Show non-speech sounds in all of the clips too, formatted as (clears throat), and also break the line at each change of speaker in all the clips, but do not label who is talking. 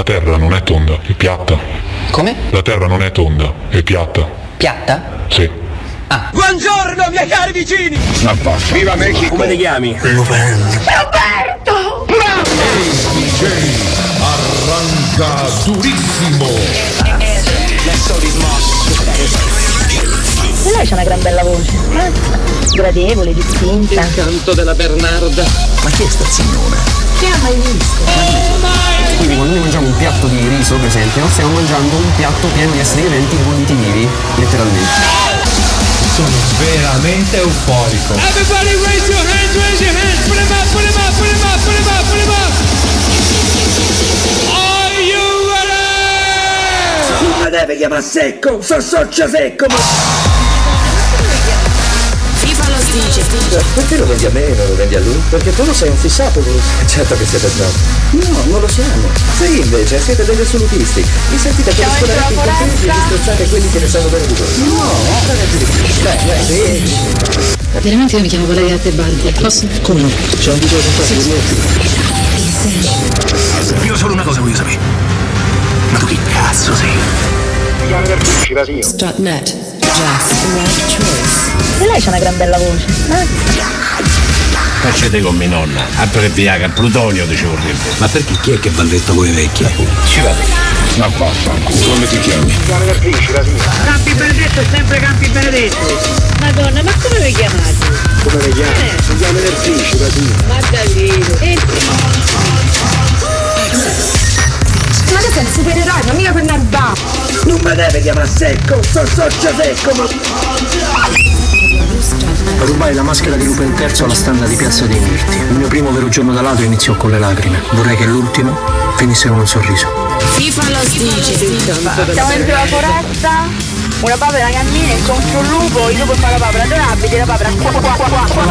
La terra non è tonda, è piatta.
Come?
La terra non è tonda, è piatta.
Piatta?
Sì.
Buongiorno, miei cari vicini!
Viva Mexico!
Come ti chiami?
Roberto!
Arranca durissimo.
E lei c'ha una gran bella voce. eh? Gradevole, distinta.
Canto della Bernarda.
Ma chi è sta signora?
Chi ha mai visto?
Quindi quando noi mangiamo un piatto di riso, per esempio, stiamo mangiando un piatto pieno di esseri viventi bolliti vivi, letteralmente.
Sono veramente euforico.
Everybody raise your hands, raise your hands, put them up, put them up, put them up, put them up, put them up! Are you ready?
Non mi deve chiamare secco, so socio secco, ma... Perché lo vendi a me e non lo vendi a lui? Perché tu lo sei un fissato lui. Certo che siete bravo. No, non lo siamo. Sì, invece, siete degli assolutisti. Vi sentite per scolare i contenti e disprezzate quelli che ne sanno bene di voi. No, non è più difficile. Dai, dai, sì.
Veramente io mi chiamo Valeria Tebaldi. Posso?
Come no? C'è un video con te,
Io solo una cosa voglio sapere. Ma tu chi cazzo sei?
Strutnet.
E lei c'ha una gran bella voce. eh?
Facete con mia nonna. Altro che Viagra, plutonio dicevo Ma perché chi è che va letto con i vecchi? Ci va.
Ma vaffanculo. Come ti chiami?
Campi Benedetto è sempre Campi Benedetto!
Madonna, ma come vi chiamate?
Come le chiami? Si chiama venerdì, Ciratino.
Ma davvero? E
Ma tu sei un supereroe, non mica quella roba!
Non mi deve chiamare secco, so socio secco, ma...
Rubai la maschera di Lupo III alla standa di Piazza dei Mirti. Il mio primo vero giorno da ladro iniziò con le lacrime. Vorrei che l'ultimo finisse con un sorriso.
FIFA Los DJ.
Siamo dentro la foresta, una papera cammina, incontro un lupo, il lupo fa la papera, dove abiti la papera? Qua, qua, qua, qua, qua.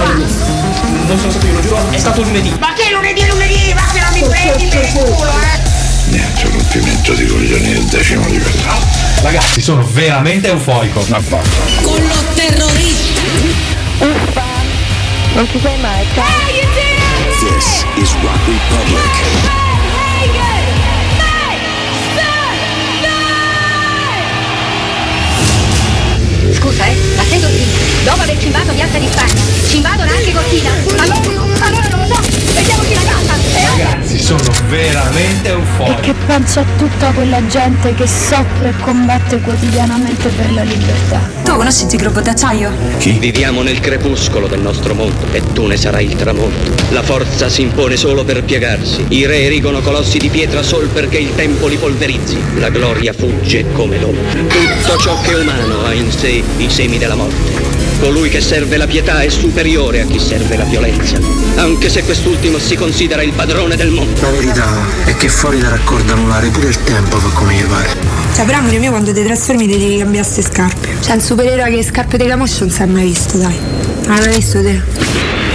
Non sono stato io, lo giuro, è stato lunedì.
Ma che lunedì, lunedì? Ma che non mi prendi per il culo, eh?
Niente, rompimento di coglioni del decimo livello.
Ragazzi, sono veramente euforico.
Ma.
Con lo terrorista.
Uffa, non ci sei mai, ciao.
This is Rock Republic.
Scusa, eh, ma sei così? Dopo aver cimbato Piazza di Spagna, cimbadono anche Cortina. Allora, allora non lo so, vediamoci la casa. Eh?
Ragazzi, sono veramente euforico.
Che penso a tutta quella gente che soffre e combatte quotidianamente per la libertà.
Tu conosci il gruppo d'acciaio?
Viviamo nel crepuscolo del nostro mondo e tu ne sarai il tramonto. La forza si impone solo per piegarsi. I re erigono colossi di pietra sol perché il tempo li polverizzi. La gloria fugge come l'ombra. Tutto ciò che è umano ha in sé i semi della morte. Colui che serve la pietà è superiore a chi serve la violenza, anche se quest'ultimo si considera il padrone del mondo.
La verità è che fuori da raccordo anulare pure il tempo fa come gli pare.
Cioè, però amore mio, quando ti trasformi ti devi cambiare queste scarpe. Cioè, un supereroe che scarpe di camoscio non si è mai visto, dai. Ah, l'hai visto te?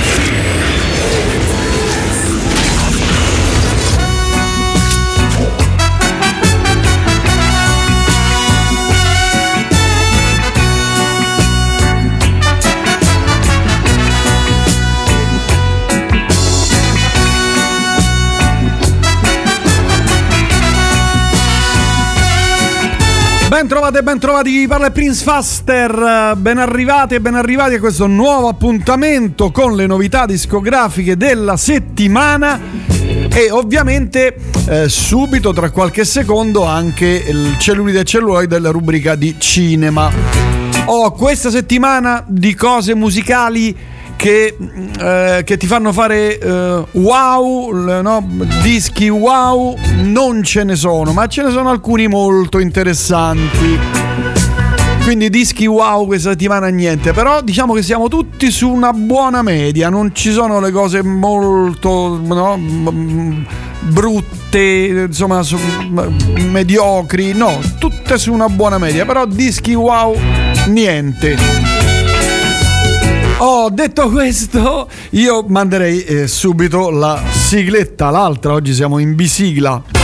Ben trovate, ben trovati, chi parla è Prince Faster, ben arrivati e ben arrivati a questo nuovo appuntamento con le novità discografiche della settimana e ovviamente eh, subito tra qualche secondo anche il cellulite e celluloid della rubrica di cinema. Ho questa settimana di cose musicali che, eh, che ti fanno fare eh, wow, no? dischi wow, non ce ne sono, ma ce ne sono alcuni molto interessanti. Quindi dischi wow questa settimana niente, però diciamo che siamo tutti su una buona media, non ci sono le cose molto no, brutte, insomma, su- mediocri, no, tutte su una buona media, però dischi wow niente. Ho detto questo, io manderei eh, subito la sigletta, l'altra, oggi siamo in bisigla.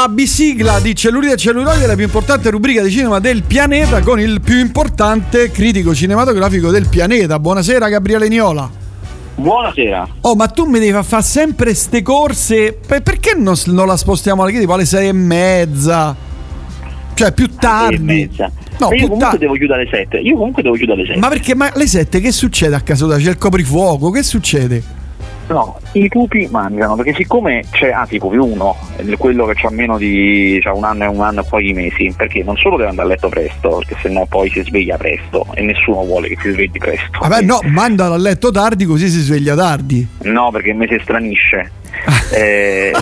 La bisigla di Cellulite e Celluloide è la più importante rubrica di cinema del pianeta con il più importante critico cinematografico del pianeta. Buonasera Gabriele Niola.
Buonasera.
Oh, ma tu mi devi far fare sempre ste corse. Per- perché non, non la spostiamo alle, tipo alle sei e mezza? Cioè, più
Sei e
tardi.
mezza.
No,
Ma io comunque
tardi.
devo chiudere alle 7. Io comunque devo chiudere alle 7.
Ma perché? Ma le sette che succede a casa tua? C'è il coprifuoco? Che succede?
No, i pupi mangiano, perché siccome c'è, anzi i pupi uno, quello che ha meno di un anno e un anno e pochi mesi, perché non solo deve andare a letto presto, perché sennò poi si sveglia presto e nessuno vuole che si svegli presto.
Vabbè, no, mandalo a letto tardi così si sveglia tardi.
No, perché mi si stranisce. (laughs) Eh,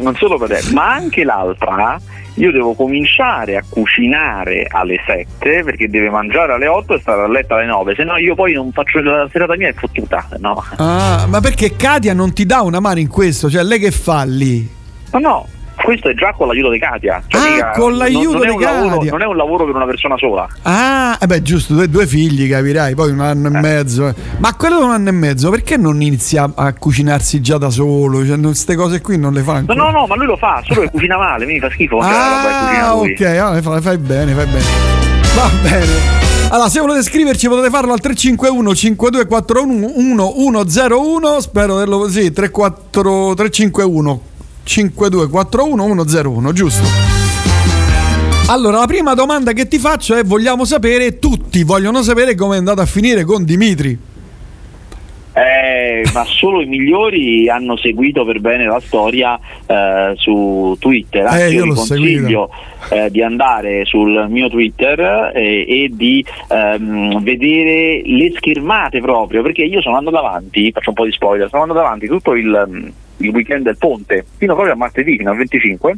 non solo per te, ma anche l'altra, io devo cominciare a cucinare alle 7 perché deve mangiare alle 8 e stare a letto alle 9, se no io poi non faccio la serata mia è fottuta. No,
Ah, ma perché Katia non ti dà una mano in questo? Cioè, lei che fa lì?
no, no, questo è già con l'aiuto di Katia. Cioè,
Ah, con
non-
l'aiuto
non è
di
un lavoro-
Katia.
non è un lavoro per una persona sola.
Ah, eh beh, giusto, due, due figli, capirai, poi un anno e mezzo. eh. Ma quello di un anno e mezzo, perché non inizia a cucinarsi già da solo? Cioè, queste cose qui non le fa
No,
ancora.
no, no, ma lui lo fa, solo che cucina male, mi fa schifo. cioè,
Ah, ok, allora fai, fai bene, fai bene. Va bene. Allora, se volete scriverci potete farlo al 351 5241 101. Spero di averlo così. 34 351 5241 101, giusto? Allora, la prima domanda che ti faccio è: vogliamo sapere, tutti vogliono sapere come è andata a finire con Dimitri.
Eh, ma solo i migliori hanno seguito per bene la storia eh, su Twitter. Anzi,
Eh, io
vi consiglio eh, di andare sul mio Twitter eh, e di ehm, vedere le schermate proprio, perché io sono andato avanti, faccio un po' di spoiler, sono andato avanti tutto il, il weekend del ponte, fino proprio a martedì, fino al 25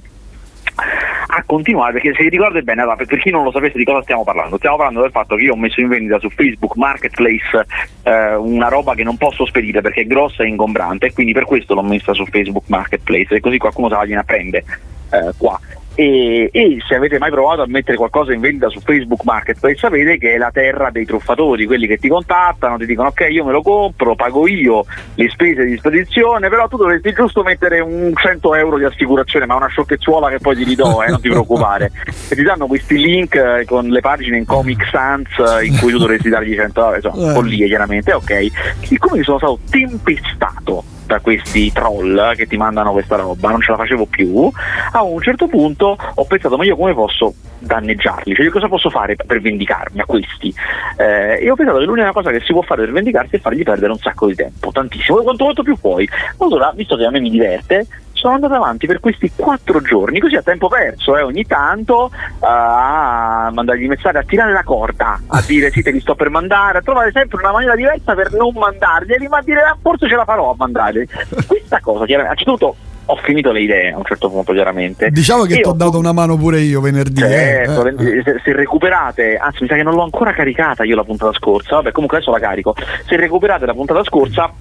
a continuare perché se vi ricordate bene allora, per chi non lo sapesse di cosa stiamo parlando stiamo parlando del fatto che io ho messo in vendita su Facebook Marketplace eh, una roba che non posso spedire perché è grossa e ingombrante e quindi per questo l'ho messa su Facebook Marketplace e così qualcuno se la viene a prendere eh, qua e, e se avete mai provato a mettere qualcosa in vendita su Facebook Marketplace sapete che è la terra dei truffatori, quelli che ti contattano, ti dicono ok io me lo compro, pago io le spese di spedizione, però tu dovresti giusto mettere un 100 euro di assicurazione, ma una sciocchezzuola che poi ti ridò, eh, non ti preoccupare. (laughs) E ti danno questi link eh, con le pagine in Comic Sans eh, in cui tu dovresti dargli 100 euro, insomma,
Eh.
follie chiaramente, ok. Siccome sono stato tempestato da questi troll che ti mandano questa roba, non ce la facevo più, a un certo punto ho pensato ma io come posso danneggiarli, cioè io cosa posso fare per vendicarmi a questi? Eh, e ho pensato che l'unica cosa che si può fare per vendicarsi è fargli perdere un sacco di tempo, tantissimo, quanto quanto più puoi. Allora, visto che a me mi diverte, sono andato avanti per questi quattro giorni, così a tempo perso, eh, ogni tanto eh, a mandargli messaggi, a tirare la corda, a dire sì te li sto per mandare, a trovare sempre una maniera diversa per non mandarglieli, ma a dire ah, forse ce la farò a mandarli. Questa cosa, chiaramente, a un certo ho finito le idee a un certo punto chiaramente.
Diciamo che ti ho dato una mano pure io venerdì. eh.
Certo,
Eh,
le- se, se recuperate, anzi mi sa che non l'ho ancora caricata io la puntata scorsa, vabbè comunque adesso la carico, se recuperate la puntata scorsa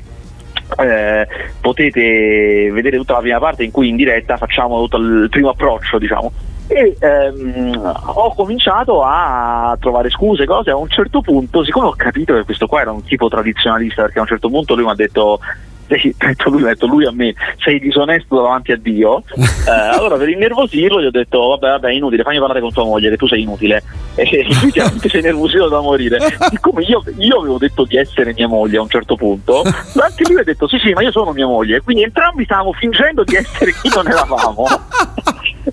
eh, potete vedere tutta la prima parte in cui in diretta facciamo tutto il primo approccio diciamo. E ehm, ho cominciato a trovare scuse, cose, a un certo punto, siccome ho capito che questo qua era un tipo tradizionalista, perché a un certo punto lui mi ha detto detto (laughs) lui, detto lui a me, sei disonesto davanti a Dio. (laughs) Eh, allora per innervosirlo gli ho detto vabbè vabbè inutile, fammi parlare con tua moglie che tu sei inutile. (laughs) E lui chiaramente si è nervosito da morire. Siccome io, io avevo detto di essere mia moglie a un certo punto, anche lui ha detto sì sì ma io sono mia moglie, quindi entrambi stavamo fingendo di essere chi non eravamo.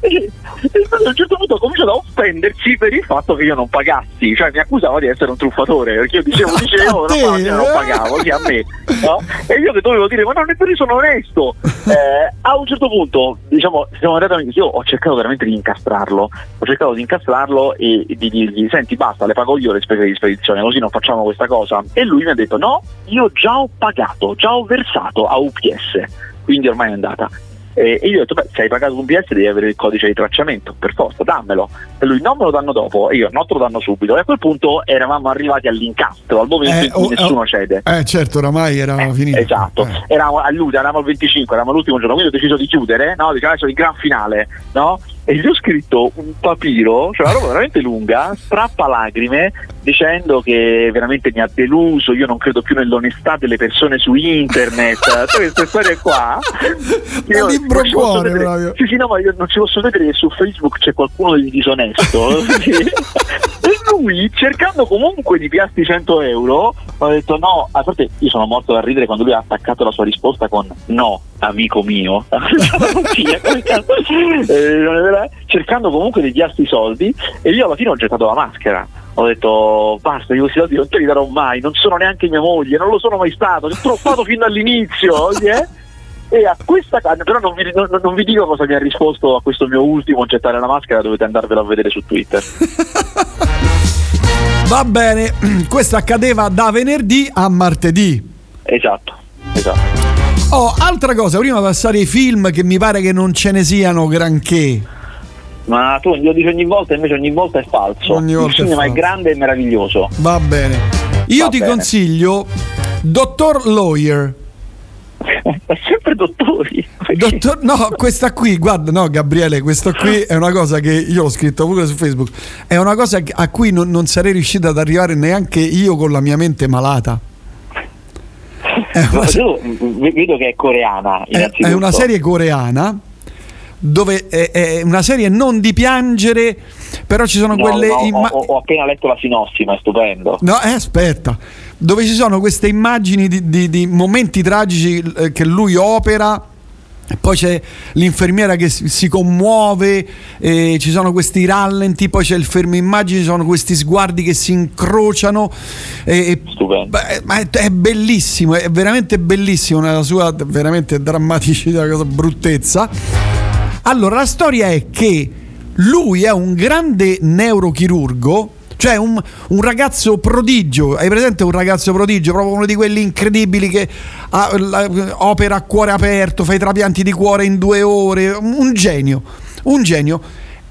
E e a un certo punto ha cominciato a offendersi per il fatto che io non pagassi, cioè mi accusava di essere un truffatore, perché io dicevo, (laughs) dicevo,
A
no, ma non
eh?
pagavo, sì a me, no? E io che dovevo dire, ma non è per io sono onesto. (laughs) Eh, a un certo punto, diciamo, siamo andati, io ho cercato veramente di incastrarlo, ho cercato di incastrarlo e, e di dirgli, senti basta, le pago io le spese di spedizione, così non facciamo questa cosa. E lui mi ha detto, no, io già ho pagato, già ho versato a UPS, quindi ormai è andata. E io ho detto, beh, se hai pagato un PS devi avere il codice di tracciamento, per forza, dammelo. E lui non me lo danno dopo, e io no, te lo danno subito. E a quel punto eravamo arrivati all'incastro, al momento
Eh,
in cui
oh,
nessuno
oh.
cede.
Eh, certo, oramai era finito.
Esatto, eravamo, a luglio, eravamo al 25, eravamo all'ultimo giorno, quindi ho deciso di chiudere, no? Diciamo adesso il gran finale, no? E gli ho scritto un papiro, cioè una roba veramente lunga, strappa lacrime, dicendo che veramente mi ha deluso, io non credo più nell'onestà delle persone su internet, (laughs) Sai queste storie qua. Io
libro proprio.
Sì, sì, no, ma io non ci posso vedere che su Facebook c'è qualcuno di disonesto. (laughs) E lui, cercando comunque di piasti 100 euro, ho detto no, a parte io sono morto da ridere quando lui ha attaccato la sua risposta con no, amico mio. (laughs) Eh? Eh, non è vero? Cercando comunque di piasti i soldi e io alla fine ho gettato la maschera. Ho detto basta, io questi soldi non te li darò mai, non sono neanche mia moglie, non lo sono mai stato, ti ho truffato fin dall'inizio. (laughs) eh? E a questa però non vi, non- non vi dico cosa mi ha risposto a questo mio ultimo gettare la maschera, dovete andarvelo a vedere su Twitter. (laughs)
Va bene, (clears throat) questo accadeva da venerdì a martedì.
Esatto, esatto.
Oh, altra cosa, prima di passare ai film che mi pare che non ce ne siano granché.
Ma tu lo dici ogni volta, invece ogni volta è falso.
Ogni volta
Il
è
cinema è,
falso.
grande e meraviglioso.
Va bene. Io
Va
ti
bene.
consiglio Dottor Lawyer.
Ma sempre dottori.
Dottor, no, questa qui, guarda, no, Gabriele, questa qui è una cosa che io ho scritto pure su Facebook. È una cosa a cui non, non sarei riuscito ad arrivare neanche io con la mia mente malata. È
Ma
una,
io v- vedo che è coreana.
è- è una serie coreana dove è, è una serie non di piangere, però ci sono
No,
quelle
no, ho-
imma-
ho, ho appena letto la sinossi, ma è stupendo.
No, eh, aspetta, dove ci sono queste immagini di, di- di momenti tragici eh, che lui opera. Poi c'è l'infermiera che si, commuove, e ci sono questi rallenti, poi c'è il fermo immagini, ci sono questi sguardi che si incrociano. E, e- beh, ma è, è bellissimo, è veramente bellissimo nella sua veramente drammaticità, bruttezza. Allora, la storia è che lui è un grande neurochirurgo, cioè un, un ragazzo prodigio. Hai presente un ragazzo prodigio? Proprio uno di quelli incredibili che ha- la- opera a cuore aperto, fa i trapianti di cuore in due ore. Un genio, un genio.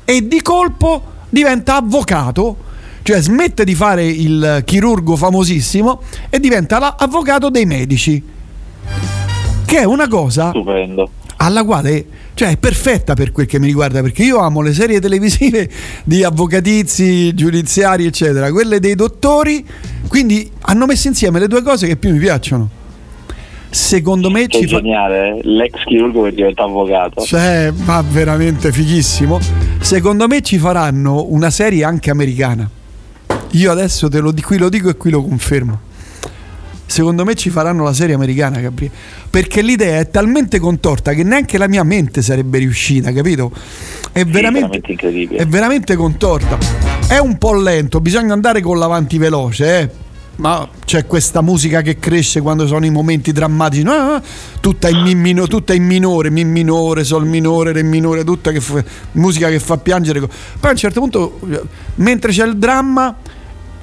E di colpo diventa avvocato. Cioè smette di fare il chirurgo famosissimo e diventa l'avvocato dei medici. Che è una cosa
Stupendo.
alla quale cioè è perfetta per quel che mi riguarda perché io amo le serie televisive di avvocatizi giudiziari eccetera quelle dei dottori quindi hanno messo insieme le due cose che più mi piacciono secondo me
Che
ci fa
geniale, eh? l'ex chirurgo che diventa avvocato.
cioè ma veramente fighissimo secondo me ci faranno una serie anche americana io adesso te lo, qui lo dico e qui lo confermo secondo me ci faranno la serie americana Gabriele perché l'idea è talmente contorta che neanche la mia mente sarebbe riuscita capito? È veramente,
veramente incredibile.
è veramente contorta. È un po' lento bisogna andare con l'avanti veloce eh. Ma c'è questa musica che cresce quando sono i momenti drammatici, no, tutta, in mi mino- tutta in minore, mi minore, sol minore, re minore, tutta che fa- musica che fa piangere. Poi a un certo punto, mentre c'è il dramma,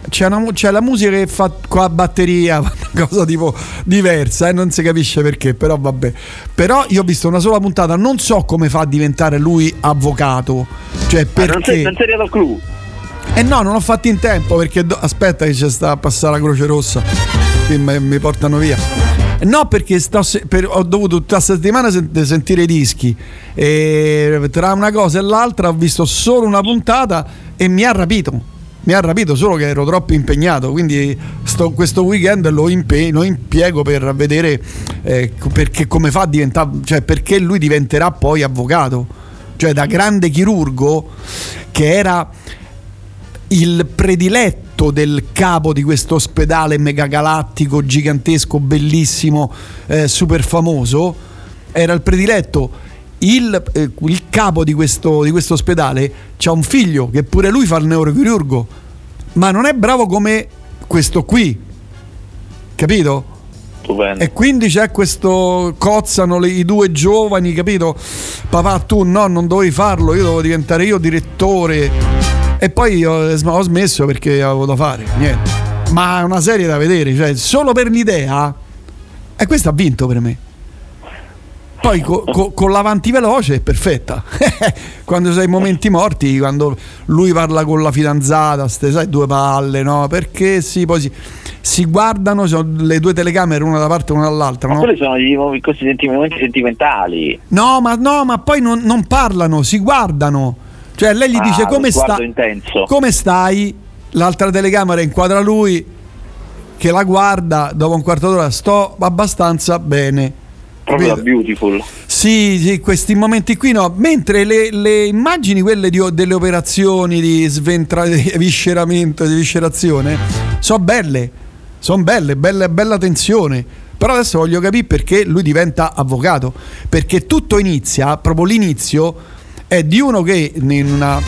c'è, una c'è la musica che fa qua a batteria, (laughs) una cosa tipo diversa, e non si capisce perché, però vabbè. Però io ho visto una sola puntata, non so come fa a diventare lui avvocato, cioè
Ah, non, sei,
perché...
non sei arrivato al clou.
Eh no, non ho fatto in tempo perché do- aspetta che c'è sta a passare la Croce Rossa. Qui mi, mi portano via. No, perché sto per- ho dovuto tutta la settimana sen- sentire i dischi. E tra una cosa e l'altra ho visto solo una puntata e mi ha rapito. Mi ha rapito solo che ero troppo impegnato. Quindi sto- questo weekend lo, impe- lo impiego per vedere eh, perché come fa a diventare. cioè perché lui diventerà poi avvocato. Cioè da grande chirurgo che era il prediletto del capo di questo ospedale megagalattico, gigantesco, bellissimo, eh, super famoso, era il prediletto. Il, eh, il capo di questo, di questo ospedale ha un figlio che pure lui fa il neurochirurgo, ma non è bravo come questo qui, capito?
Stupendo.
E quindi c'è questo cozzano le- i due giovani, capito? Papà, tu no, non dovevi farlo, io devo diventare io direttore. E poi ho, ho smesso perché avevo da fare, niente. Ma è una serie da vedere, cioè solo per l'idea. E questo ha vinto per me. Poi co- co- con l'avanti veloce è perfetta. (laughs) quando sei ai momenti morti, quando lui parla con la fidanzata, ste, sai, due palle, no? Perché sì, poi si, si guardano, sono le due telecamere una da parte e una dall'altra,
Ma
no?
quelli sono i momenti sentimentali.
No, ma, no, ma poi non, non parlano, si guardano. Cioè lei gli
Ah,
dice come, sta, come stai? L'altra telecamera inquadra lui che la guarda dopo un quarto d'ora, sto abbastanza bene.
Proprio
Capito?
beautiful.
Sì, sì, questi momenti qui no. Mentre le, le immagini, quelle di- delle operazioni di sventra, di visceramento, di viscerazione, sono belle. Sono belle, belle, bella tensione. Però adesso voglio capire perché lui diventa avvocato. Perché tutto inizia, proprio l'inizio, è di uno che in una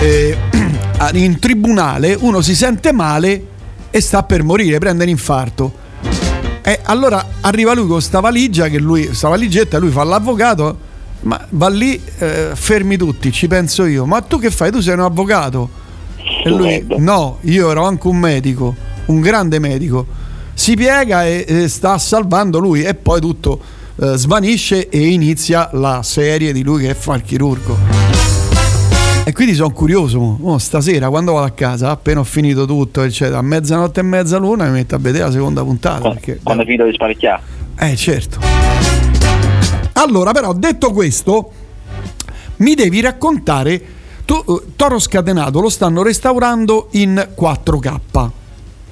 eh, (clears throat) in tribunale uno si sente male e sta per morire, prende un infarto. E allora arriva lui con sta valigia, che lui, sta valigetta, lui fa l'avvocato, ma va lì, eh, fermi tutti, ci penso io. Ma tu che fai? Tu sei un avvocato? E lui, no, io ero anche un medico, un grande medico. Si piega e, e sta salvando lui e poi tutto eh, svanisce e inizia la serie di lui che fa il chirurgo. E quindi sono curioso. Mo stasera quando vado a casa, appena ho finito tutto, eccetera, a mezzanotte e mezza l'una mi metto a vedere la seconda puntata. Perché,
Quando è finito di sparecchiare.
eh, certo. Allora, però, detto questo, mi devi raccontare. Tu, eh, Toro Scatenato lo stanno restaurando in 4K.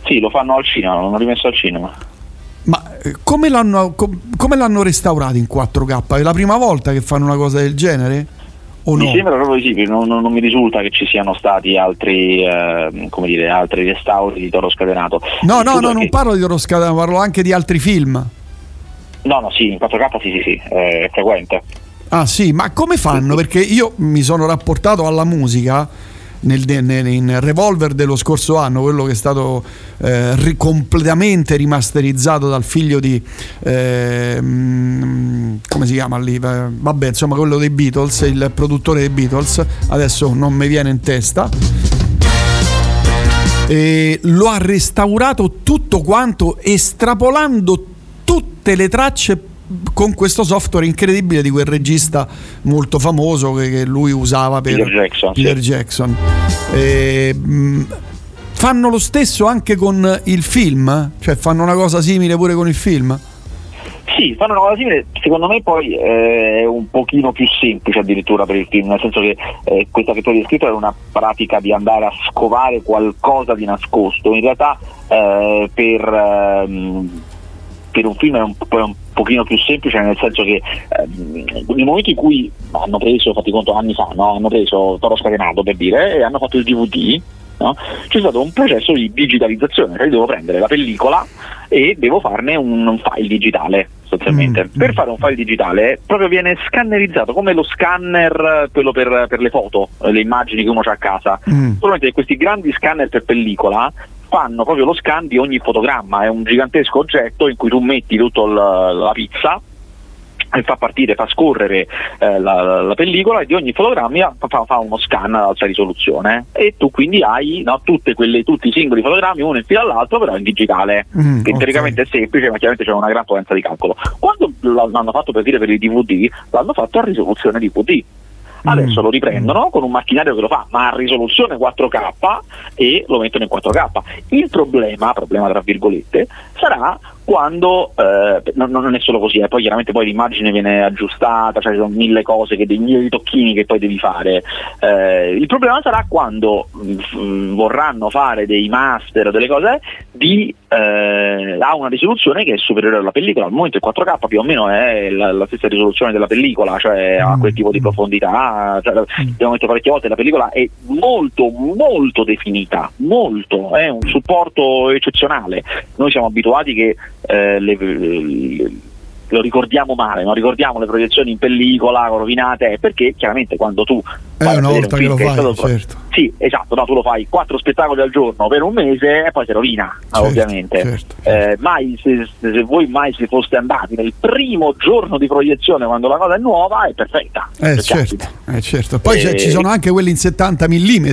Sì, lo fanno al cinema, l'hanno rimesso al cinema.
Ma eh, come l'hanno, com- come l'hanno restaurato in 4K? È la prima volta che fanno una cosa del genere? O
Mi
no?
sembra proprio di sì, non, non- non mi risulta che ci siano stati altri, eh, come dire, altri restauri di Toro Scatenato.
No, no, no, non
che-
parlo di Toro Scatenato, parlo anche di altri film.
No, no, sì, in 4K sì, sì, sì, eh, è frequente.
Ah sì, ma come fanno? Perché io mi sono rapportato alla musica nel, nel- in Revolver dello scorso anno, quello che è stato eh, ri- completamente rimasterizzato dal figlio di... eh, mm, come si chiama lì? Eh, Vabbè, insomma, quello dei Beatles, il produttore dei Beatles, adesso non mi viene in testa. E lo ha restaurato tutto quanto estrapolando tutte le tracce con questo software incredibile di quel regista molto famoso che, che lui usava per
Peter Jackson, sì.
Peter Jackson. E, mh, fanno lo stesso anche con il film? Cioè fanno una cosa simile pure con il film?
Sì, fanno una cosa simile, secondo me poi eh, è un pochino più semplice addirittura per il film, nel senso che eh, questa che tu hai descritto è una pratica di andare a scovare qualcosa di nascosto, in realtà eh, per, ehm, per un film è un, po- è un pochino più semplice nel senso che ehm, nel momento in cui hanno preso, fatti conto anni fa, no? hanno preso Toro Scatenato per dire e hanno fatto il DVD, no? c'è stato un processo di digitalizzazione, cioè io devo prendere la pellicola e devo farne un, un file digitale sostanzialmente. Per fare un file digitale proprio viene scannerizzato come lo scanner, eh, quello per, per le foto, eh, le immagini che uno ha a casa.
Mm.
Solamente questi grandi scanner per pellicola fanno proprio lo scan di ogni fotogramma, è un gigantesco oggetto in cui tu metti tutta la pizza e fa partire, fa scorrere eh, la, la- la pellicola e di ogni fotogramma fa, fa uno scan ad alta risoluzione. E tu quindi hai no, tutte quelle, tutti i singoli fotogrammi uno in fila all'altro però in digitale
Mm,
che
ok.
teoricamente è semplice ma chiaramente c'è una gran potenza di calcolo. Quando l'hanno fatto per dire per il DVD l'hanno fatto a risoluzione DVD Adesso
Mm.
lo riprendono con un macchinario che lo fa, ma a risoluzione 4K e lo mettono in 4K. Il problema, problema tra virgolette, sarà quando eh, non, non è solo così, eh, poi chiaramente poi l'immagine viene aggiustata, cioè ci sono mille cose, che, dei mille tocchini che poi devi fare. Eh, il problema sarà quando mh, vorranno fare dei master o delle cose di eh, ha una risoluzione che è superiore alla pellicola. Al momento il 4K più o meno è la, la stessa risoluzione della pellicola, cioè ha quel tipo di profondità. Cioè, abbiamo detto parecchie volte, la pellicola è molto, molto definita, molto, è un supporto eccezionale. Noi siamo abituati che eh, le- le- lo ricordiamo male, non ricordiamo le proiezioni in pellicola rovinate, perché chiaramente quando tu
Eh, una volta
un
che lo
che
fai,
stato
certo.
sì, esatto, no, tu lo fai quattro spettacoli al giorno per un mese e poi si rovina,
Certo,
ovviamente.
certo,
Eh, mai se, se voi mai si foste andati nel primo giorno di proiezione quando la cosa è nuova è perfetta.
Eh
Per
certo, eh, certo. Poi
Eh,
ci sono anche quelli in 70 mm.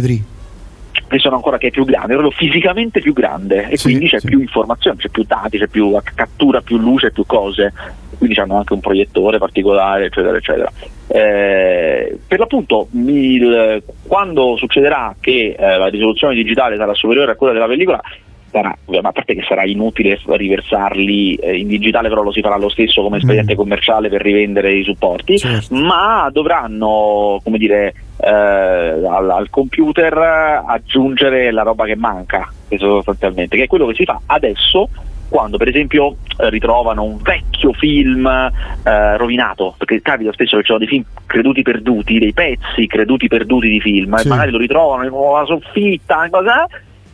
ne sono ancora che è più grande, è proprio fisicamente più grande e
Sì,
quindi c'è
sì.
più informazione, c'è più dati, c'è più cattura più luce, più cose. Quindi hanno anche un proiettore particolare, eccetera, eccetera. Eh, per l'appunto, il- quando succederà che eh, la risoluzione digitale sarà superiore a quella della pellicola, sarà, a parte che sarà inutile riversarli eh, in digitale, però lo si farà lo stesso come espediente commerciale per rivendere i supporti, ma dovranno, come dire, eh, al, al computer aggiungere la roba che manca, sostanzialmente, che è quello che si fa adesso quando per esempio eh, ritrovano un vecchio film eh, rovinato, perché capita spesso che ci sono dei film creduti perduti, dei pezzi creduti perduti di film,
Sì.
e magari lo ritrovano in una soffitta, una cosa,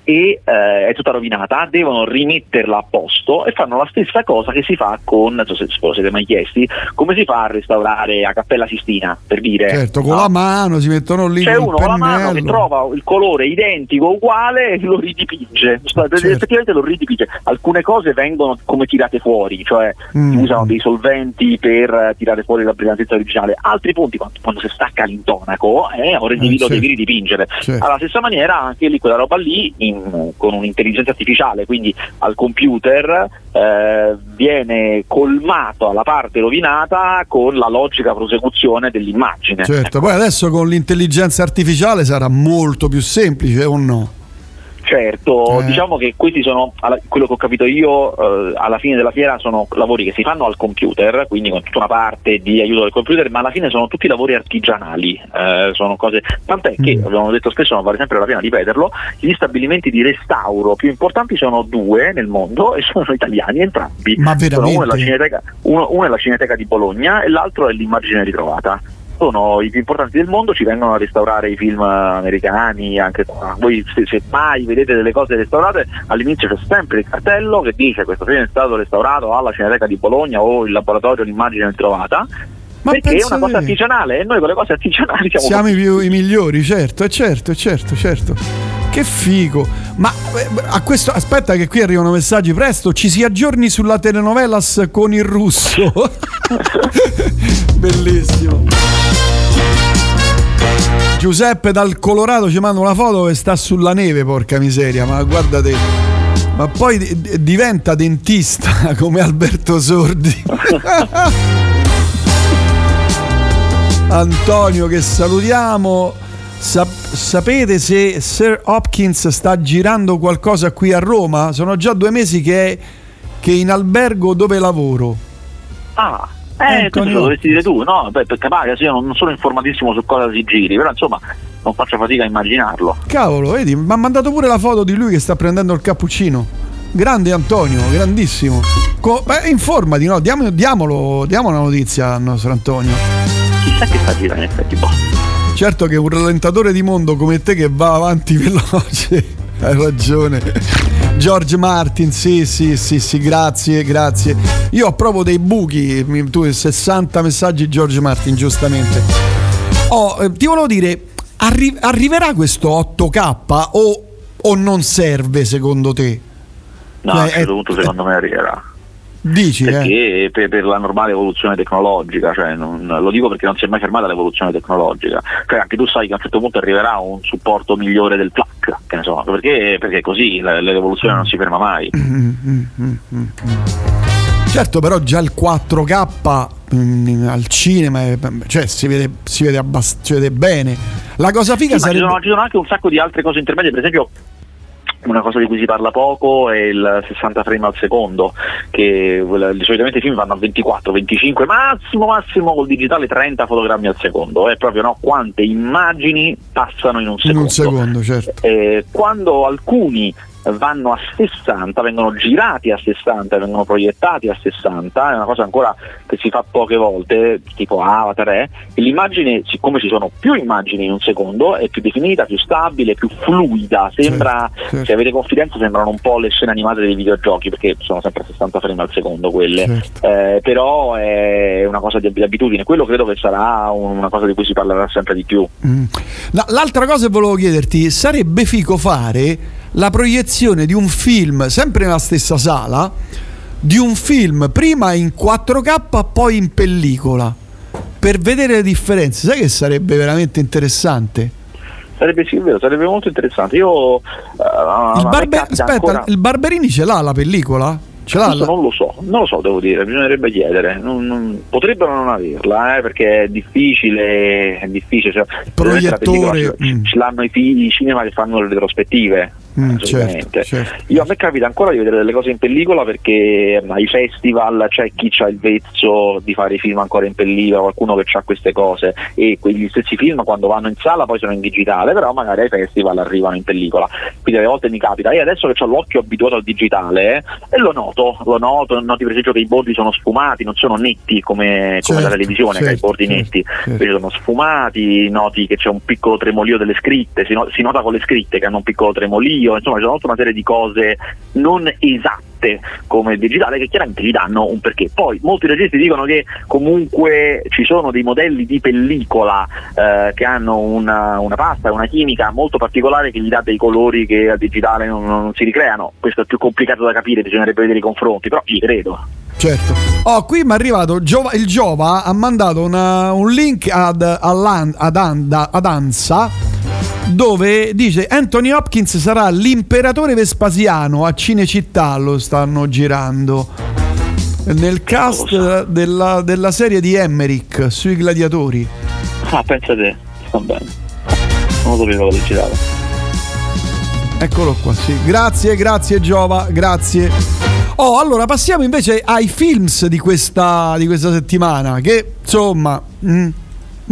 e eh, è tutta rovinata, devono rimetterla a posto e fanno la stessa cosa che si fa con, non so se lo siete mai chiesti, come si fa a restaurare a Cappella Sistina, per dire.
Certo, con
no?
la mano si mettono lì
C'è uno con la mano che trova il colore identico, uguale e lo ridipinge.
Certo.
Effettivamente lo ridipinge. Alcune cose vengono come tirate fuori, cioè
Mm.
si usano dei solventi per eh, tirare fuori la brillantezza originale. Altri punti, quando, quando si stacca l'intonaco, eh, ora devi, lo
certo.
devi ridipingere.
Certo.
Alla stessa maniera, anche lì quella roba lì, in- con un'intelligenza artificiale, quindi al computer, eh, viene colmato alla parte rovinata con la logica prosecuzione dell'immagine.
Certo, poi adesso con l'intelligenza artificiale sarà molto più semplice o no?
Certo,
Eh.
diciamo che questi sono, quello che ho capito io, eh, alla fine della fiera sono lavori che si fanno al computer, quindi con tutta una parte di aiuto del computer, ma alla fine sono tutti lavori artigianali, eh, sono cose, tant'è che,
Mm.
abbiamo detto spesso, non vale sempre la pena ripeterlo, gli stabilimenti di restauro più importanti sono due nel mondo e sono italiani entrambi.
Ma
Sono uno, è la
veramente?
Cineteca, uno- uno è la Cineteca di Bologna e l'altro è l'immagine ritrovata. Sono i più importanti del mondo, ci vengono a restaurare i film americani, anche qua. Voi se, se mai vedete delle cose restaurate, all'inizio c'è sempre il cartello che dice questo film è stato restaurato alla Cineteca di Bologna o il laboratorio l'immagine ritrovata.
Ma
perché è una cosa artigianale e noi con le cose artigianali siamo,
Siamo i, più- i migliori, certo, certo, certo, certo. Che figo. Ma eh, a questo aspetta che qui arrivano messaggi presto, ci si aggiorni sulla telenovelas con il russo. (laughs) (laughs) Bellissimo. Giuseppe dal Colorado ci manda una foto che sta sulla neve, porca miseria, ma guardate. Ma poi di- di- diventa dentista (laughs) come Alberto Sordi. (laughs) Antonio che salutiamo. Sap- sapete se Sir Hopkins sta girando qualcosa qui a Roma? Sono già due mesi che è, che in albergo dove lavoro.
Ah, eh,
Antonio.
questo lo dovresti dire tu, no? Beh, perché magari io non sono informatissimo su cosa si giri, però insomma non faccio fatica a immaginarlo.
Cavolo, vedi, mi ha mandato pure la foto di lui che sta prendendo il cappuccino. Grande Antonio, grandissimo. Co- beh, informati, no? Diamo, diamolo, diamo una notizia al nostro Antonio.
Chissà che sta girando in effetti, boh.
Certo che un rallentatore di mondo come te che va avanti (laughs) veloce. Hai ragione. George Martin, sì, sì, sì, sì, grazie, grazie. Io ho proprio dei buchi, tu 60 messaggi George Martin, giustamente. Oh, eh, ti volevo dire, arri- arriverà questo 8K o, o non serve secondo te?
No,
Cioè,
a un certo punto secondo me arriverà.
Dici, eh?
Perché per, per la normale evoluzione tecnologica, cioè non- lo dico perché non si è mai fermata l'evoluzione tecnologica. Cioè anche tu sai che a un certo punto arriverà un supporto migliore del FLAC, che ne so, perché, perché così l'evoluzione non si ferma mai.
Mm, mm, mm. Certo, però già il 4K mm, al cinema, è- cioè si vede, si vede, abbast- si vede bene. La cosa figa
Sì, ma ci
sarebbe...
sono, ci sono anche un sacco di altre cose intermedie, per esempio una cosa di cui si parla poco è il 60 frame al secondo, che eh, solitamente i film vanno a 24, 25, massimo massimo col digitale 30 fotogrammi al secondo, è proprio no, quante immagini passano in un
In
secondo.
un secondo, certo.
Eh, quando alcuni vanno a 60, vengono girati a 60, vengono proiettati a 60, è una cosa ancora che si fa poche volte, tipo Avatar è, e l'immagine, siccome ci sono più immagini in un secondo, è più definita, più stabile, più fluida, sembra,
certo.
se avete confidenza sembrano un po' le scene animate dei videogiochi, perché sono sempre a 60 frame al secondo quelle,
Certo.
Eh, però è una cosa di di abitudine, quello credo che sarà una cosa di cui si parlerà sempre di più.
Mm. L'altra cosa che volevo chiederti, sarebbe fico fare la proiezione di un film, sempre nella stessa sala, di un film prima in 4K, poi in pellicola, per vedere le differenze. Sai che sarebbe veramente interessante?
Sarebbe sì, vero, sarebbe molto interessante. Io a
Il, Barbe- aspetta,
ancora-
il Barberini ce l'ha la pellicola? Ce l'ha?
Questo non lo so, non lo so, devo dire, bisognerebbe chiedere. Non- non- potrebbero non averla, eh, perché è difficile, è difficile. Cioè, la
Proiettore,
ce-
mm.
ce l'hanno i, fi- i cinema che fanno le retrospettive.
Mm,
assolutamente.
certo, certo.
Io a me capita ancora di vedere delle cose in pellicola perché ai festival c'è chi ha il vezzo di fare i film ancora in pellicola, qualcuno che ha queste cose e quegli stessi film quando vanno in sala poi sono in digitale, però magari ai festival arrivano in pellicola. Quindi alle volte mi capita. E adesso che ho l'occhio abituato al digitale eh, e lo noto, lo noto, noti per esempio che i bordi sono sfumati, non sono netti come, come
Certo,
la televisione che ha i
certo,
bordi
certo,
netti,
certo.
invece sono sfumati, noti che c'è un piccolo tremolio delle scritte, si, no- si nota con le scritte che hanno un piccolo tremolio, insomma ci sono tutta una serie di cose non esatte come il digitale che chiaramente gli danno un perché. Poi molti registi dicono che comunque ci sono dei modelli di pellicola eh, che hanno una, una pasta, una chimica molto particolare che gli dà dei colori che al digitale non, non si ricreano. Questo è più complicato da capire, bisognerebbe vedere i confronti, però gli credo.
Certo. Oh, qui mi è arrivato Giova- il Giova ha mandato una- un link ad, ad, Anda- ad Ansa dove dice Anthony Hopkins sarà l'imperatore Vespasiano a Cinecittà lo stanno girando nel cast della, della serie di Emmerich sui gladiatori
Ah, pensa te, sta bene. Non lo sapevo che girava.
Eccolo qua, sì. Grazie, grazie Giova, grazie. Oh, allora passiamo invece ai films di questa, di questa settimana, che insomma... mm,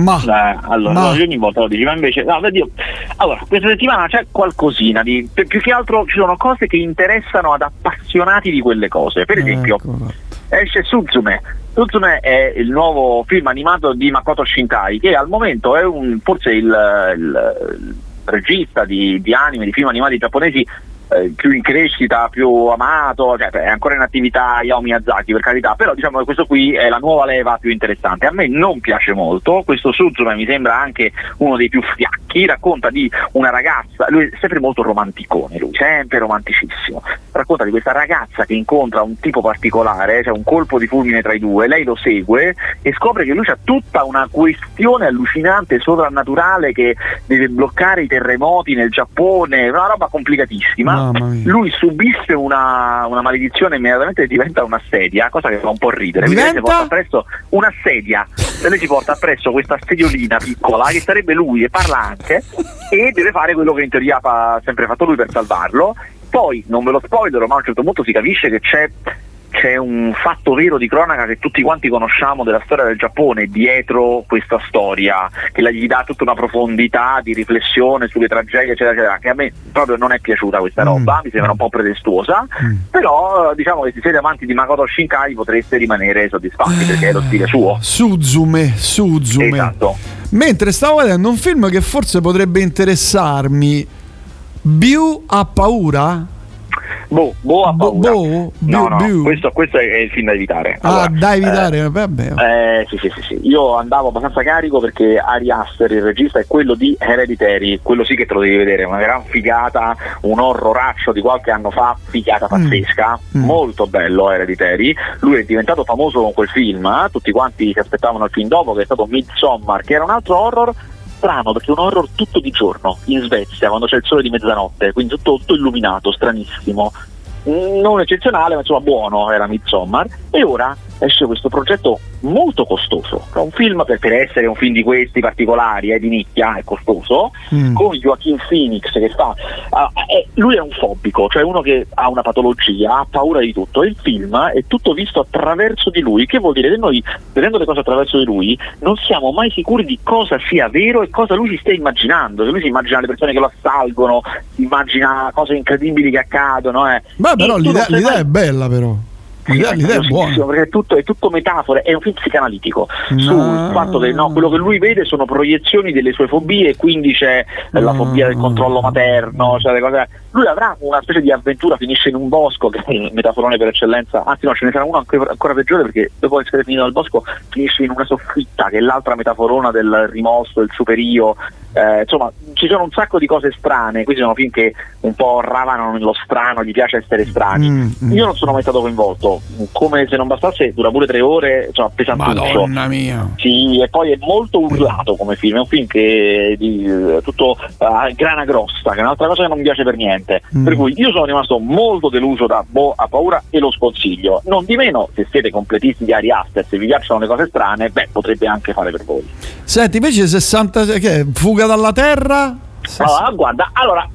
ma...
Eh, allora,
Ma-
no, ogni volta lo dici, ma invece, no, io- allora, questa settimana c'è qualcosina di, per- più che altro ci sono cose che interessano ad appassionati di quelle cose. Per esempio,
Ecco.
esce Suzume. Suzume è il nuovo film animato di Makoto Shinkai, che al momento è un, forse il, il- il regista di, di anime, di film animati giapponesi eh, più in crescita, più amato, cioè, è ancora in attività Hayao Miyazaki per carità, però diciamo che questo qui è la nuova leva più interessante. A me non piace molto, questo Suzume mi sembra anche uno dei più fiacchi, racconta di una ragazza, lui è sempre molto romanticone, lui, sempre romanticissimo, racconta di questa ragazza che incontra un tipo particolare, cioè un colpo di fulmine tra i due, lei lo segue e scopre che lui ha tutta una questione allucinante, sovrannaturale che deve bloccare i terremoti nel Giappone, una roba complicatissima. Lui subisce una, una maledizione e immediatamente diventa una sedia, cosa che fa un po' ridere. Lei si
Diventa?
porta appresso una sedia, e lei si porta appresso questa sediolina piccola che sarebbe lui e parla anche e deve fare quello che in teoria ha sempre fatto lui per salvarlo. Poi, non ve lo spoilerò, ma a un certo punto si capisce che c'è c'è un fatto vero di cronaca che tutti quanti conosciamo della storia del Giappone dietro questa storia, che gli dà tutta una profondità di riflessione sulle tragedie, eccetera, eccetera, che a me proprio non è piaciuta questa roba, mi sembra un po' pretestuosa, però eh, diciamo che se siete amanti di Makoto Shinkai potreste rimanere soddisfatti perché è lo stile suo.
Suzume, Suzume.
Esatto.
Mentre stavo vedendo un film che forse potrebbe interessarmi. Biu ha paura?
Boh, boh ha paura.
boh?
no, no,
Biu?
Questo, questo è il film da evitare.
Ah,
Allora,
da
eh,
evitare, vabbè.
Eh, sì, sì, sì, sì. Io andavo abbastanza carico perché Ari Aster, il regista, è quello di Hereditary, quello sì che te lo devi vedere, una gran figata, un horroraccio di qualche anno fa, figata pazzesca, molto bello Hereditary. Lui è diventato famoso con quel film, eh, tutti quanti si aspettavano il film dopo, che è stato Midsommar, che era un altro horror strano perché è un horror tutto di giorno in Svezia quando c'è il sole di mezzanotte quindi tutto, tutto illuminato stranissimo. Mm, non eccezionale ma insomma buono era Midsommar. E ora esce questo progetto molto costoso un film per, per essere un film di questi particolari eh, di nicchia è costoso
Mm.
con Joaquin Phoenix che fa ah, è- lui è un fobico cioè uno che ha una patologia ha paura di tutto e il film è tutto visto attraverso di lui che vuol dire che noi vedendo le cose attraverso di lui non siamo mai sicuri di cosa sia vero e cosa lui si stia immaginando che lui si immagina le persone che lo assalgono si immagina cose incredibili che accadono eh.
Beh, però l'idea, l'idea
mai-
è bella, però. L'idea, l'idea è buona.
perché è tutto, è tutto metafore, è un film psicanalitico
No.
sul fatto che no, quello che lui vede sono proiezioni delle sue fobie e quindi c'è eh, la fobia del controllo materno, cioè le cose. Lui avrà una specie di avventura, finisce in un bosco, che è il metaforone per eccellenza, anzi no, ce ne sarà uno anche- ancora peggiore perché dopo essere finito nel bosco finisce in una soffitta, che è l'altra metaforona del rimosso, il superio. Eh, insomma, ci sono un sacco di cose strane, questi sono film che un po' ravanano nello strano, gli piace essere strani.
Mm, mm.
Io non sono mai stato coinvolto, come se non bastasse, dura pure tre ore, insomma, pesantuccio.
Madonna mia.
Sì, e poi è molto urlato come film, è un film che è di, eh, tutto a grana grossa, che è un'altra cosa che non mi piace per niente. Divertente.
Mm.
Per cui io sono rimasto molto deluso da Bo a paura e lo sconsiglio. Non di meno, se siete completisti di Ari Aster, se vi piacciono le cose strane, beh, potrebbe anche fare per voi.
Senti, invece 60 che è? Fuga dalla Terra?
Allora, guarda, allora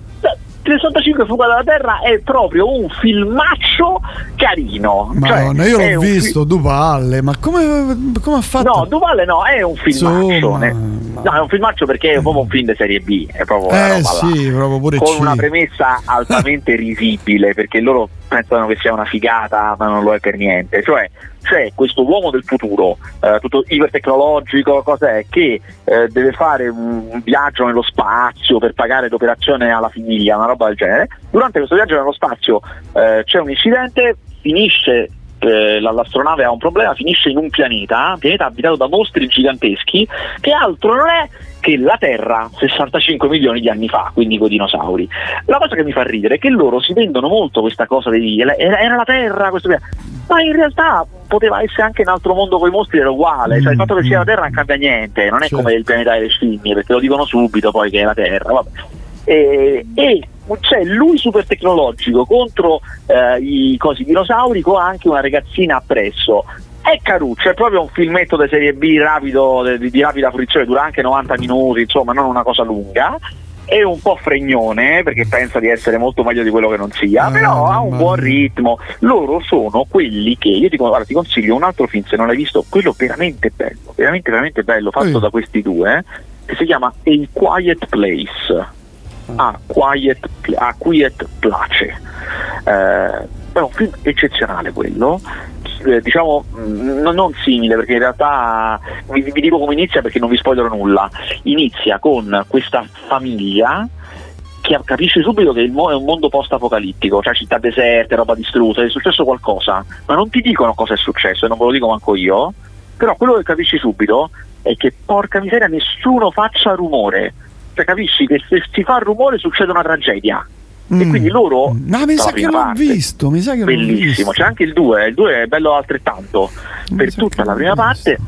65 Fuga dalla Terra è proprio un filmaccio carino.
Madonna,
Cioè,
io l'ho
un fi-
visto, Duvalle, ma come, come ha fatto?
No, Duvalle no, è un filmaccio. Ne- No, è un filmaccio perché è proprio un film di serie B, è proprio una
Eh
là.
sì, proprio pure
con
C.
una premessa altamente risibile perché loro pensano che sia una figata ma non lo è per niente. Cioè c'è questo uomo del futuro eh, tutto ipertecnologico cos'è che eh, deve fare un viaggio nello spazio per pagare l'operazione alla figlia una roba del genere. Durante questo viaggio nello spazio eh, c'è un incidente finisce eh, la- l'astronave ha un problema, finisce in un pianeta, un pianeta abitato da mostri giganteschi, che altro non è che la Terra 65 milioni di anni fa, quindi con i dinosauri. La cosa che mi fa ridere è che loro si vendono molto questa cosa di era, era la Terra, questo pianeta. ma in realtà poteva essere anche un altro mondo con i mostri, era uguale, cioè il fatto che sia la Terra non cambia niente, non è come il pianeta delle scimmie, perché lo dicono subito poi che è la Terra. Vabbè. E, e c'è lui super tecnologico contro eh, i cosi dinosauri con anche una ragazzina appresso. È caruccio, è proprio un filmetto di serie B rapido, di, di rapida fruizione, dura anche 90 minuti, insomma, non una cosa lunga. È un po' fregnone eh, perché pensa di essere molto meglio di quello che non sia, però ha un buon ritmo. Loro sono quelli che io dico, guarda, ti consiglio un altro film se non l'hai visto, quello veramente bello, veramente, veramente bello, fatto da questi due, eh, che si chiama A Quiet Place a Quiet, a Quiet Place. Eh, è un film eccezionale quello, eh, diciamo mh, non- simile perché in realtà vi, vi dico come inizia perché non vi spoilerò nulla. Inizia con questa famiglia che capisce subito che è un mondo post-apocalittico, cioè città deserte, roba distrutta, è successo qualcosa, ma non ti dicono cosa è successo e non ve lo dico manco io, però quello che capisci subito è che porca miseria nessuno faccia rumore, cioè capisci che se si fa rumore succede una tragedia. E quindi loro...
Ma mi sa che l'ho
parte,
visto, mi sa che
Bellissimo,
visto.
c'è anche il 2, il 2 è bello altrettanto. Per tutta la prima parte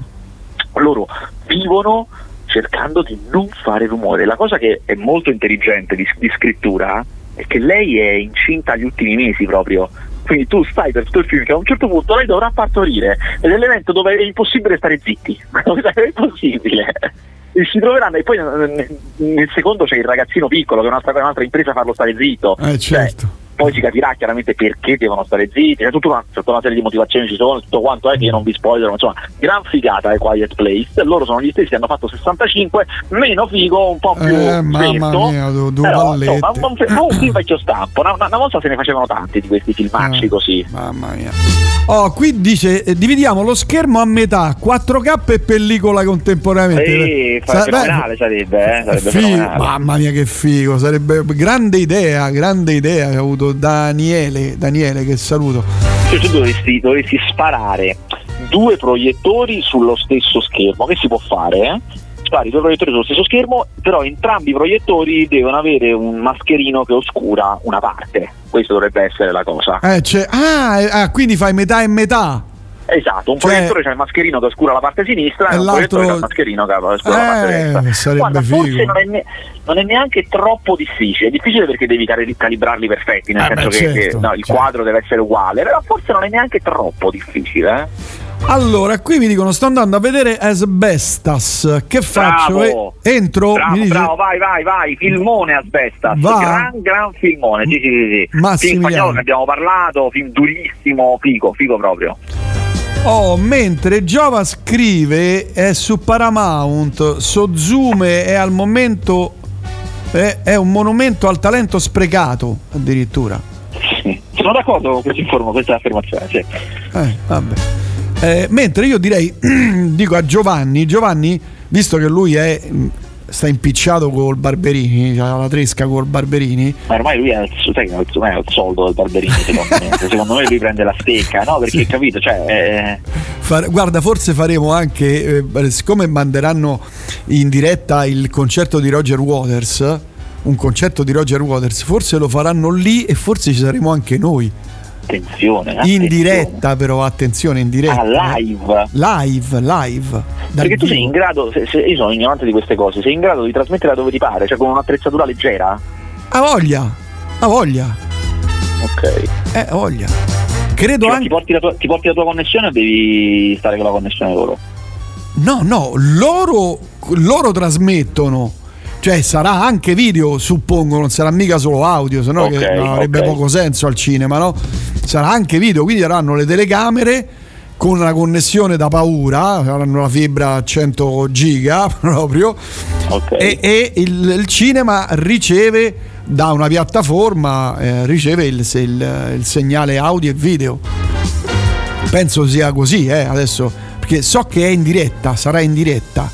loro vivono cercando di non fare rumore. La cosa che è molto intelligente di, di scrittura è che lei è incinta agli ultimi mesi proprio. Quindi tu stai per tutto il film che a un certo punto lei dovrà partorire ed è l'evento dove è impossibile stare zitti. (laughs) è impossibile. Si troveranno e poi nel, secondo c'è il ragazzino piccolo che è un'altra, un'altra impresa farlo stare zitto.
Eh certo.
Poi si capirà chiaramente perché devono stare zitti, c'è tutta una, tutta una serie di motivazioni ci sono, tutto quanto è che io non vi spoilerò, insomma, gran figata è Quiet Place, loro sono gli stessi che hanno fatto 65, meno figo, un po' più
Eh, mamma mia, du- du
però, insomma, un, un, un film vecchio stampo, una, una- volta se ne facevano tanti di questi filmacci così.
Eh, Mamma mia. Oh, qui dice eh, dividiamo lo schermo a metà, 4K e pellicola contemporaneamente.
Sì,
Sa-
fenomenale sarebbe, eh, sarebbe
Figo,
fenomenale.
mamma mia che figo, sarebbe grande idea, grande idea che ha avuto Daniele, Daniele che saluto.
Cioè tu dovresti, dovresti sparare due proiettori sullo stesso schermo, che si può fare, eh? Spari due proiettori sullo stesso schermo, però entrambi i proiettori devono avere un mascherino che oscura una parte. Questa dovrebbe essere la cosa.
Eh, c'è- ah, eh, ah, quindi fai metà e metà.
Esatto, un
Cioè-
proiettore c'ha il mascherino che oscura la parte sinistra
E
e un proiettore c'ha il mascherino che oscura la parte
Eh,
destra. Guarda, forse non è, ne- non è neanche troppo difficile, è difficile perché devi cali- calibrarli perfetti, nel
Eh,
senso
beh,
che,
certo,
no, il quadro deve essere uguale, però forse non è neanche troppo difficile. Eh?
Allora, qui mi dicono sto andando a vedere Asbestas. Che faccio?
Bravo.
Eh, entro?
Bravo,
dice-
bravo, vai, vai, vai, filmone Asbestas,
Va.
gran, gran filmone, sì, sì, sì, sì. Film spagnolo ne abbiamo parlato, film durissimo, figo, figo proprio.
Oh, mentre Giova scrive è su Paramount, Sozume è al momento è, è un monumento al talento sprecato addirittura.
Sono d'accordo con questa informo- questa affermazione, sì.
Eh, vabbè. Eh, mentre io direi, (clears throat) dico a Giovanni, Giovanni, visto che lui è, sta impicciato col Barberini, ha la tresca col Barberini,
Ma ormai lui è il, sai, ormai è il soldo del Barberini, secondo me. (laughs) secondo me lui prende la stecca, no? Perché capito, cioè. eh,
Fare- guarda, forse faremo anche, eh, siccome manderanno in diretta il concerto di Roger Waters, un concerto di Roger Waters, forse lo faranno lì e forse ci saremo anche noi.
Attenzione,
In
attenzione.
diretta però, attenzione, in diretta.
Ah, live.
Live, live.
Perché tu sei in grado, se, se- io sono ignorante di queste cose, sei in grado di trasmetterla dove ti pare, cioè con un'attrezzatura leggera?
Ha voglia. Ha voglia.
Ok.
Eh, voglia. Credo
Cioè,
anche.
ti, porti la tua, ti porti la tua connessione o devi stare con la connessione loro?
No, no, loro, loro trasmettono. Cioè sarà anche video, suppongo, non sarà mica solo audio, se no
Ok,
che no, avrebbe poco senso al cinema, no? Sarà anche video, quindi avranno le telecamere con una connessione da paura, avranno la fibra a 100 giga (laughs) proprio e, e il, il cinema riceve da una piattaforma, eh, riceve il, il- il segnale audio e video. Penso sia così, eh, adesso, perché so che è in diretta, sarà in diretta.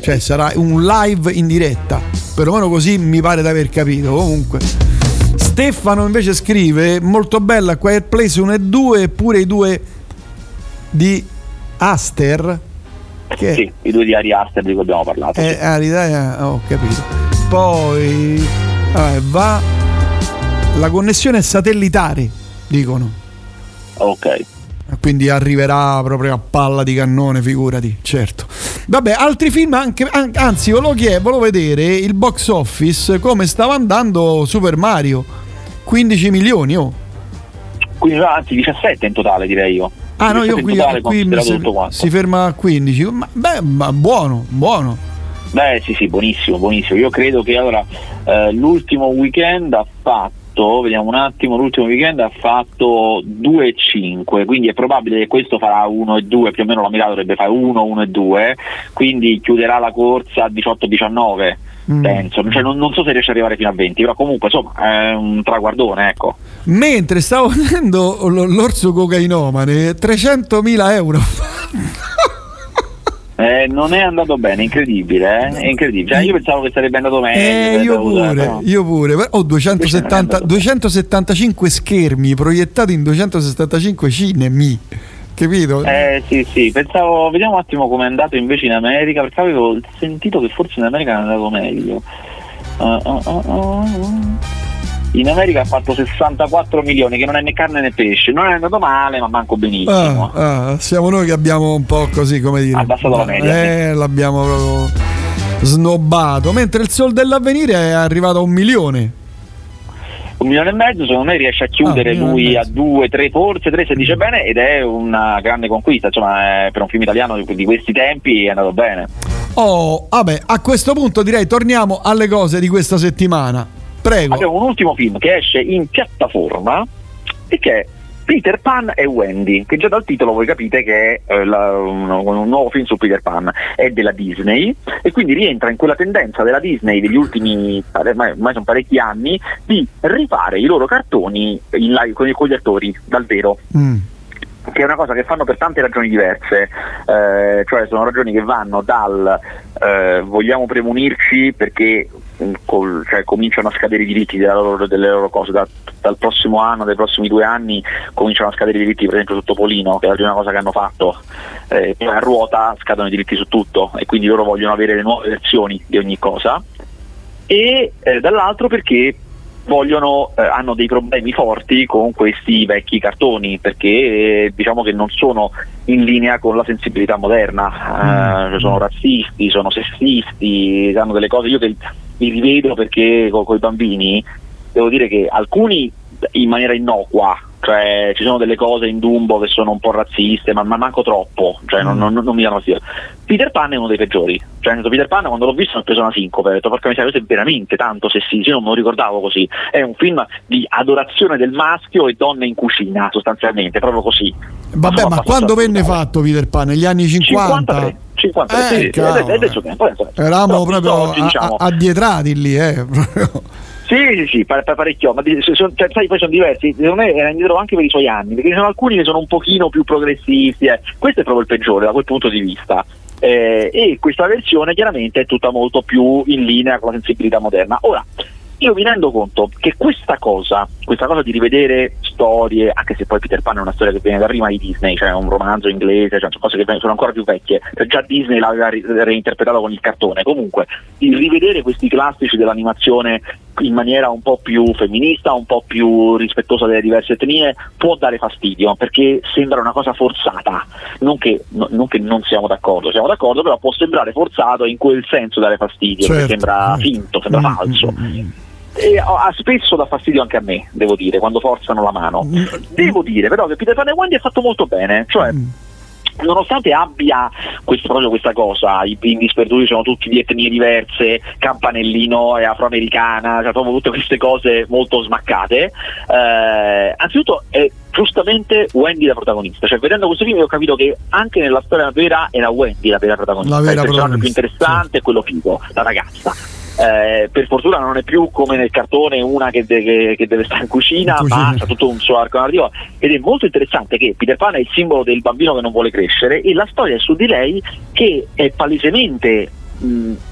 Cioè sarà un live in diretta. Perlomeno così mi pare di aver capito. Comunque. Stefano invece scrive molto bella Quiet Place 1 e 2 eppure i due di Aster che
Sì, i due di Ari Aster di cui abbiamo parlato.
è ah, l'Italia- ho capito poi vabbè, va la connessione è satellitare dicono
Ok.
Quindi arriverà proprio a palla di cannone, figurati, certo. Vabbè, altri film anche, an- anzi, volevo, chiedere, volevo vedere il box office come stava andando Super Mario. 15 milioni, oh.
Quindi anzi 17 in totale direi io.
Ah no, io
17 in
qui,
totale,
qui si, si ferma a 15. Ma, beh, ma buono, buono.
Beh sì sì, buonissimo, buonissimo. Io credo che allora eh, l'ultimo weekend ha fatto, vediamo un attimo, l'ultimo weekend ha fatto 2,5, quindi è probabile che questo farà 1 e 2, più o meno la metà dovrebbe fare 1, 1 e 2, quindi chiuderà la corsa a 18-19.
Mm.
Penso, cioè, non, non so se riesce ad arrivare fino a 20, però comunque insomma è un traguardone, ecco.
Mentre stavo vedendo l'orso cocainomane, 300.000 euro. (laughs)
Eh, non è andato bene, incredibile, eh? è incredibile. Cioè, io pensavo che sarebbe andato meglio.
Eh, io pure,
però-
io pure. Ho
Invece
270,
non è andato
275 schermi proiettati in 275 cinemi. Capito?
Eh sì sì, pensavo, vediamo un attimo com'è andato invece in America, perché avevo sentito che forse in America è andato meglio. Ah, ah, ah. In America ha fatto 64 milioni, che non è né carne né pesce, non è andato male, ma manco benissimo.
Ah, ah, siamo noi che abbiamo un po' così, come dire.
Abbassato la media,
Eh, l'abbiamo proprio snobbato. Mentre il sol dell'avvenire è arrivato a un milione.
Un milione e mezzo, secondo me riesce a chiudere
Ah,
lui a due, tre, forse tre se dice bene, ed è una grande conquista, insomma, eh, per un film italiano di questi tempi è andato bene.
Oh, vabbè, a questo punto direi torniamo alle cose di questa settimana. Prego.
Abbiamo un ultimo film che esce in piattaforma e che è Peter Pan e Wendy, che già dal titolo voi capite che è eh, la- un, un nuovo film su Peter Pan, è della Disney e quindi rientra in quella tendenza della Disney degli ultimi, ormai, ormai sono parecchi anni, di rifare i loro cartoni live con, con gli attori dal vero
Mm.
che è una cosa che fanno per tante ragioni diverse, eh, cioè sono ragioni che vanno dal eh, vogliamo premunirci perché col- cioè, cominciano a scadere i diritti della loro- delle loro cose, da- dal prossimo anno, dai prossimi due anni cominciano a scadere i diritti per esempio su Topolino, che è la prima cosa che hanno fatto, eh, poi a ruota scadono i diritti su tutto. E quindi loro vogliono avere le nuove versioni di ogni cosa. E eh, dall'altro perché vogliono, eh, hanno dei problemi forti con questi vecchi cartoni perché eh, diciamo che non sono in linea con la sensibilità moderna, eh, cioè sono razzisti, sono sessisti, hanno delle cose, io che li rivedo perché con i bambini devo dire che alcuni in maniera innocua, cioè ci sono delle cose in Dumbo che sono un po' razziste, ma, ma manco troppo, cioè non, non- non mi danno fastidio. Peter Pan è uno dei peggiori, cioè Peter Pan quando l'ho visto mi ha preso una sincope, ho detto porca miseria, questo è veramente tanto sessista, io non me lo ricordavo così, è un film di adorazione del maschio e donne in cucina sostanzialmente, proprio così.
Vabbè, ma
abbastanza
quando venne fatto Peter Pan? Negli anni 50?
53, 53
Eh,
del suo tempo, adesso-
Eravamo proprio
oggi,
a-
diciamo,
addietrati lì, eh. (laughs)
Sì, sì, sì, pa- pa- parecchio, ma sono- cioè, sai, poi sono diversi, secondo me era indietro anche per i suoi anni, perché ci sono alcuni che sono un pochino più progressisti, eh. questo è proprio il peggiore da quel punto di vista. Eh, e questa versione chiaramente è tutta molto più in linea con la sensibilità moderna. Ora, io mi rendo conto che questa cosa, questa cosa di rivedere storie, anche se poi Peter Pan è una storia che viene da prima di Disney, cioè un romanzo inglese, cioè sono cose che sono ancora più vecchie, cioè già Disney l'aveva reinterpretato con il cartone. Comunque, il rivedere questi classici dell'animazione in maniera un po' più femminista, un po' più rispettosa delle diverse etnie, può dare fastidio perché sembra una cosa forzata. Non che, no- non che non siamo d'accordo, siamo d'accordo, però può sembrare forzato e in quel senso dare fastidio,
Certo,
sembra finto, sembra
Mm,
falso.
Mm, mm.
e ha spesso dà fastidio anche a me, devo dire, quando forzano la mano. Devo dire però che Peter Pan e Wendy è fatto molto bene, cioè nonostante abbia questo, proprio questa cosa, i bimbi sperduti sono tutti di etnie diverse, campanellino è afroamericana, cioè proprio tutte queste cose molto smaccate, eh, anzitutto è giustamente Wendy la protagonista, cioè vedendo questo film ho capito che anche nella storia vera era Wendy la vera protagonista,
La vera
il personaggio più interessante è quello figo, la ragazza. Eh, per fortuna non è più come nel cartone una che, de- che- che deve stare in cucina,
In
ma
cucina.
ha tutto un suo arco narrativo. Ed è molto interessante che Peter Pan è il simbolo del bambino che non vuole crescere e la storia è su di lei che è palesemente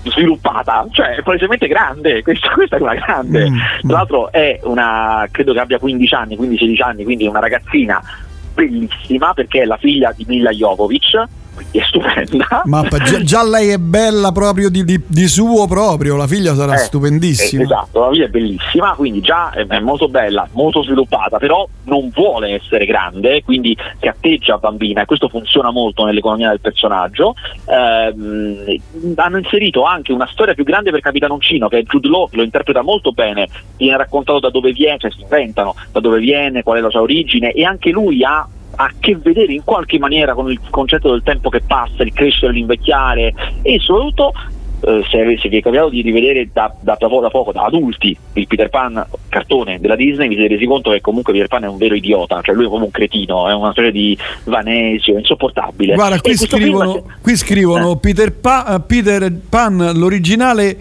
sviluppata, cioè è palesemente grande, (laughs) questa, questa è una grande.
Mm,
Tra l'altro è una, credo che abbia 15 anni, 15-16 anni, quindi è una ragazzina bellissima perché è la figlia di Mila Jovovich, quindi è stupenda.
Mappa, già, già lei è bella proprio di, di- di suo proprio, la figlia sarà
Eh,
stupendissima.
eh, esatto, la via è bellissima, quindi già è, è molto bella, molto sviluppata, però non vuole essere grande, quindi si atteggia bambina e questo funziona molto nell'economia del personaggio. Ehm, hanno inserito anche una storia più grande per Capitanoncino, che è Jude Law, lo interpreta molto bene, viene raccontato da dove viene, cioè si inventano da dove viene, qual è la sua origine e anche lui ha ha a che vedere in qualche maniera con il concetto del tempo che passa, il crescere, l'invecchiare e soprattutto eh, se, se vi è capitato di rivedere da, da, da po- da poco, da adulti, il Peter Pan cartone della Disney, vi siete resi conto che comunque Peter Pan è un vero idiota, cioè lui è come un cretino, è una storia di Vanesio, insopportabile.
Guarda,
E
qui
questo
scrivono, qui scrivono Peter, Pa- eh, Peter Pan, l'originale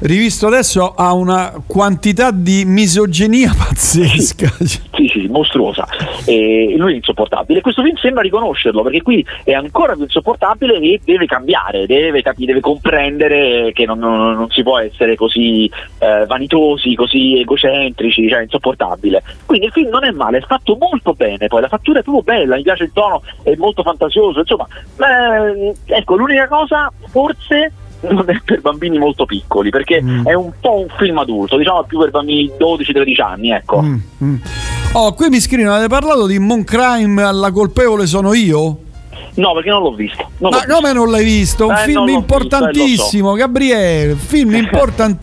rivisto adesso ha una quantità di misoginia (laughs) pazzesca.
Sì, sì, mostruosa. E lui è insopportabile. Questo film sembra riconoscerlo perché qui è ancora più insopportabile e deve cambiare, deve, capi- deve comprendere che non, non- non si può essere così eh, vanitosi, così egocentrici, cioè insopportabile. Quindi il film non è male, è fatto molto bene, poi la fattura è proprio bella, mi piace il tono, è molto fantasioso, insomma, eh, ecco, l'unica cosa forse non è per bambini molto piccoli, perché è un po' un film adulto, diciamo più per bambini 12-13 anni, ecco.
Mm, mm. Oh, qui mi scrivono, avete parlato di Mon Crime, la colpevole sono io?
No, perché non l'ho visto. Non
Ma
l'ho visto.
come non l'hai visto? Un
Eh,
film
l'ho
importantissimo, Gabriele, film (laughs)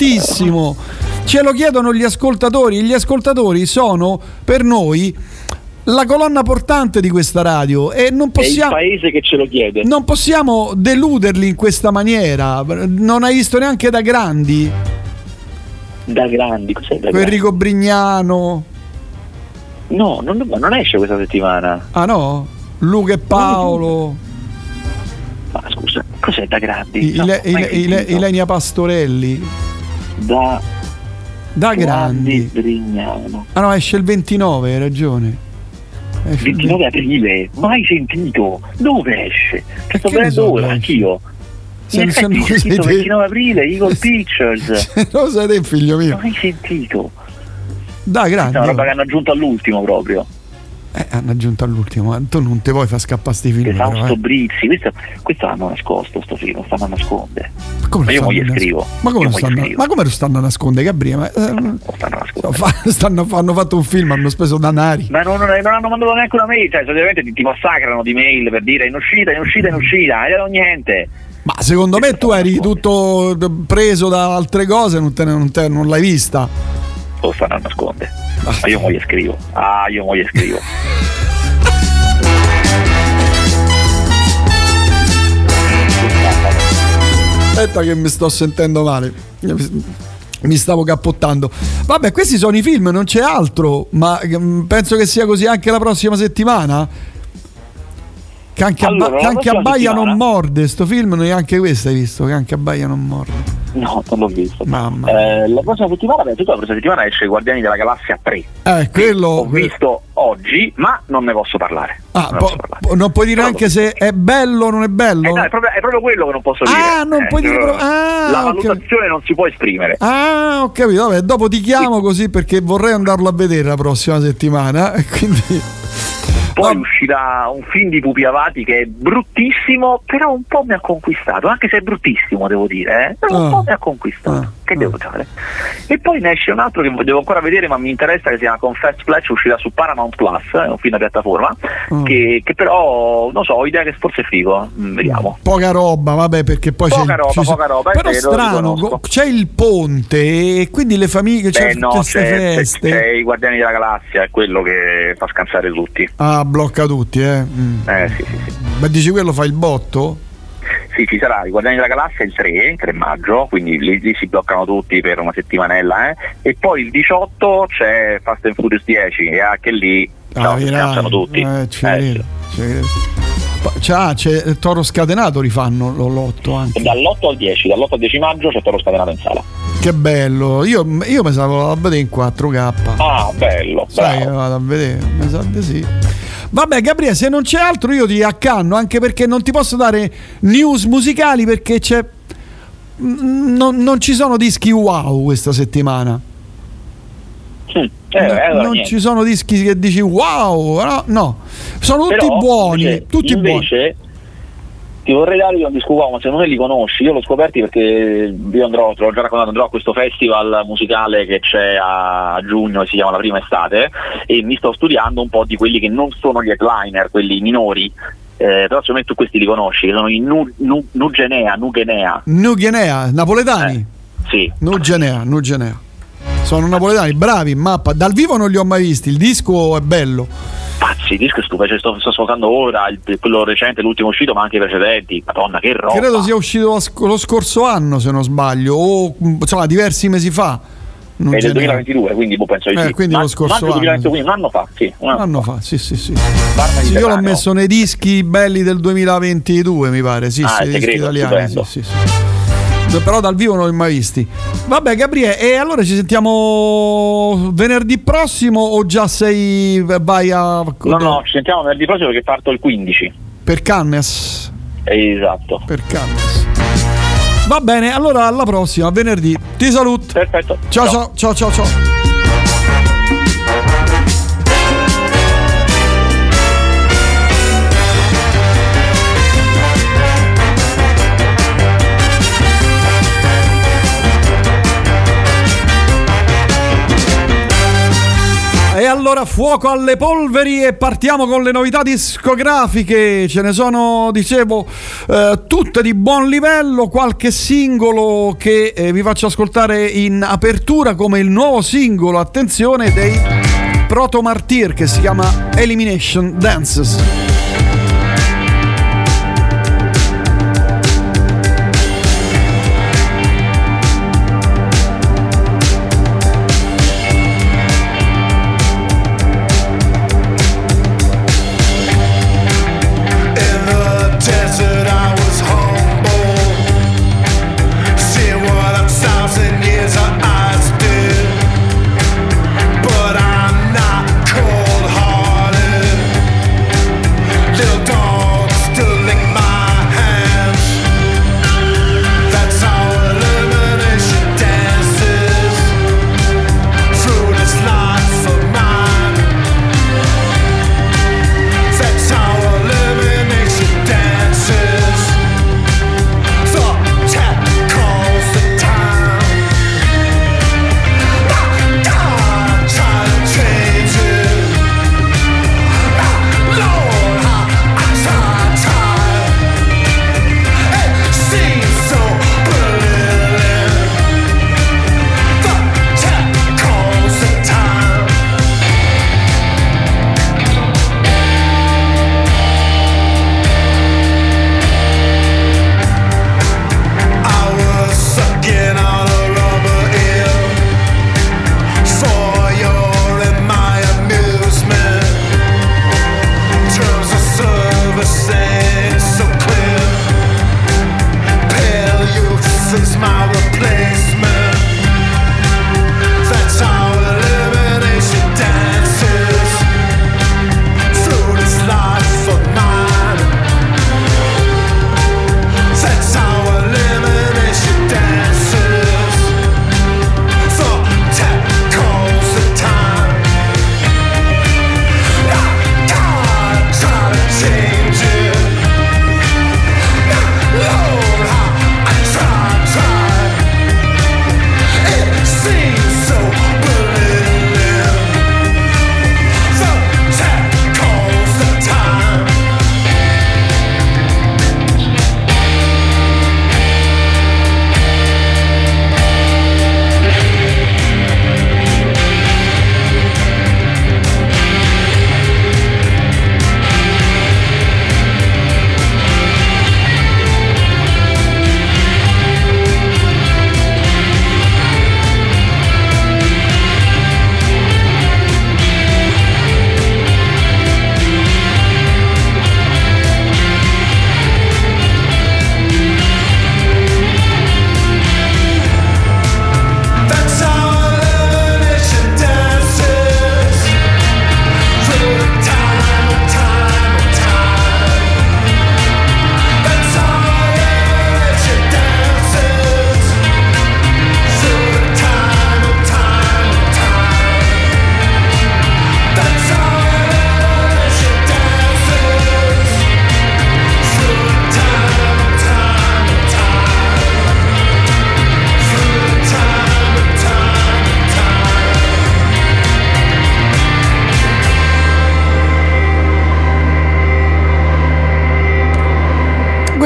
importantissimo. Ce lo chiedono gli ascoltatori gli ascoltatori sono per noi la colonna portante di questa radio e non possiamo
È il paese che ce lo chiede.
non possiamo deluderli in questa maniera. Non hai visto neanche da grandi?
Da grandi, cos'è da grandi?
Enrico Brignano.
No, non, non esce questa settimana.
Ah no? Luca e Paolo.
Ma scusa, cos'è da grandi? No,
Ile-
mai
Ile- Ile-
sentito.
Ilenia Pastorelli.
da
Da grandi.
Brignano.
Ah no, esce il 29, hai ragione. Esce il
29 aprile, mai sentito. Dove esce? Che sto
Che ne
vedendo ora, anch'io.
Se- se non siete-
29 aprile, Eagle (laughs) Pictures.
Lo sai te, figlio mio.
Mai sentito.
Da grandi.
È una roba che hanno aggiunto all'ultimo proprio.
Eh, hanno aggiunto all'ultimo. Tu non te vuoi far scappare sti film. Però,
Fausto
eh.
Brizzi, questo, questo l'hanno nascosto sto film, lo stanno a nascondere.
Ma come
Ma io mo gli
stanno
scrivo.
Ma come, lo stanno, ma come lo stanno a nascondere, Gabriele? Ma, eh,
Lo stanno a nascondere.
fa- (laughs) stanno- hanno fatto un film, hanno speso danari.
Ma non, non- non hanno mandato neanche una mail, cioè solitamente ti, ti massacrano di mail per dire in uscita, in uscita, in uscita, e non niente.
Ma secondo me tu eri tutto preso da altre cose, non, ne- non te- non l'hai vista.
Lo stanno a nascondere. Ma io mo gli scrivo. Ah, io mo gli scrivo.
Aspetta che mi sto sentendo male. Mi stavo cappottando. Vabbè, questi sono i film, non c'è altro. Ma mm, penso che sia così anche la prossima settimana. Che anche,
Allora,
abba-
la
che anche
prossima
abbaia non morde. Sto film neanche questo hai visto. Che anche abbaia non morde.
No, non l'ho visto.
Mamma.
Eh, la prossima settimana, beh, tutta la prossima settimana esce Guardiani della Galassia 3.
Eh, quello.
Ho visto oggi, ma non ne posso parlare.
Ah,
non,
po-
posso parlare.
non puoi dire
Però
neanche se è bello o non è bello.
Eh, no, è, proprio, è proprio quello che non posso dire.
Ah, non
Eh,
puoi dire
proprio-
pro- ah,
la valutazione non si può esprimere.
Ah, ho capito. Vabbè, dopo ti chiamo così perché vorrei andarlo a vedere la prossima settimana. (laughs) Quindi.
Poi uscirà un film di Pupi Avati che è bruttissimo, però un po' mi ha conquistato, anche se è bruttissimo devo dire, eh, però un
Ah.
po' mi ha conquistato. Che devo fare? E poi ne esce un altro che devo ancora vedere, ma mi interessa, che si chiama Confess Flash, uscirà su Paramount Plus, è un film da piattaforma,
Mm.
che, che però, non so, ho idea che forse è figo, Mm, vediamo.
Poca roba, vabbè, perché poi
Poca
c'è il-
roba,
sono-
poca roba,
Però
è vero,
strano, c'è il ponte e quindi le famiglie, c'è
Beh, no,
tutte queste
c'è, c'è- c'è i Guardiani della Galassia, è quello che fa scansare tutti.
Ah, blocca tutti, eh. Mm.
Eh sì, sì, sì.
Ma dici quello fa il botto?
Sì, ci sarà i Guardiani della Galassia il 3, 3 maggio, quindi lì, lì si bloccano tutti per una settimanella, eh. E poi il 18 c'è Fast and Furious 10 e anche lì
Ah,
no, si tutti.
Eh, ci
Eh,
ci C'è, ah, c'è Toro Scatenato rifanno lo lotto anche.
Dall'8 al 10, dall'8 al 10 maggio c'è Toro Scatenato in sala.
Che bello. Io, io vado a vedere in 4K.
Ah, bello,
Sai
bravo.
vado a vedere, mi sa di sì. Vabbè, Gabriele, se non c'è altro io ti accanno, anche perché non ti posso dare news musicali perché c'è. Non, non ci sono dischi wow questa settimana.
Eh,
No,
allora
non
niente.
ci sono dischi che dici wow, no, no. sono tutti
Però,
buoni,
invece-
tutti buoni.
invece, ti vorrei dare io un disco wow, ma se non li conosci, io l'ho scoperti perché io andrò, te l'ho già raccontato, andrò a questo festival musicale che c'è a giugno, si chiama La Prima Estate, e mi sto studiando un po' di quelli che non sono gli headliner, quelli minori, eh, però secondo me tu questi li conosci, che sono i Nu- Nu- Nugenea, Nugenea,
Nugenea, napoletani.
sì.
Nugenea, Nugenea. Sono napoletani, bravi in mappa. Dal vivo non li ho mai visti, il disco è bello.
Pazzi, il disco è stupendo, cioè, sto, sto ascoltando ora, il- quello recente, l'ultimo uscito, ma anche i precedenti, madonna che roba.
Credo sia uscito lo sc- lo scorso anno, se non sbaglio, o insomma diversi mesi fa.
È del
Nugenea.
2022, quindi boh, penso di
Eh,
sì.
quindi
Ma-
lo scorso anno,
2022, quindi un anno fa, sì. Un
Un
anno
anno fa, sì, sì, sì.
Barba
Sì, io l'ho messo nei dischi belli del 2022, mi pare. Sì,
Ah,
sì, dischi italiani. Sì, sì, sì. Però dal vivo non li ho mai visti. Vabbè, Gabriele, e allora ci sentiamo venerdì prossimo o già sei vai a
No, no, ci sentiamo venerdì prossimo perché parto il 15.
per Cannes?
Esatto.
Per Cannes. Va bene, allora alla prossima, venerdì. Ti saluto.
Perfetto.
Ciao ciao ciao ciao ciao. Allora fuoco alle polveri e partiamo con le novità discografiche. Ce ne sono, dicevo, eh, tutte di buon livello. Qualche singolo che eh, vi faccio ascoltare in apertura come il nuovo singolo, attenzione, dei Proto Martyr che si chiama Elimination Dances.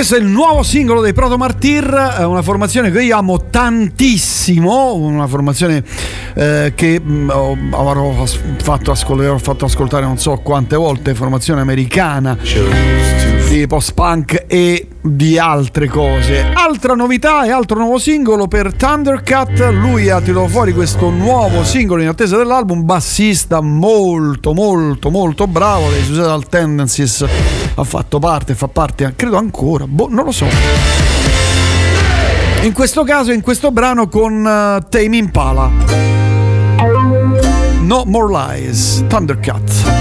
Questo è il nuovo singolo dei Proto Martyr, eh, una formazione che io amo tantissimo, una formazione eh, che mm, mh, avrò fatto, ascol- fatto ascoltare non so quante volte, formazione americana di post-punk e di altre cose. Altra novità e altro nuovo singolo per Thundercat, lui ha tirato fuori questo nuovo singolo in attesa dell'album, bassista molto molto molto bravo dei Suicidal Tendencies ha fatto parte, fa parte, credo ancora, boh, non lo so. In questo caso, in questo brano con uh, Tame Impala. No More Lies, Thundercat.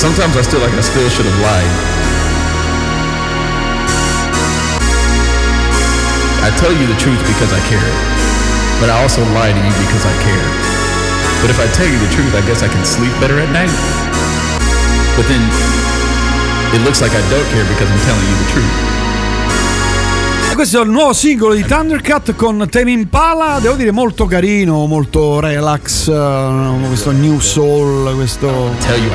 So
sometimes I still like I still should have lied. I tell you the truth because I care, but I also lie to you because I care. But if I tell you the truth, I guess I can sleep better at night. But then it looks like I don't care because I'm telling you the truth.
Questo è il nuovo singolo di Thundercat con Tame Impala, devo dire molto carino, molto relax, eh, questo new soul, questo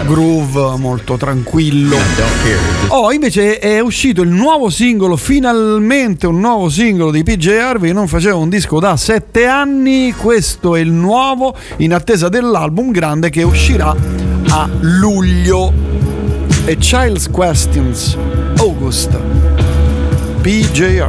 groove molto tranquillo. Oh, invece è uscito il nuovo singolo, finalmente un nuovo singolo di PJ Harvey, non faceva un disco da sette anni, questo è il nuovo in attesa dell'album grande che uscirà a luglio. E Child's Questions, August. PJ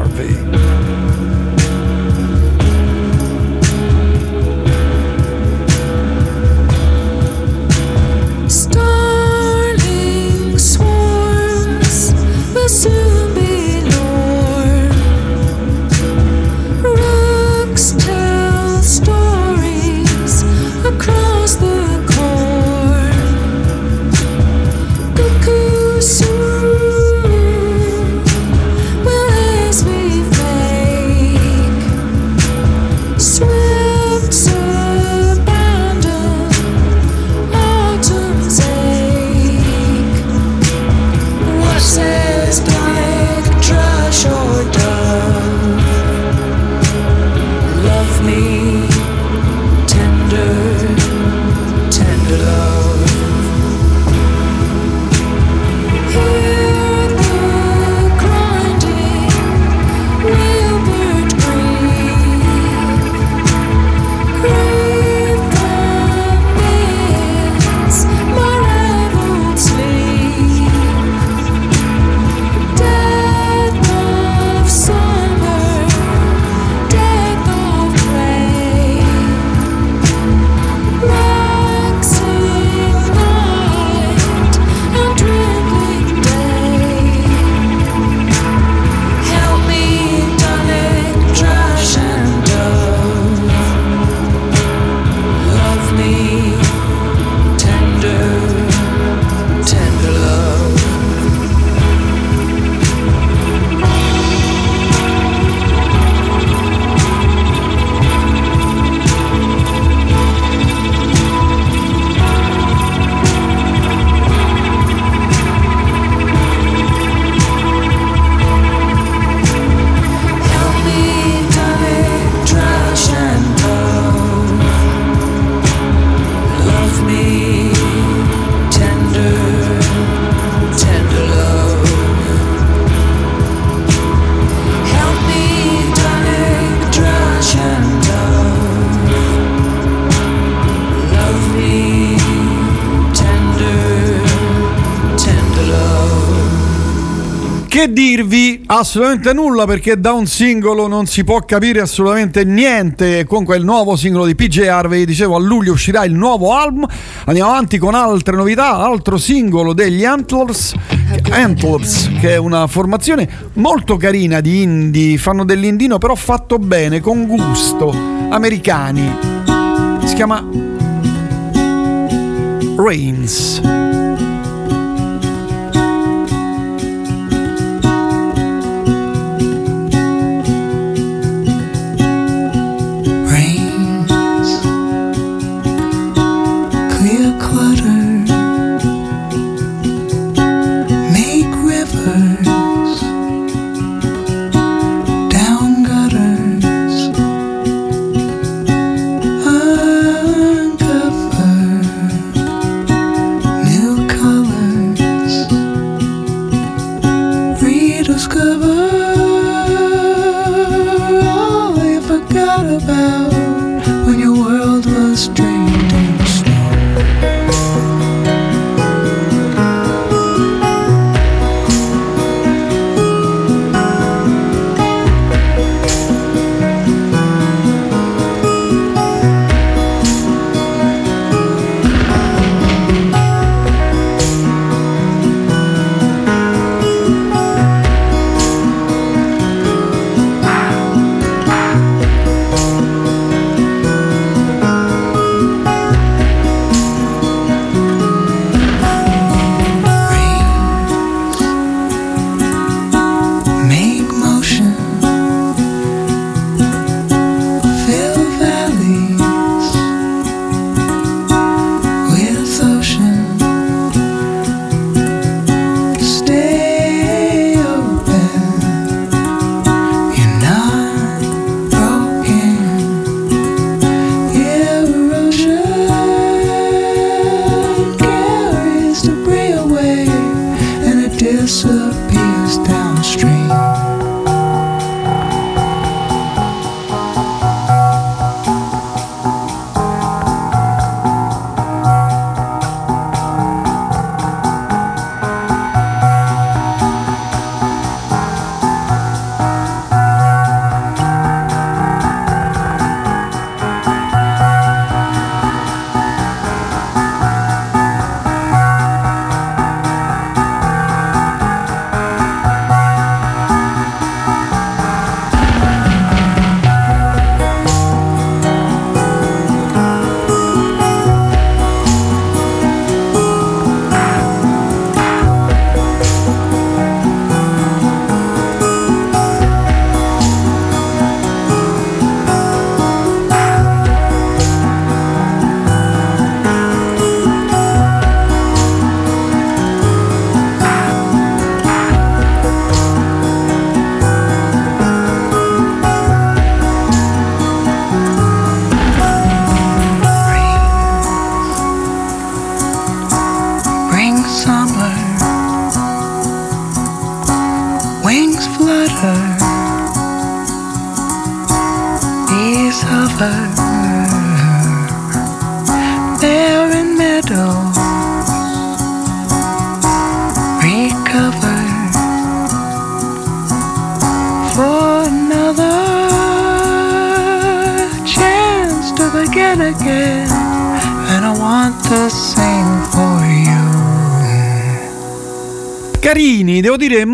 Che dirvi? Assolutamente nulla perché da un singolo non si può capire assolutamente niente. Comunque il nuovo singolo di PJ Harvey, dicevo a luglio uscirà il nuovo album. Andiamo avanti con altre novità, altro singolo degli Antlers, Antlers che è una formazione molto carina di indie, fanno dell'indino però fatto bene, con gusto, americani. Si chiama Rains.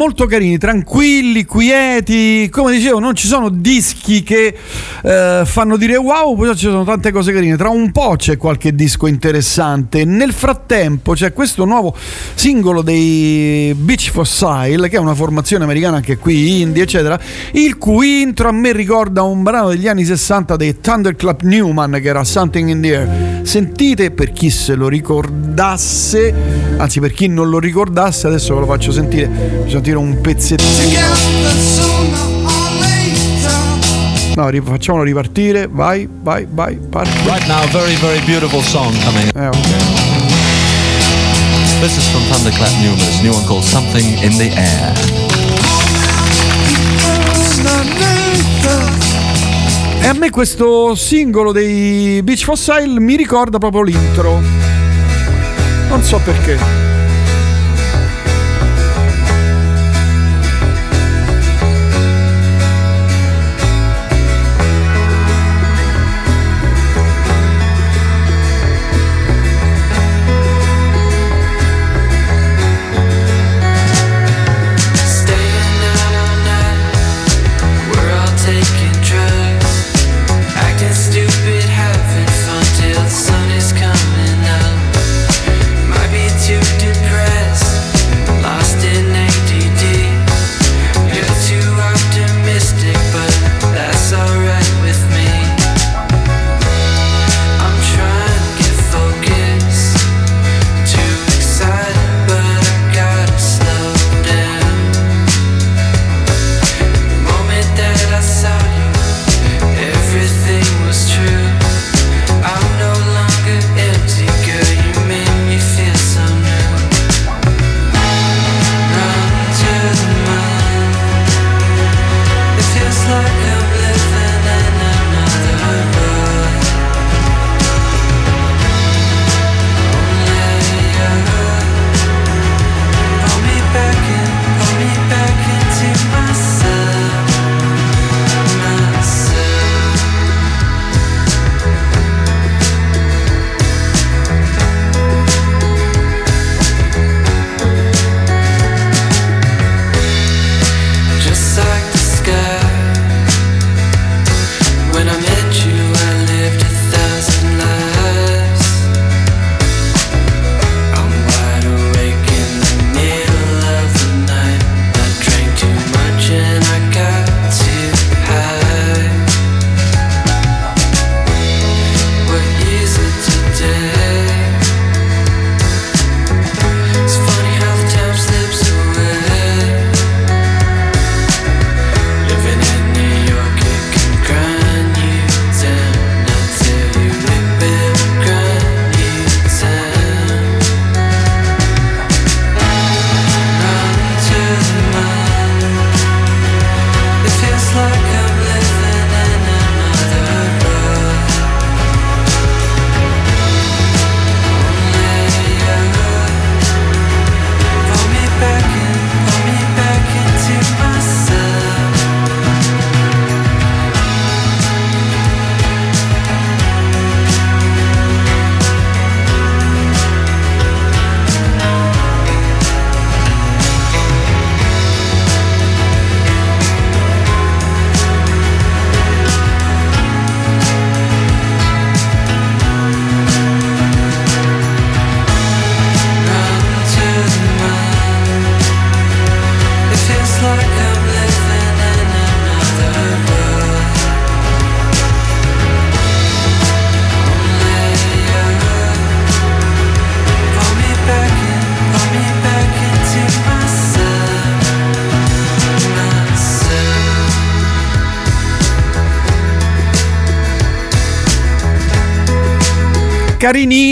Molto carini, tranquilli, quieti. Come dicevo, non ci sono dischi che eh, fanno dire wow, poi ci sono tante cose carine. Tra un po' c'è qualche disco interessante. Nel frattempo c'è questo nuovo singolo dei Beach Fossil, che è una formazione americana anche qui, indie, eccetera. Il cui intro a me ricorda un brano degli anni 60 dei Thunderclap Newman, che era Something in the Air. Sentite per chi se lo ricordasse, anzi per chi non lo ricordasse, adesso ve lo faccio sentire, faccio sentire un pezzettino. No, facciamolo ripartire, vai, vai, vai, parti.
Right now, very, very beautiful song coming.
Eh, ok.
This is from Thunderclap a new one called Something in the Air.
E a me questo singolo dei Beach Fossil mi ricorda proprio l'intro. Non so perché.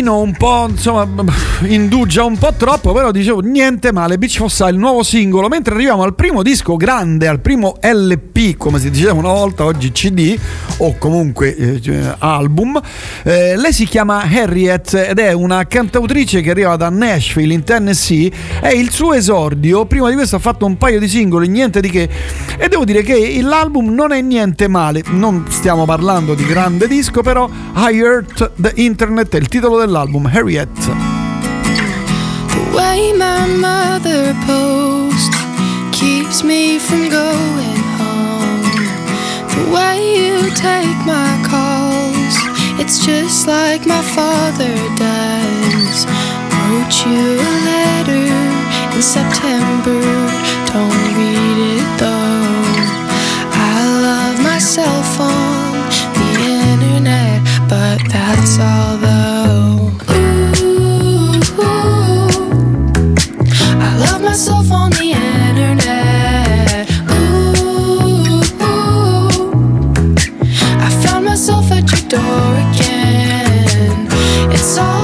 Carinino, un po' insomma (laughs) indugia un po' troppo, però dicevo niente male, Beach Fossa il nuovo singolo, mentre arriviamo al primo disco grande, al primo LP, come si diceva una volta, oggi CD o comunque eh, cioè, album, eh, lei si chiama Harriet ed è una cantautrice che arriva da Nashville in Tennessee, è il suo esordio, prima di questo ha fatto un paio di singoli, niente di che, e devo dire che l'album non è niente male, non stiamo parlando di grande disco, però I Heard the Internet è il titolo dell'album, Harriet.
The way my mother posed keeps me from going way you take my calls, it's just like my father does. Wrote you a letter in September, don't read it though. I love my cell phone, the internet, but that's all though. It's all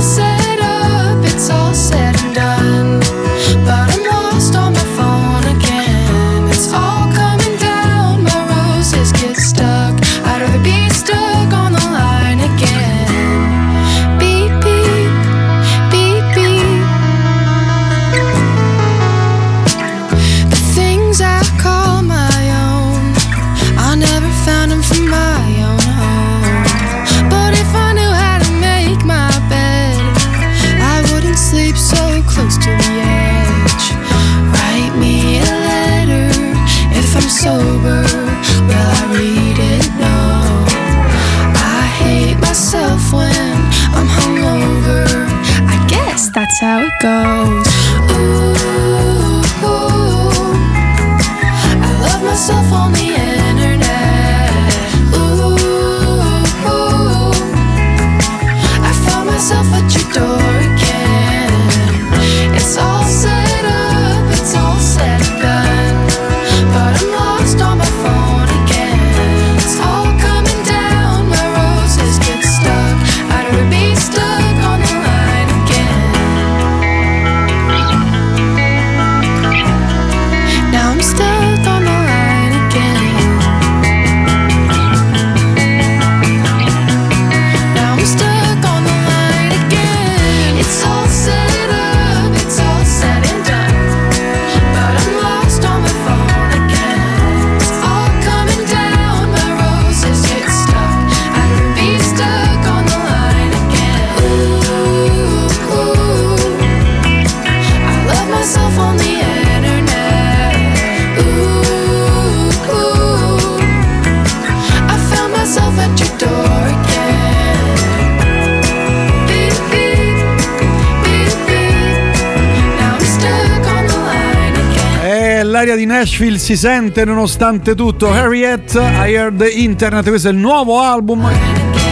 Nashville si sente nonostante tutto. Harriet, I Heard the Internet, questo è il nuovo album.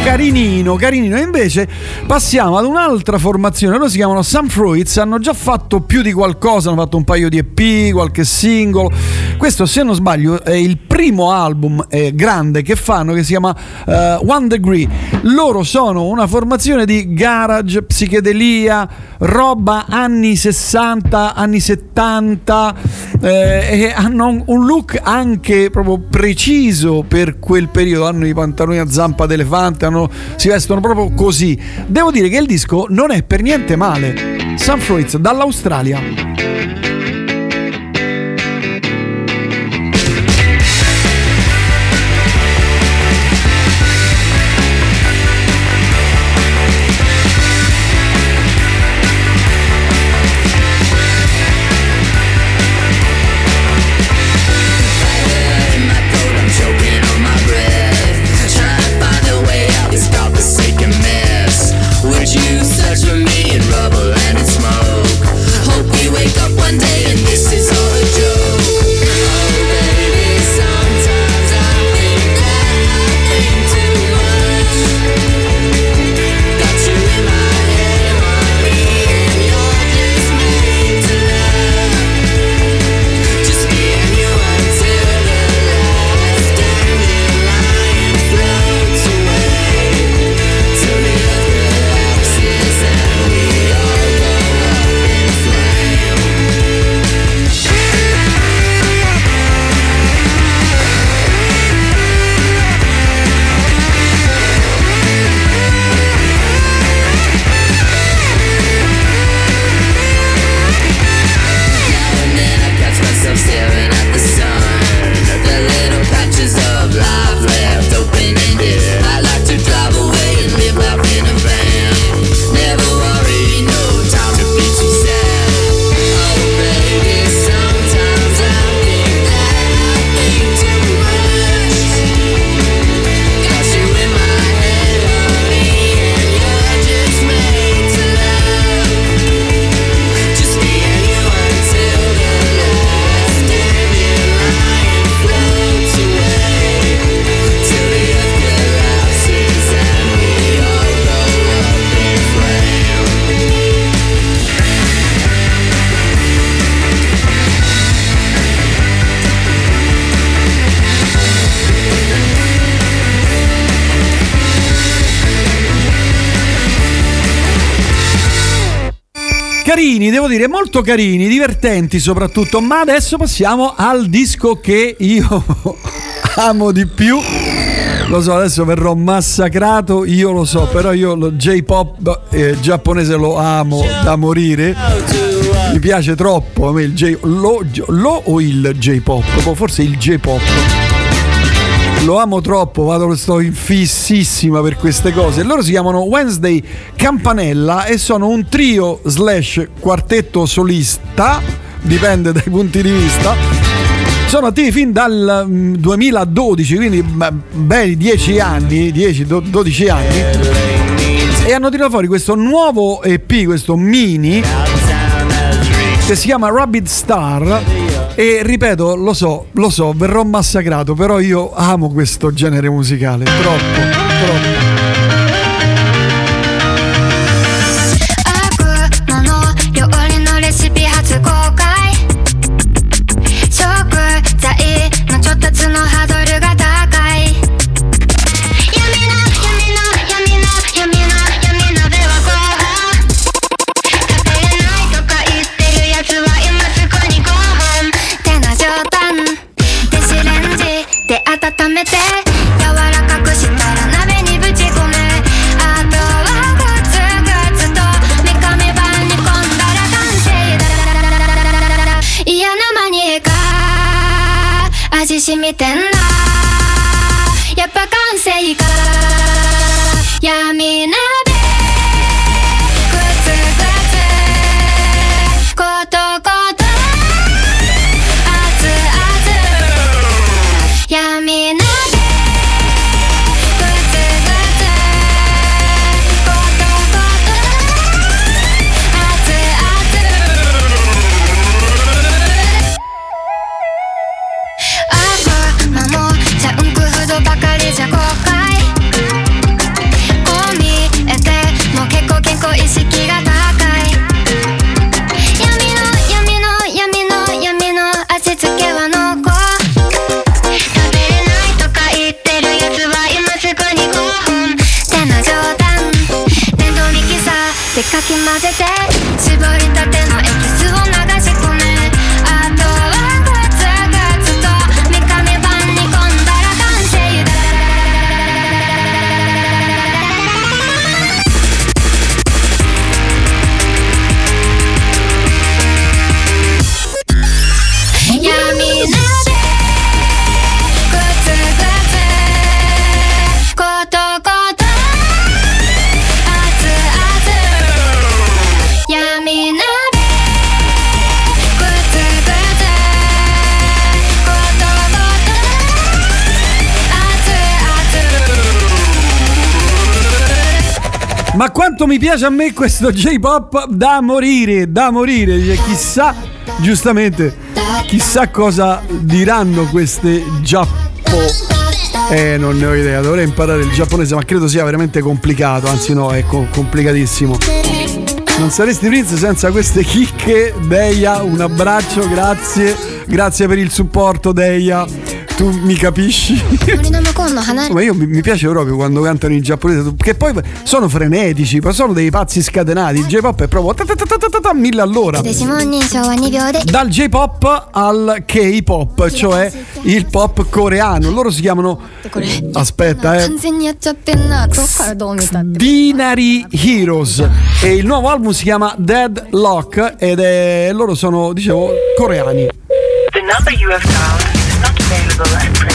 Carinino, carinino. E invece passiamo ad un'altra formazione. Loro si chiamano Sun Fruits. Hanno già fatto più di qualcosa. Hanno fatto un paio di EP, qualche singolo. Questo, se non sbaglio, è il primo album eh, grande che fanno che si chiama eh, One Degree. Loro sono una formazione di garage, psichedelia, roba anni 60, anni 70 eh, e hanno un- look anche proprio preciso per quel periodo. Hanno i pantaloni a zampa d'elefante, hanno- si vestono proprio così. Devo dire che il disco non è per niente male. Sun Fruits dall'Australia. Dire, molto carini, divertenti soprattutto, ma adesso passiamo al disco che io (laughs) amo di più. Lo so, adesso verrò massacrato, io lo so, però io lo J-pop eh, giapponese lo amo da morire. Mi piace troppo a me il J lo, lo o il J-pop? Boh, Forse il J-pop. Lo amo troppo, vado, sto in fississima per queste cose. Loro si chiamano Wednesday Campanella e sono un trio slash quartetto solista, dipende dai punti di vista. Sono attivi fin dal mm, 2012, quindi ma, bei 10 anni, 10-12 anni. E hanno tirato fuori questo nuovo EP, questo mini, che si chiama Rabbit Star. E ripeto, lo so, lo so, verrò massacrato, però io amo questo genere musicale, troppo, troppo. Ma quanto mi piace a me questo J-pop da morire, da morire. Dice, Chissà, giustamente, chissà cosa diranno queste giappo. Eh, non ne ho idea, dovrei imparare il giapponese, ma credo sia veramente complicato, anzi no, è co- complicatissimo. Non saresti Prince senza queste chicche, Deia, un abbraccio, grazie, grazie per il supporto Deia, tu mi capisci? Ma io mi, piace proprio quando cantano in giapponese, che poi sono frenetici, ma sono dei pazzi scatenati. Il J-pop è proprio ta ta mille all'ora. Dal J-pop al K-pop, cioè il pop coreano. Loro si chiamano Aspetta, eh. Dinari Heroes e il nuovo album si chiama Dead Lock. ed è loro sono, dicevo, coreani.
The number you have found is not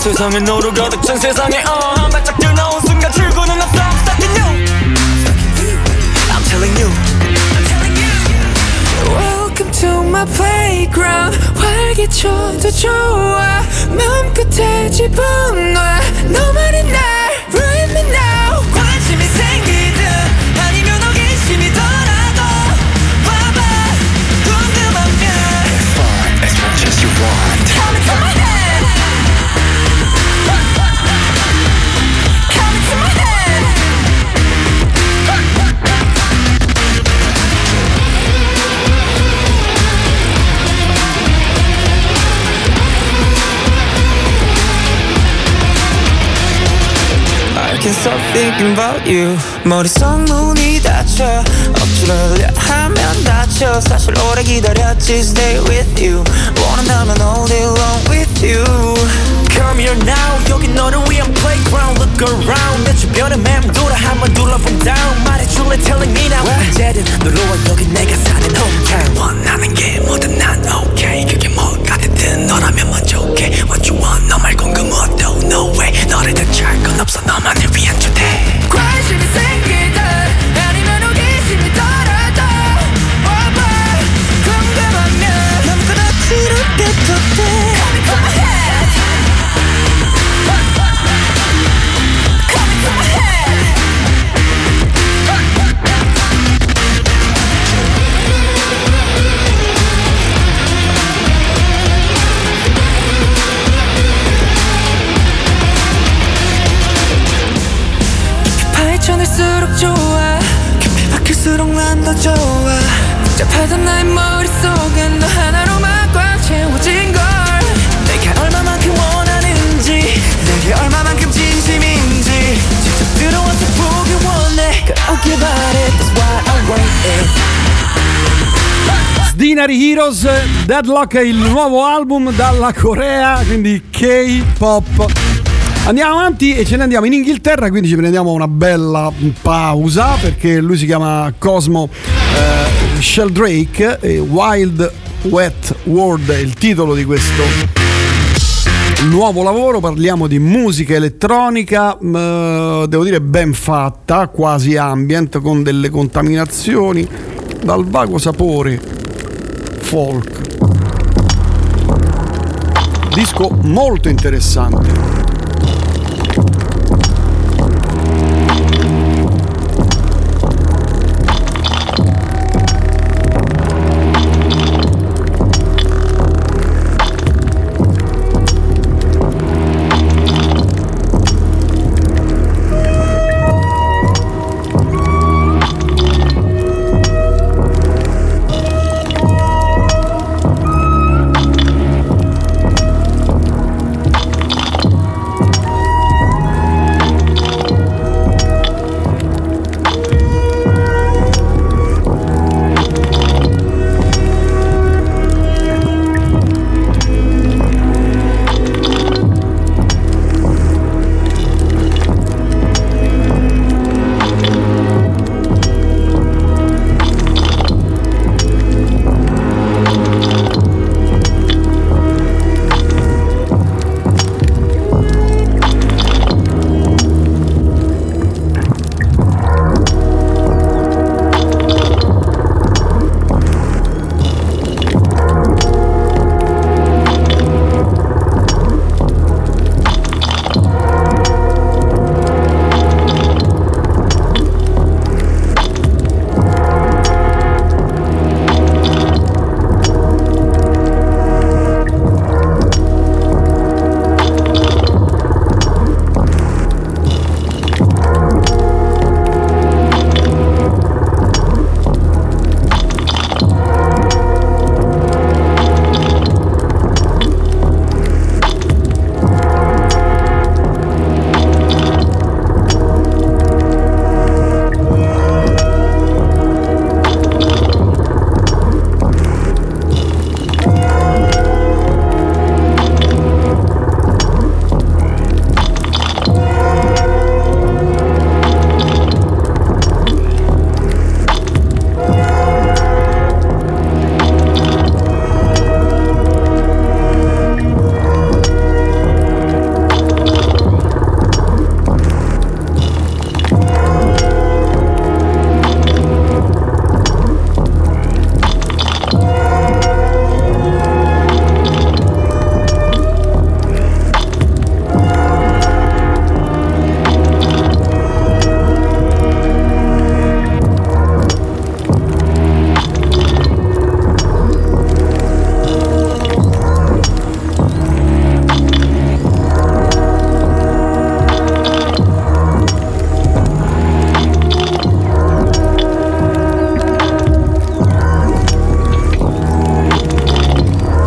세상에 너로 가득 찬 세상에 어, 한 발짝 뛰어나온 순간 출구는 없어 I'm stuck in you I'm telling you
Welcome to my playground 활기쳐도 좋아 마음껏 집어넣어 너말
thinking about you 머릿속 문이 닫혀 억지로 하면 닫혀 사실 오래 기다렸지 Stay with you 원한다면 all day long with you Come here now 여기 너를 위한 playground Look around 내 주변에 맴돌아 한번 둘러본 down 말해줄래 telling me now 언제든 놀러와 여기 내가 사는 hometown 원하는 게 뭐든 난 okay 그게 뭐가 됐든 너라면 먼저 okay What you want 너 말곤 그 무엇도 no way 너를 대체할 건 없어 너만을 위한 초대 관심이 생 좋아 복잡하던 나의 머릿속엔 너 하나로만 꽉 채워진 걸 내가 얼마만큼 원하는지 내게 얼마만큼 진심인지 직접 들어와서 보기 원해 Girl, I'll give out it That's why I want it
Sdinary Heroes, Deadlock è il nuovo album dalla Corea, quindi K-pop. Andiamo avanti e ce ne andiamo in Inghilterra, quindi ci prendiamo una bella pausa perché lui si chiama Cosmo eh, Sheldrake e Wild Wet World è il titolo di questo nuovo lavoro, parliamo di musica elettronica, mh, devo dire ben fatta, quasi ambient, con delle contaminazioni dal vago sapore folk. Disco molto interessante.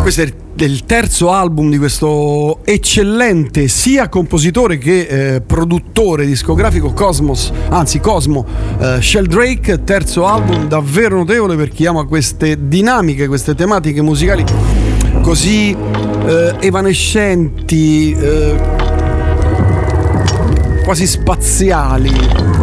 Questo è il terzo album di questo eccellente sia compositore che eh, produttore discografico Cosmos, anzi Cosmo eh, Sheldrake, terzo album davvero notevole per chi ama queste dinamiche, queste tematiche musicali così eh, evanescenti, eh, quasi spaziali.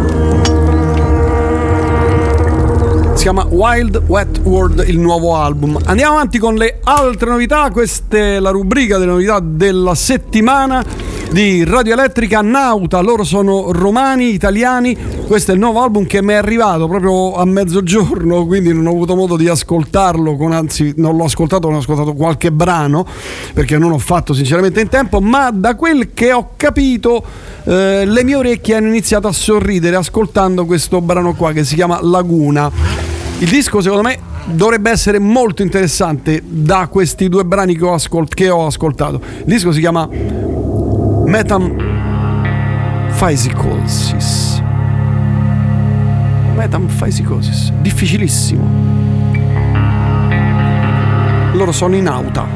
Si chiama Wild Wet World, il nuovo album. Andiamo avanti con le altre novità. Questa è la rubrica delle novità della settimana di Radio Elettrica Nauta. Loro sono romani, italiani. Questo è il nuovo album che mi è arrivato proprio a mezzogiorno, quindi non ho avuto modo di ascoltarlo. Con, anzi, non l'ho ascoltato, non ho ascoltato qualche brano perché non ho fatto sinceramente in tempo. Ma da quel che ho capito, eh, le mie orecchie hanno iniziato a sorridere ascoltando questo brano qua che si chiama Laguna. Il disco secondo me dovrebbe essere molto interessante da questi due brani che ho, ascol- che ho ascoltato. Il disco si chiama Metemphysicosis. Metemphysicosis, difficilissimo. Loro sono in auta.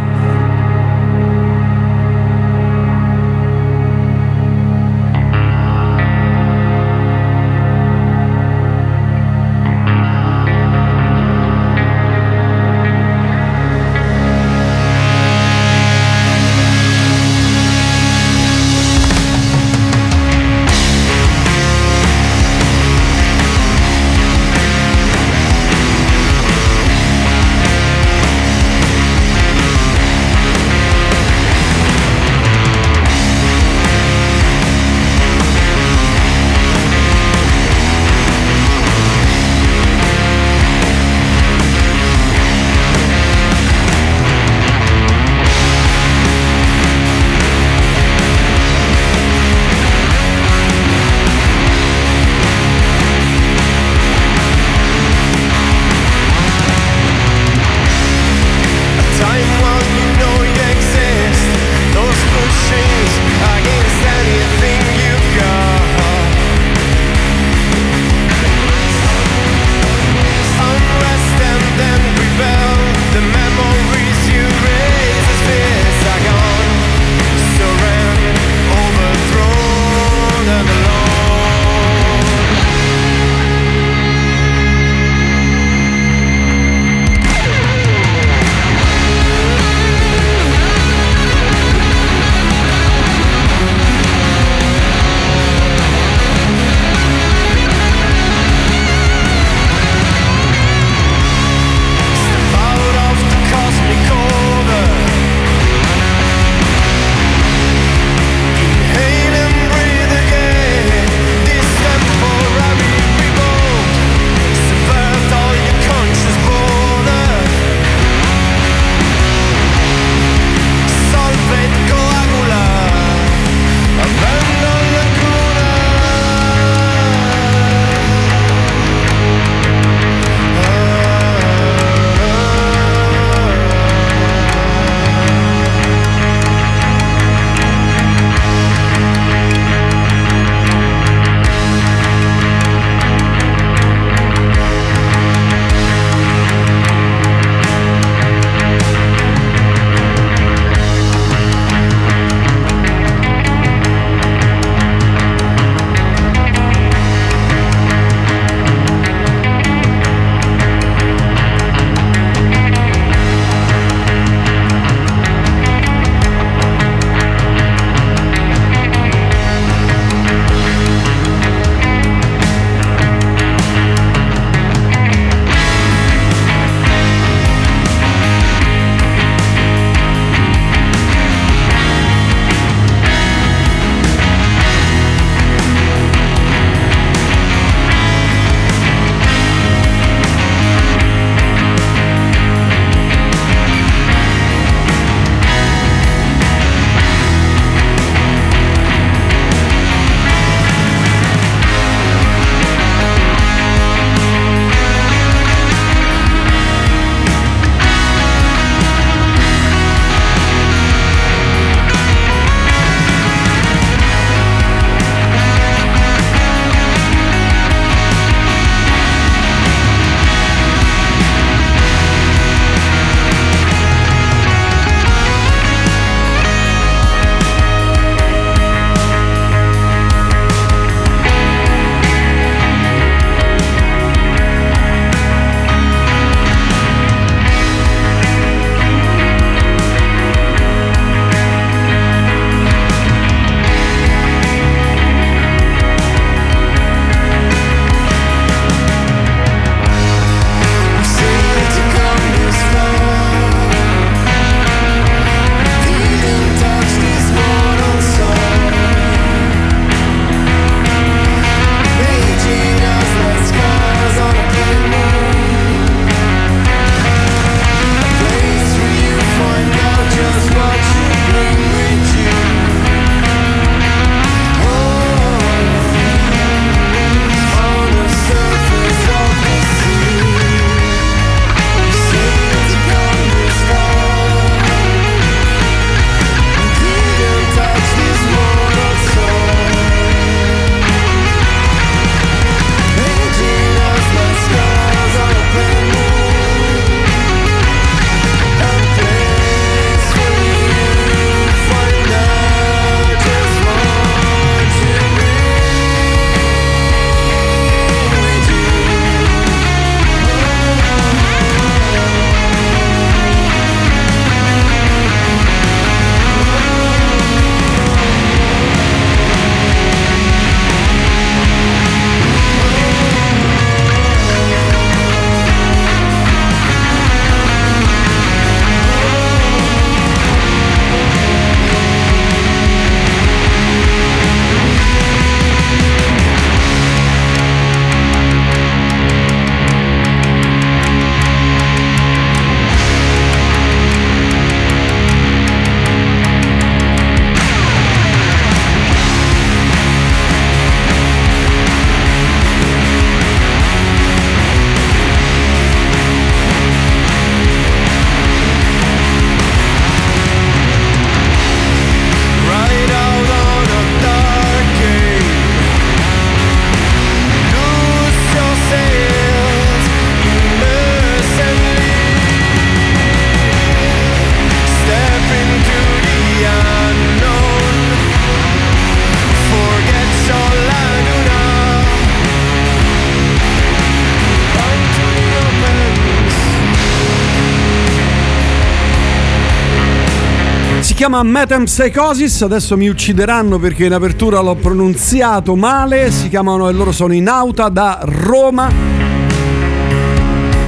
Chiama Metempsychosis, adesso mi uccideranno perché in apertura l'ho pronunziato male, si chiamano e loro sono in auta da Roma.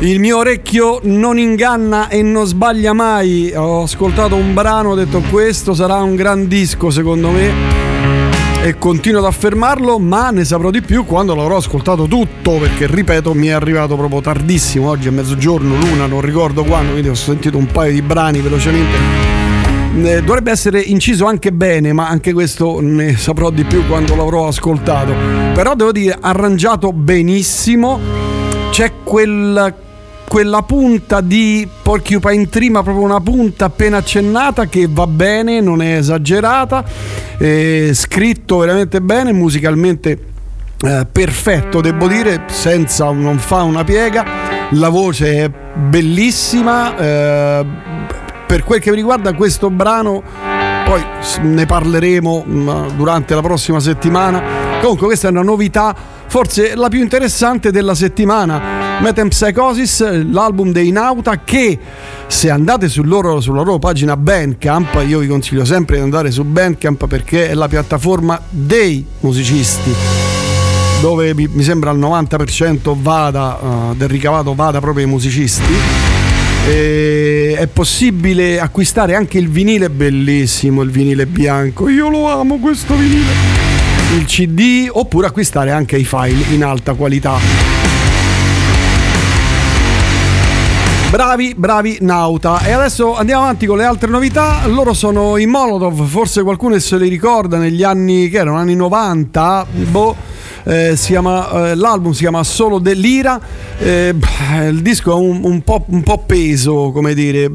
Il mio orecchio non inganna e non sbaglia mai. Ho ascoltato un brano, ho detto questo sarà un gran disco secondo me. E continuo ad affermarlo, ma ne saprò di più quando l'avrò ascoltato tutto, perché ripeto, mi è arrivato proprio tardissimo, oggi è mezzogiorno, l'una, non ricordo quando, quindi ho sentito un paio di brani velocemente. Eh, Dovrebbe essere inciso anche bene, ma anche questo ne saprò di più quando l'avrò ascoltato. Però devo dire, arrangiato benissimo. C'è quel, quella punta di Porcupine Tree, ma proprio una punta appena accennata che va bene, non è esagerata. eh, scritto veramente bene, musicalmente eh, perfetto, devo dire, senza non fa una piega. La voce è bellissima. eh, per quel che mi riguarda questo brano, poi ne parleremo mm, durante la prossima settimana. Comunque questa è una novità, forse la più interessante della settimana. Metempsychosis, l'album dei Nauta che se andate sul loro- sulla loro pagina Bandcamp, io vi consiglio sempre di andare su Bandcamp perché è la piattaforma dei musicisti dove mi sembra il 90% vada, eh, del ricavato vada proprio ai musicisti. E è possibile acquistare anche il vinile, bellissimo il vinile bianco, io lo amo questo vinile. Il CD oppure acquistare anche i file in alta qualità. Bravi, bravi Nauta. E adesso andiamo avanti con le altre novità. Loro sono i Molotov, forse qualcuno se li ricorda negli anni che erano anni 90. Boh. Eh, si chiama, eh, l'album si chiama Solo dell'Ira. Eh, il disco è un, un po', un po' peso, come dire.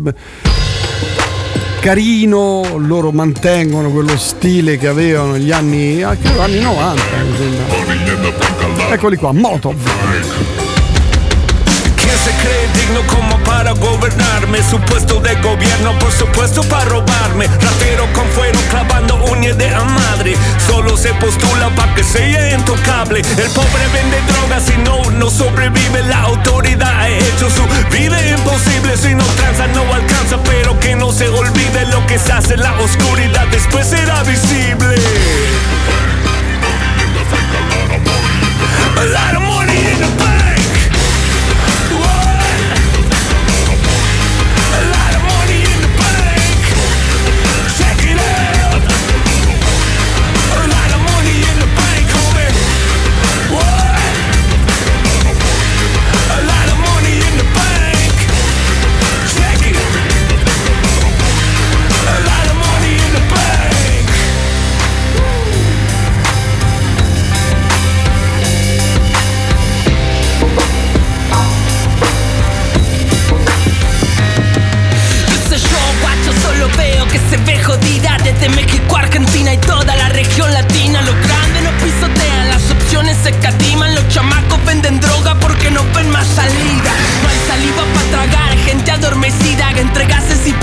Carino, loro mantengono quello stile che avevano negli anni, ah, credo anni 90. mi sembra. Eccoli qua, Molotov.
¿Quién se cree digno como para gobernarme? Supuesto de gobierno, por supuesto para robarme. Ratero con fuero clavando uñas de a madre. Solo se postula para que sea intocable. El pobre vende drogas y no, no sobrevive. La autoridad ha hecho su vida imposible. Si no tranza, no alcanza. Pero que no se olvide lo que se hace la oscuridad. Después será visible. A lot of money in the.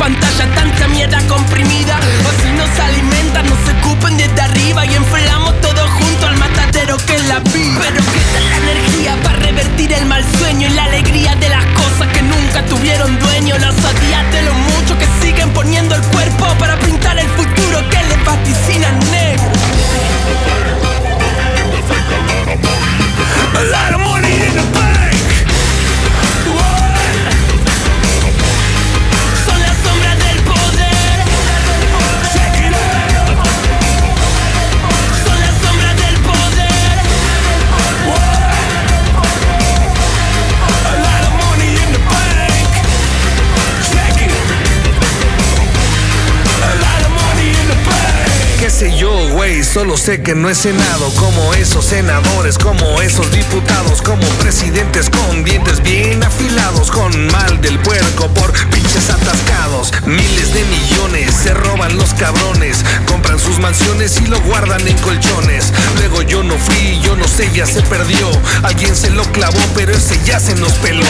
Pantalla tanta mierda comprimida. O si nos alimentan, nos ocupen desde arriba Y enfriamos todo junto al matadero que es la vida. Pero ¿qué tal la energía para revertir el mal sueño Y la alegría de las cosas que nunca tuvieron dueño. Los odias de lo mucho que siguen poniendo el cuerpo Para pintar el futuro que les vaticinan negro
solo sé que no he cenado como esos senadores, como esos diputados, como presidentes con dientes bien afilados, con mal del puerco por pinches atascados. Miles de millones se roban los cabrones, compran sus mansiones y lo guardan en colchones. Luego yo no fui, yo no sé, ya se perdió. Alguien se lo clavó, pero ese ya se nos peló.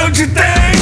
Don't you think?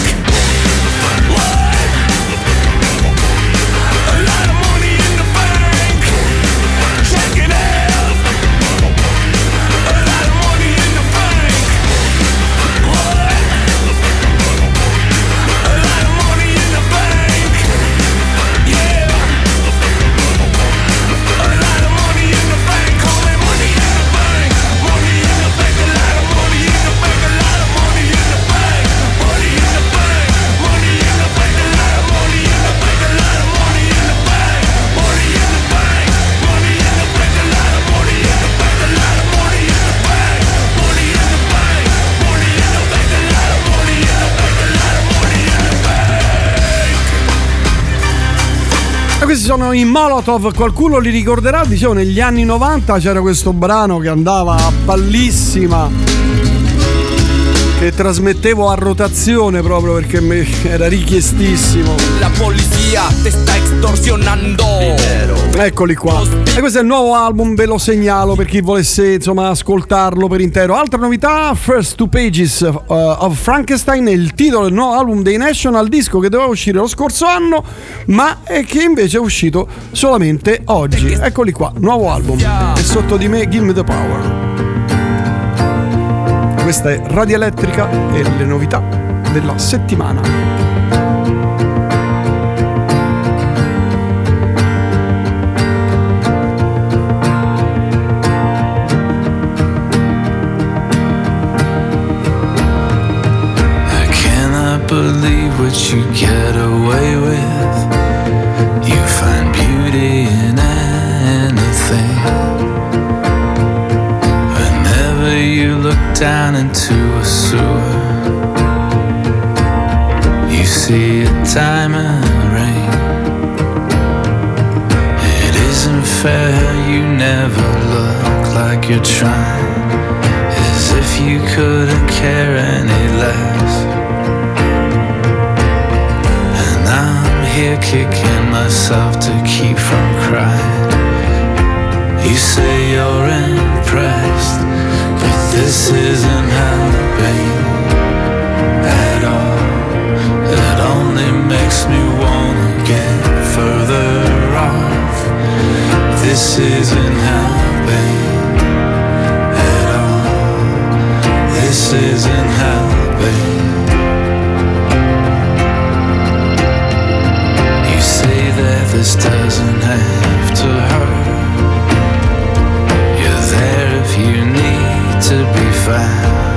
Sono i Molotov, qualcuno li ricorderà, dicevo negli anni 90 c'era questo brano che andava a pallissima che trasmettevo a rotazione proprio perché mi (laughs) era richiestissimo.
La policía te está extorsionando.
Eccoli qua. E questo è il nuovo album, ve lo segnalo per chi volesse insomma ascoltarlo per intero. Altra novità, First Two Pages uh, of Frankenstein è il titolo del nuovo album dei National Disco che doveva uscire lo scorso anno, ma è che invece è uscito solamente oggi. Eccoli qua, nuovo album. E sotto di me Give Me the Power. Questa è Radio Elettrica e le novità della settimana.
You never look like you're trying. As if you couldn't care any less. And I'm here kicking myself to keep from crying. You say you're impressed, but this isn't helping at all. It only makes me wanna get further off. This isn't helping at all. This isn't helping. You say that this doesn't have to hurt. You're there if you need to be found.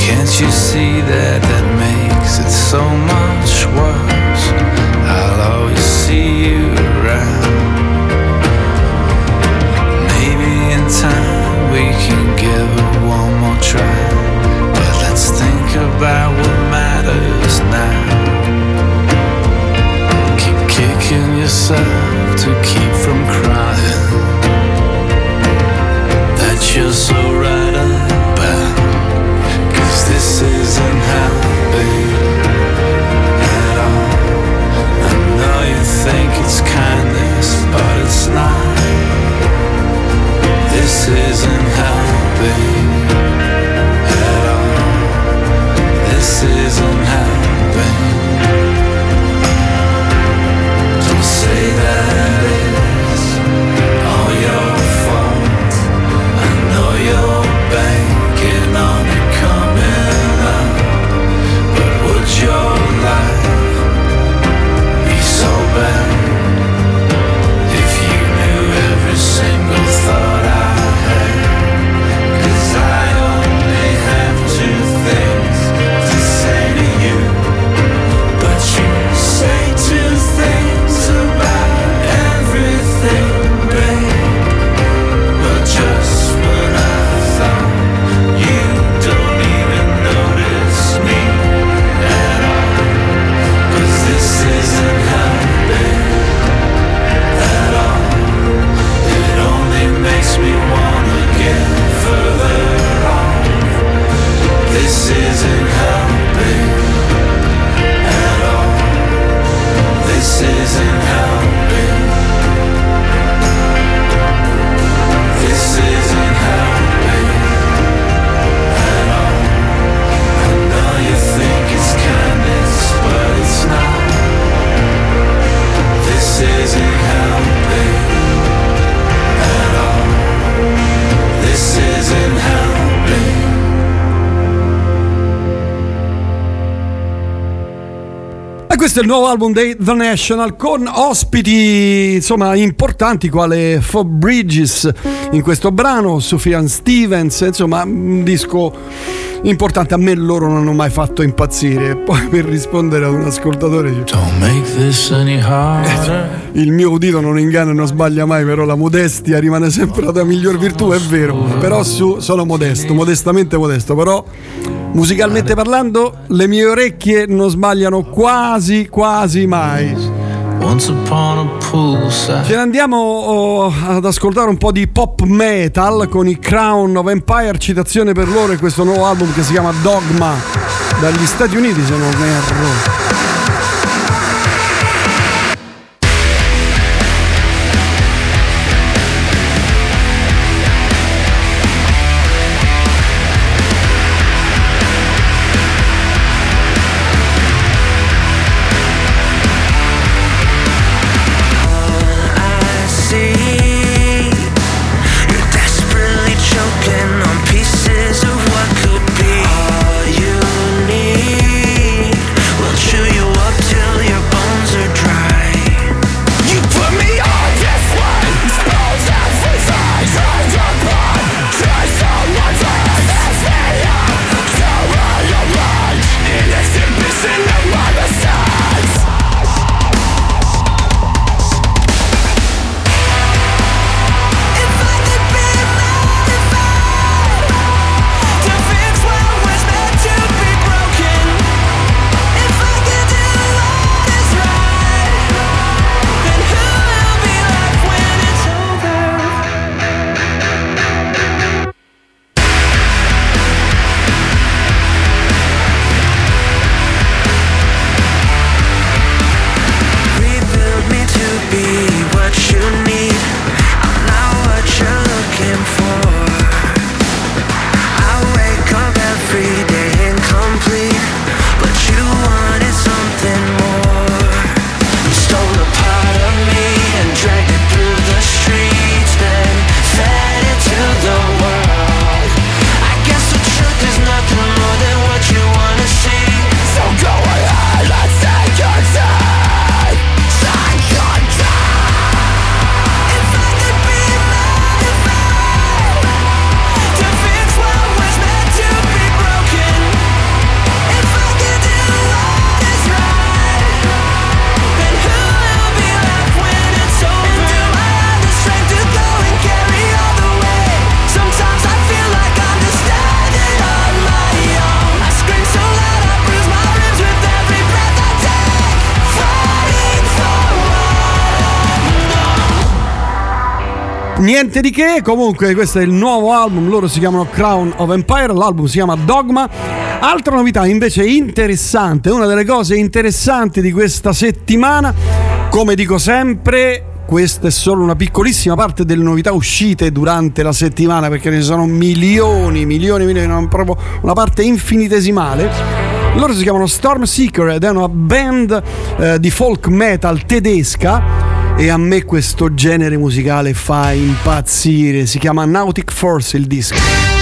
Can't you see that that makes it so much worse? I'll always see you around. Maybe in time we can give it one more try. But let's think about what matters now. Keep kicking yourself to keep from crying. That you're so right this isn't helping at all. I know you think it's kindness, but it's not. This isn't at all. This isn't.
Questo è il nuovo album dei The National con ospiti insomma importanti quale Fob Bridges in questo brano, Sufjan Stevens, insomma un disco
importante. A me loro non hanno mai fatto impazzire. (laughs) Poi per rispondere ad un ascoltatore dice, il mio udito non inganna e non sbaglia mai, però la modestia rimane sempre la miglior virtù, è vero. Però su, sono modesto, modestamente modesto, però musicalmente parlando le mie orecchie non sbagliano quasi, quasi mai. Ce ne andiamo oh, ad ascoltare un po' di pop metal con i Crown of Empire, citazione per loro e questo nuovo album che si chiama Dogma dagli Stati Uniti se non erro. Niente di che, comunque questo è il nuovo album, loro si chiamano Crown of Empire, l'album si chiama Dogma. Altra novità invece interessante, una delle cose interessanti di questa settimana, come dico sempre, questa è solo una piccolissima parte delle novità uscite durante la settimana perché ne sono milioni, milioni, milioni, proprio una parte infinitesimale. Loro si chiamano Storm Seeker ed è una band eh, di folk metal tedesca e a me questo genere musicale fa impazzire. Si chiama Nautic Force il disco.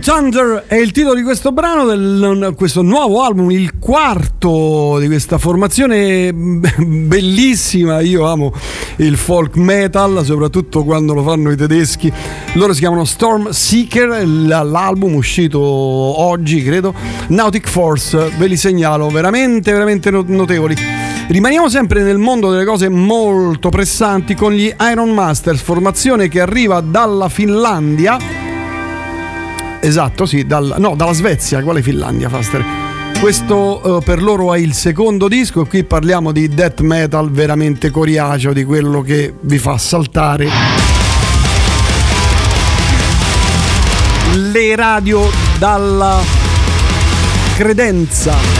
Thunder
è il titolo di questo brano, del, questo nuovo album, il quarto di questa formazione (laughs) bellissima. Io amo il folk metal, soprattutto quando lo fanno i tedeschi. Loro si chiamano Storm Seeker, l'album uscito oggi, credo. Nautic Force, ve li segnalo, veramente, veramente no- notevoli. Rimaniamo sempre nel mondo delle cose molto pressanti con gli Iron Masters, formazione che arriva dalla Finlandia. Esatto, sì, dal- no, dalla Svezia, quale Finlandia, Faster? Questo eh, per loro è il secondo disco e qui parliamo di death metal veramente coriaceo, di quello che vi fa saltare le radio dalla credenza.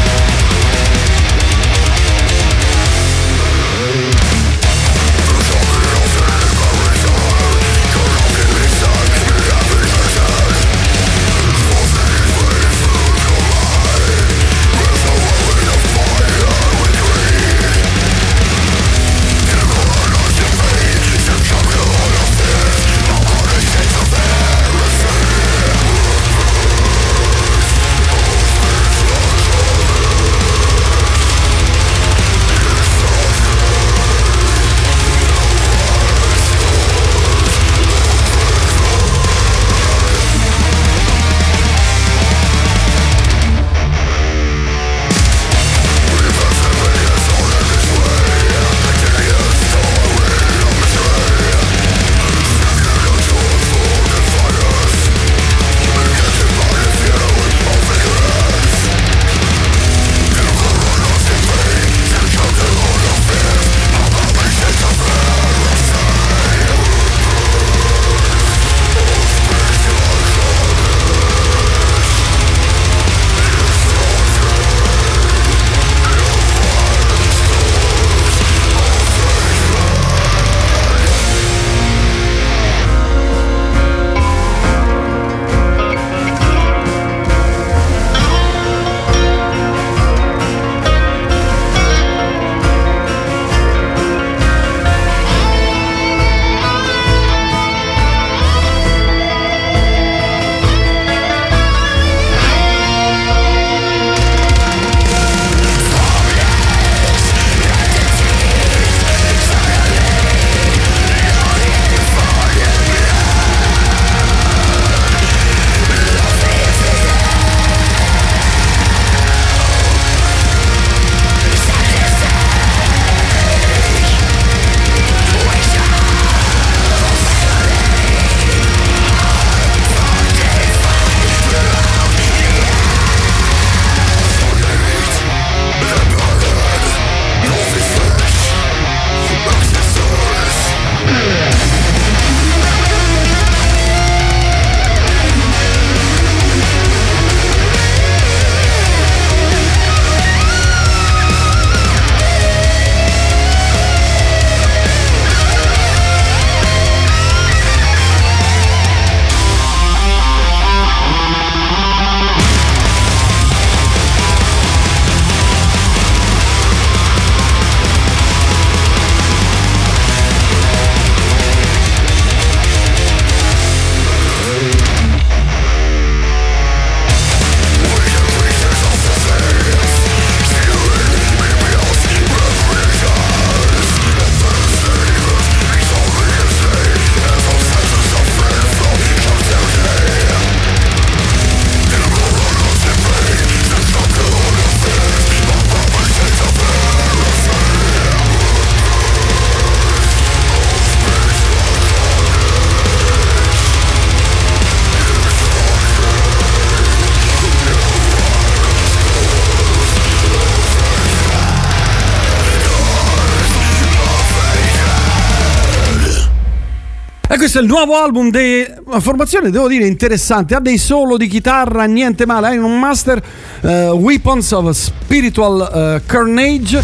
Questo è il nuovo album di formazione, devo dire, interessante. Ha dei solo di chitarra, niente male. Iron Master, eh, Weapons of Spiritual eh, Carnage.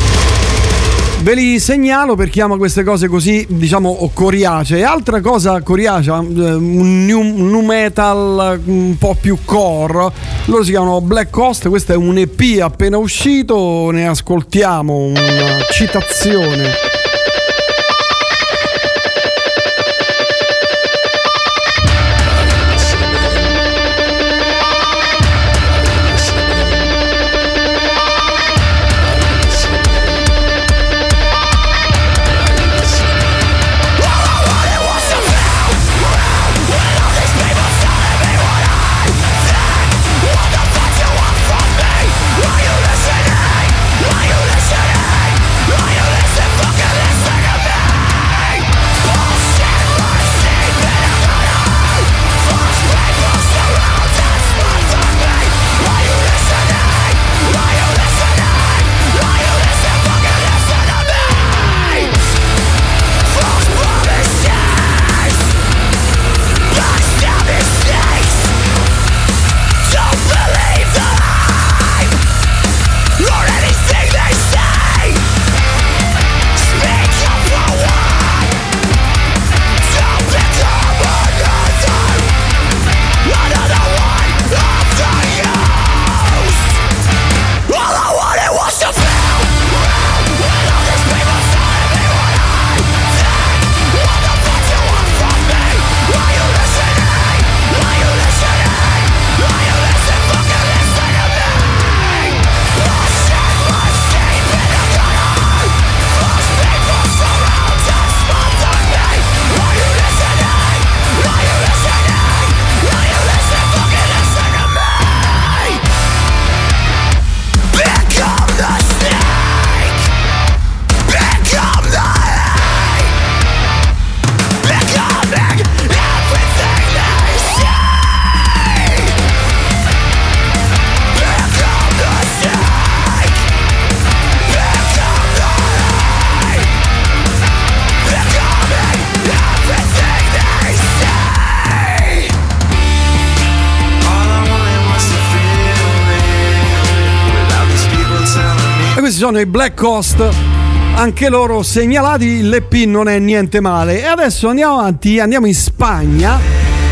Ve li segnalo per chi ama queste cose così, diciamo, coriacee. Altra cosa coriacea, eh, un new, un nu metal un po' più core. Loro si chiamano Black Coast. Questo è un EP appena uscito. Ne ascoltiamo una citazione. Sono i Black Coast. Anche loro segnalati, l'EP non è niente male. E adesso andiamo avanti, andiamo in Spagna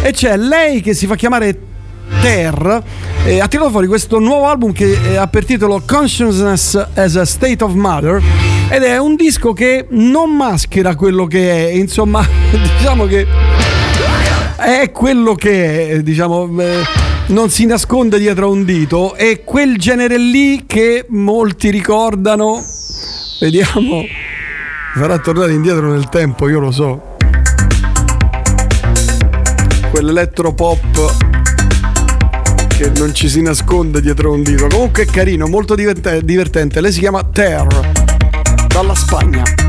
e c'è lei che si fa chiamare Ter. e ha tirato fuori questo nuovo album che eh, ha per titolo Consciousness as a State of Matter ed è un disco che non maschera quello che è, insomma, (laughs) diciamo che è quello che è, diciamo, eh, non si nasconde dietro a un dito, è quel genere lì che molti ricordano. Vediamo, farà tornare indietro nel tempo, io lo so. Quell'elettropop che non ci si nasconde dietro a un dito. Comunque è carino, molto diverte- divertente. Lei si chiama Ter, dalla Spagna.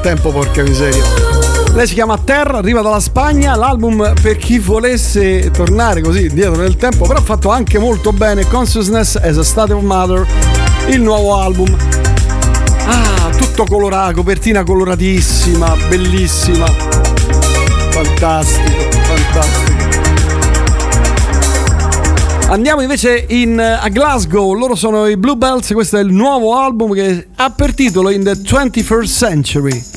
Tempo, porca miseria. Lei si chiama Terra, arriva dalla Spagna, l'album per chi volesse tornare così indietro nel tempo, però ha fatto anche molto bene Consciousness as a State of Mother, il nuovo album. Ah, tutto colorato, copertina coloratissima, bellissima. Fantastico, fantastico. Andiamo invece in, a Glasgow, loro sono i Bluebells, questo è il nuovo album che ha per titolo In the 21st Century.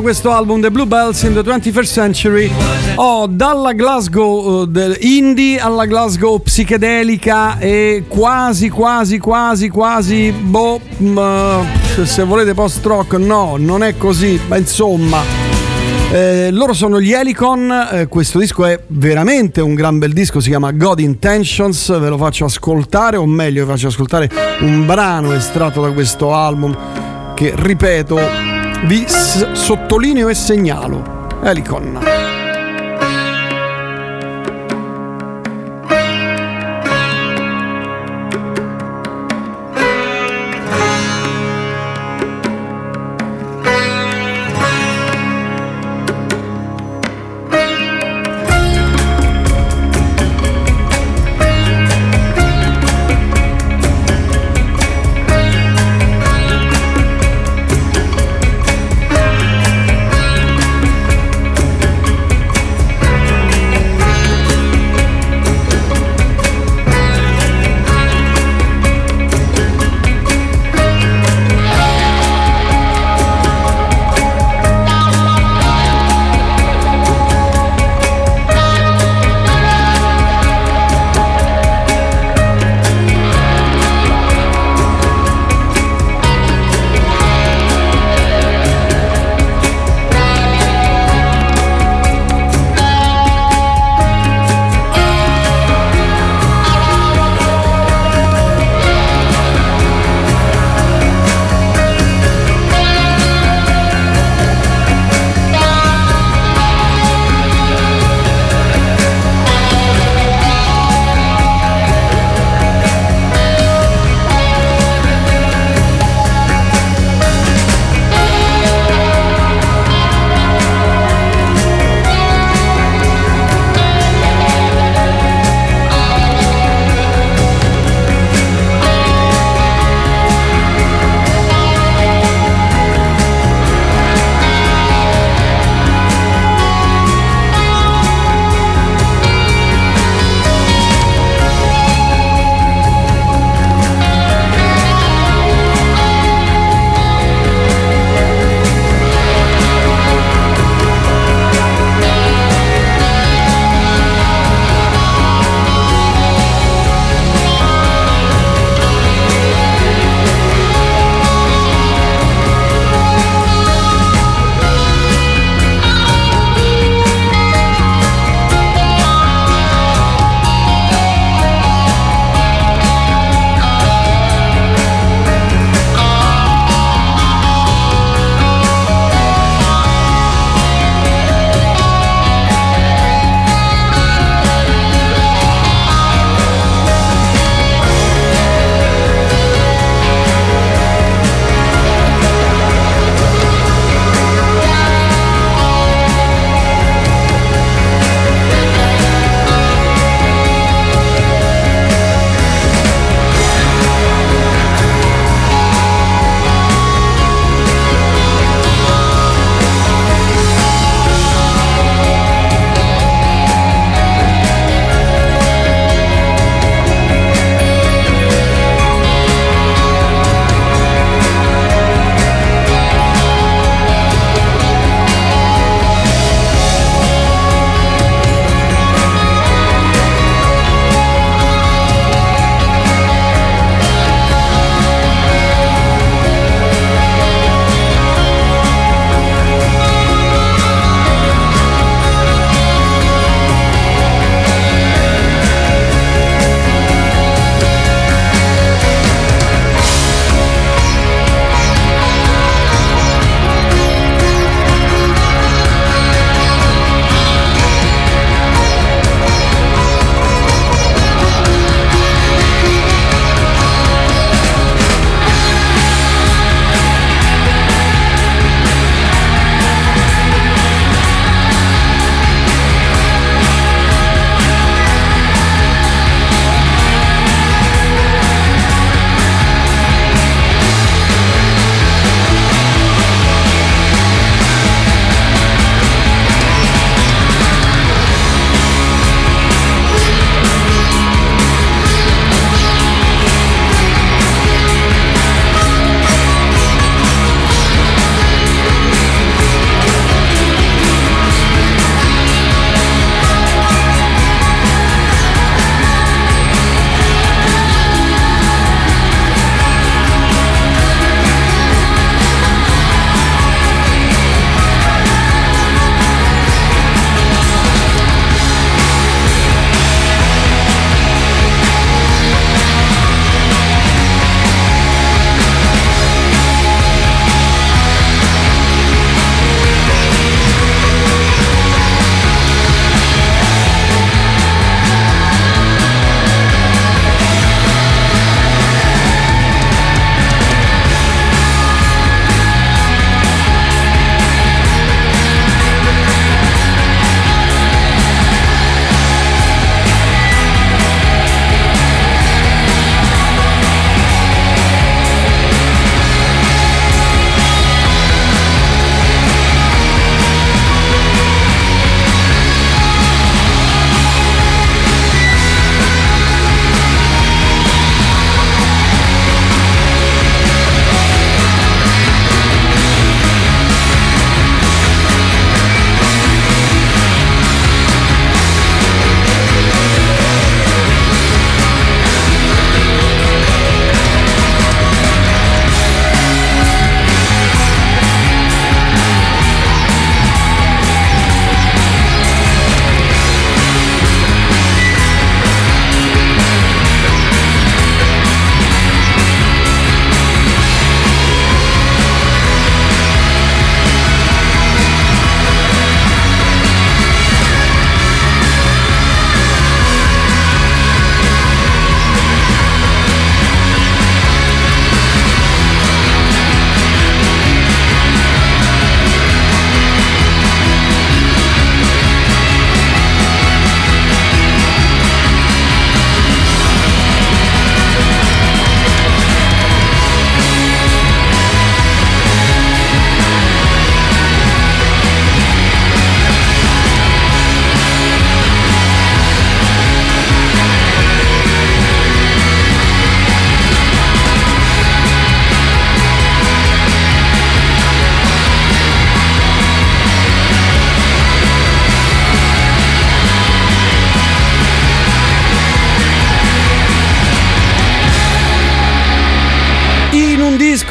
Questo album, The Bluebells in the 21st Century. Oh, dalla Glasgow del- indie alla Glasgow psichedelica e quasi, quasi, quasi, quasi, boh, mm, eh, se volete post-rock, no, non è così, ma insomma. Eh, loro sono gli Helicon, eh, questo disco è veramente un gran bel disco, si chiama God Intentions, ve lo faccio ascoltare, o meglio vi faccio ascoltare un brano estratto da questo album che, ripeto, vi s- sottolineo e segnalo. Helicon.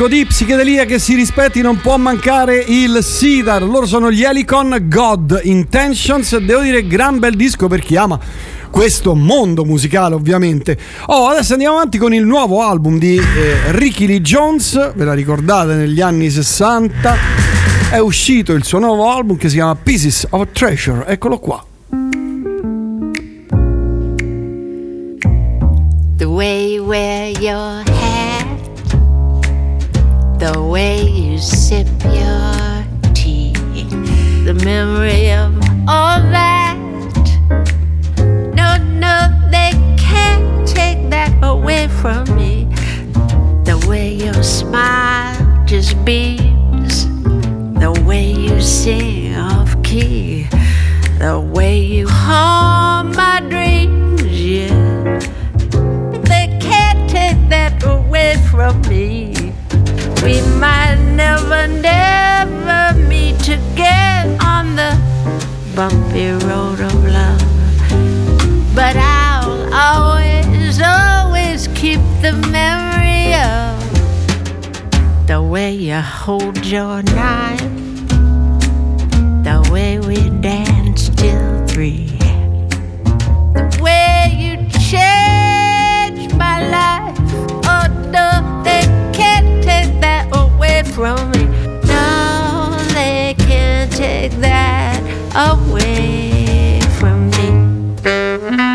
Di psichedelia che si rispetti non può mancare il Sidar. Loro sono gli Helicon God Intentions. Devo dire, gran bel disco per chi ama questo mondo musicale, ovviamente. Oh, adesso andiamo avanti con il nuovo album di eh, Ricky Lee Jones. Ve la ricordate negli anni 60? È uscito il suo nuovo album che si chiama Pieces of Treasure. Eccolo qua.
Bumpy road of love. But I'll always, always keep the memory of the way you hold your knife, the way we danced till three, the way you changed my life. Oh no, they can't take that away from me. No, they can't take that away from me.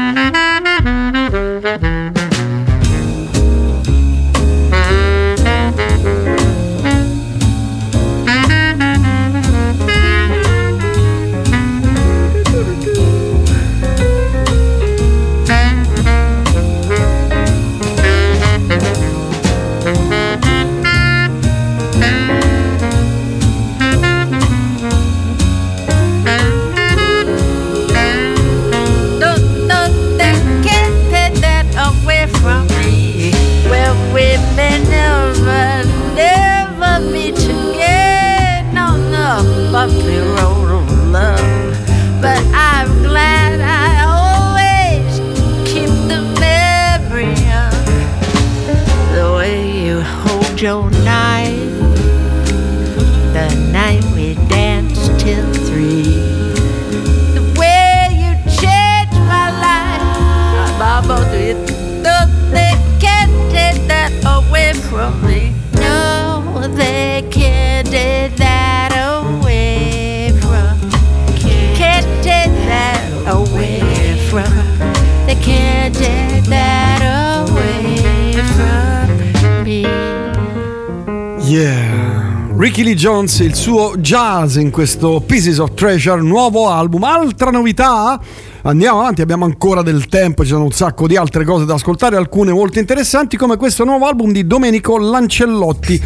Ricky Lee Jones, il suo jazz in questo Pieces of Treasure, nuovo album. Altra novità? Andiamo avanti, abbiamo ancora del tempo, ci sono un sacco di altre cose da ascoltare, alcune molto interessanti, come questo nuovo album di Domenico Lancellotti.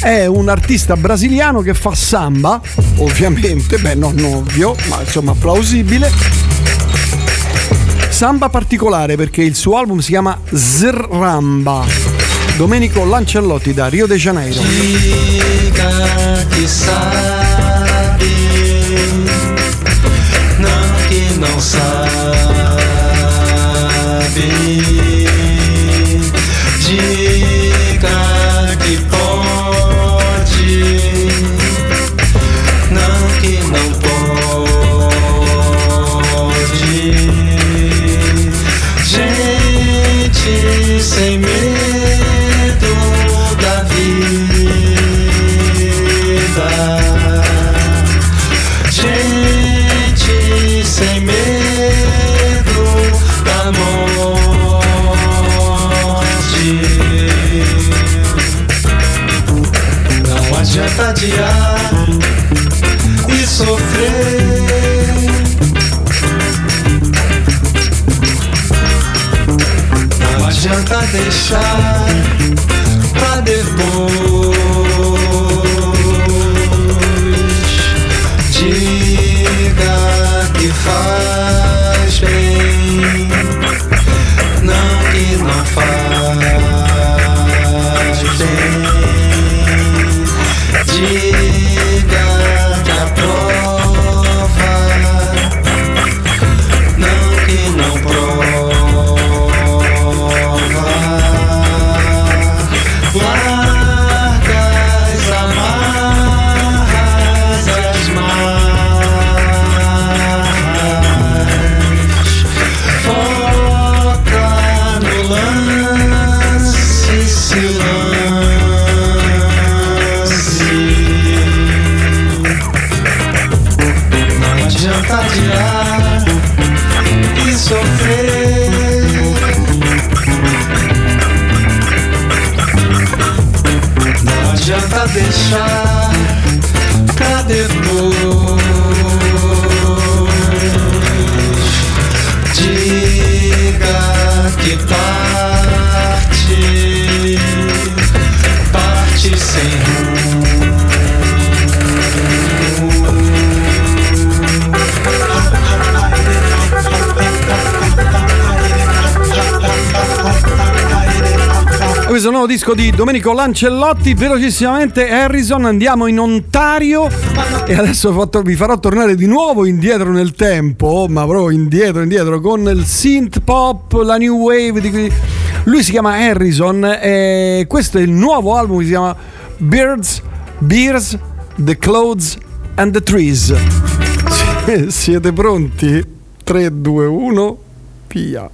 È un artista brasiliano che fa samba, ovviamente, beh, non ovvio, ma insomma plausibile. Samba particolare perché il suo album si chiama Zramba. Domenico Lancellotti da Rio de Janeiro.
Diga que sabe, não que não sabe. Adiar e sofrer. Não adianta deixar pra depois.
sunshine Un nuovo disco di Domenico Lancellotti. Velocissimamente, Harrison, andiamo in Ontario. E adesso fatto- vi farò tornare di nuovo indietro nel tempo, ma proprio indietro, indietro, con il synth pop, la new wave. Di. Lui si chiama Harrison e questo è il nuovo album che si chiama Birds, Beers, The Clothes and the Trees. Sie- (laughs) Siete pronti? 3, 2, 1, via.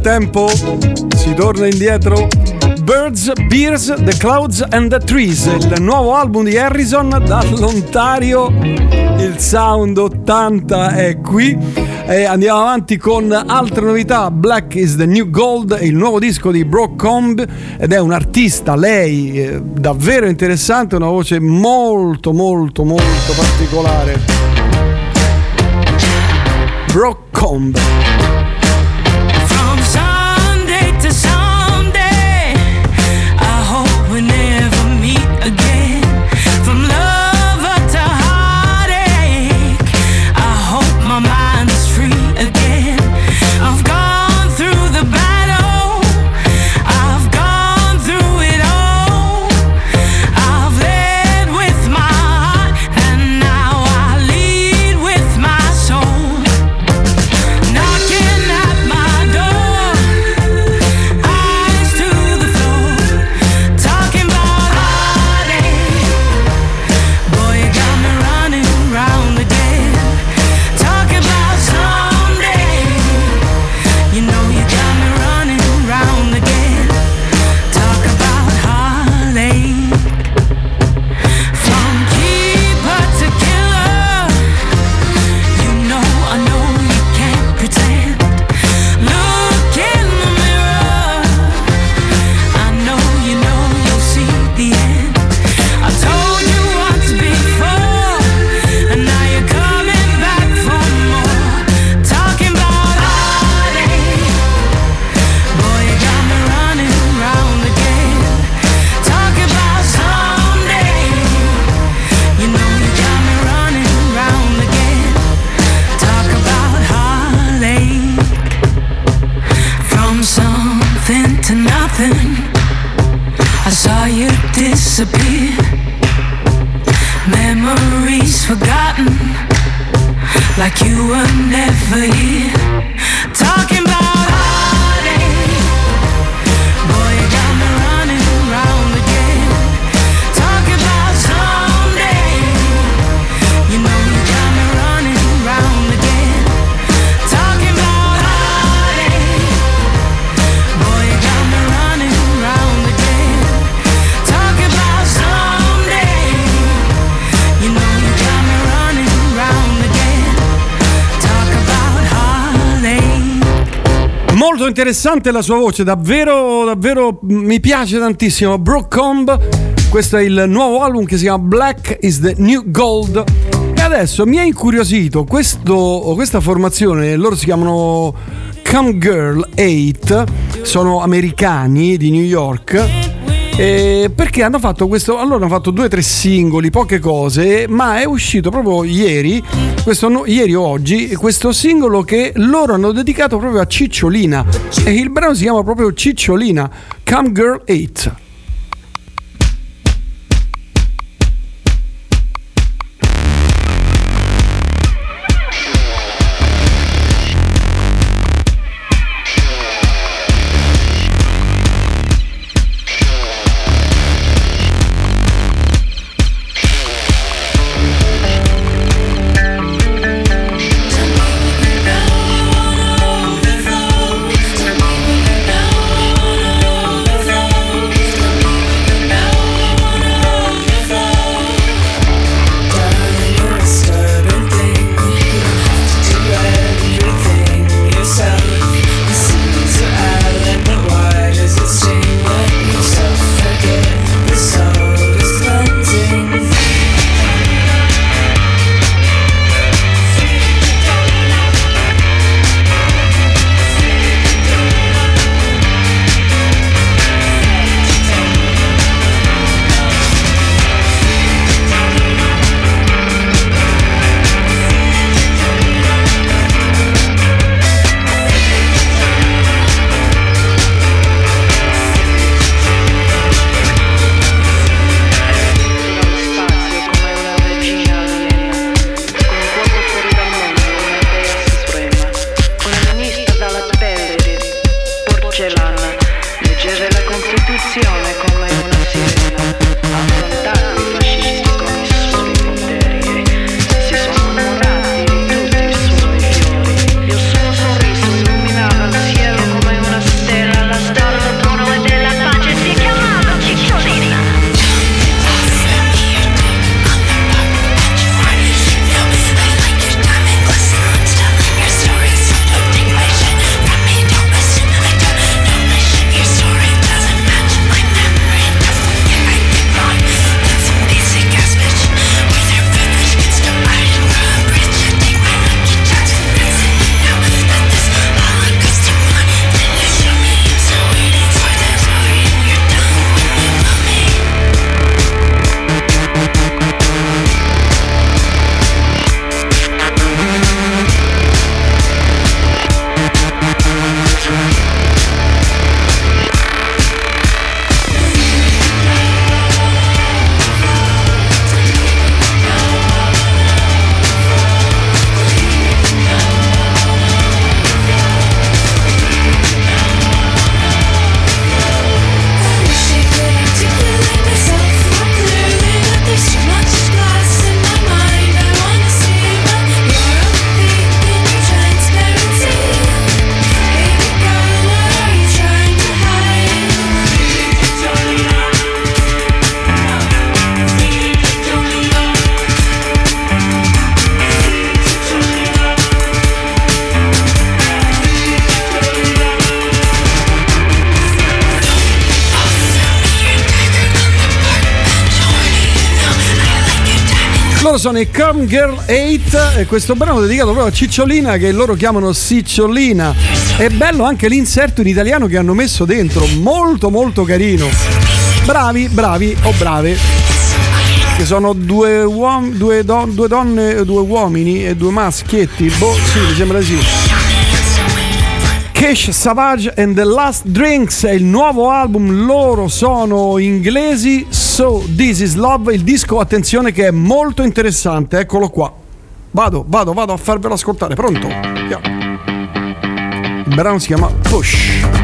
Tempo, si torna indietro. Birds, Beers, The Clouds and the Trees, il nuovo album di Harrison dall'Ontario. Il sound 80 è qui. E andiamo avanti con altre novità. Black is the New Gold, il nuovo disco di Brooke Combe ed è un'artista, lei eh, davvero interessante, una voce molto molto molto particolare. Brooke
interessante la sua voce, davvero, davvero mi piace tantissimo. Brooke Comb, questo è il nuovo album che si chiama Black is the New Gold. E adesso mi ha incuriosito questo- questa formazione, loro si chiamano Come Girl 8, sono americani di New York. Eh, perché hanno fatto questo? Allora hanno fatto due o tre singoli poche cose ma è uscito proprio ieri questo ieri o oggi questo singolo che loro hanno dedicato proprio a Cicciolina. E il brano si chiama proprio Cicciolina Come Girl 8
sono i Come
Girl 8 e questo brano dedicato proprio a Cicciolina che loro chiamano Cicciolina. È bello anche l'inserto in italiano che hanno messo dentro, molto molto carino. Bravi, bravi o brave. Che sono due, uom- due, don- due donne, due uomini e due maschietti. Boh, sì, mi sembra sì. Cash Savage and the Last Drinks è il nuovo album, loro sono inglesi, So This Is Love, il disco, attenzione che è molto interessante, eccolo qua. Vado, vado, vado a farvelo ascoltare, pronto? Andiamo. Il brano si chiama Push.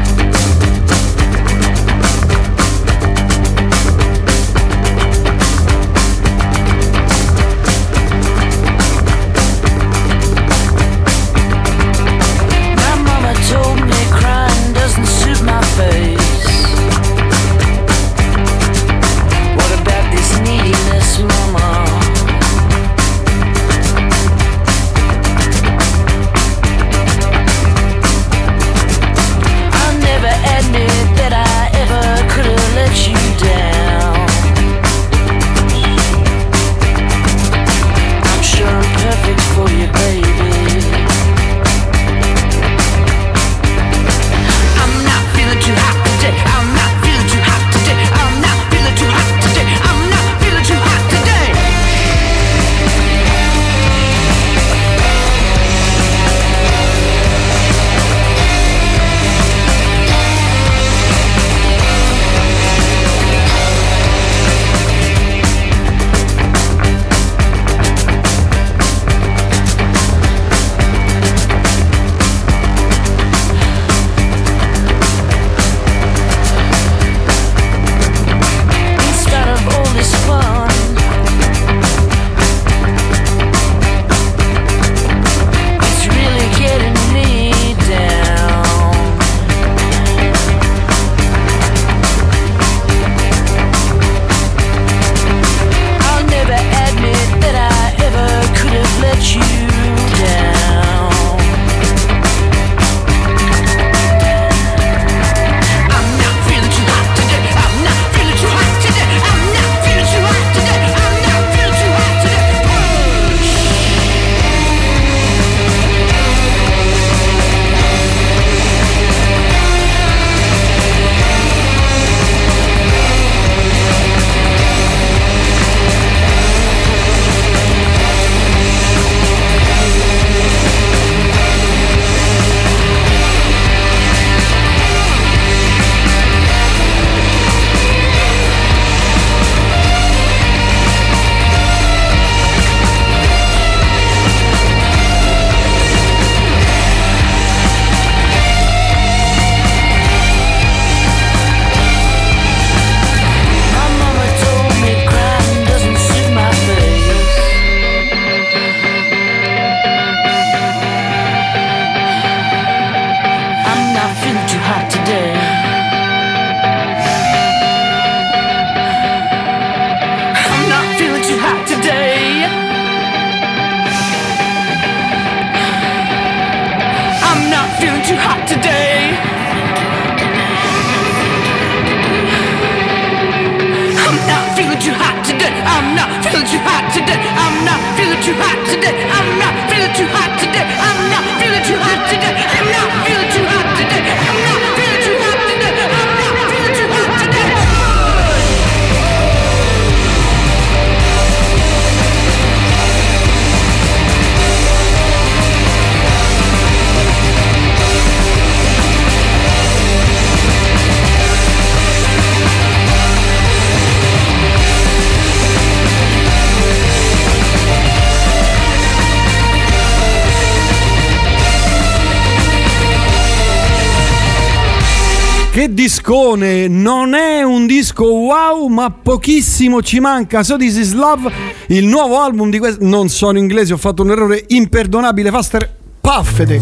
Discone! Non è un disco wow, ma pochissimo ci manca. So This Is Love, il nuovo album di questo. Non sono inglese, ho fatto un errore imperdonabile. Faster Puffede,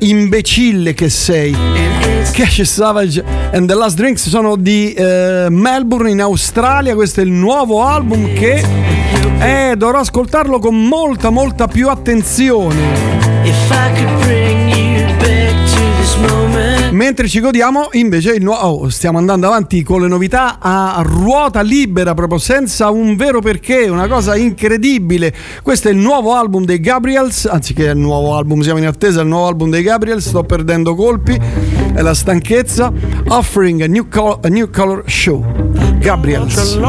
imbecille che sei. Cash Savage and The Last Drinks sono di eh, Melbourne in Australia. Questo è il nuovo album che eh, dovrò ascoltarlo con molta, molta più attenzione. Mentre ci godiamo invece il nuovo. oh, stiamo andando avanti con le novità a ruota libera, proprio senza un vero perché, una cosa incredibile. Questo è il nuovo album dei Gabriels, anziché il nuovo album, siamo in attesa del nuovo album dei Gabriels. Sto perdendo colpi, è la stanchezza. Offering a new, col- a new color show. Gabriels.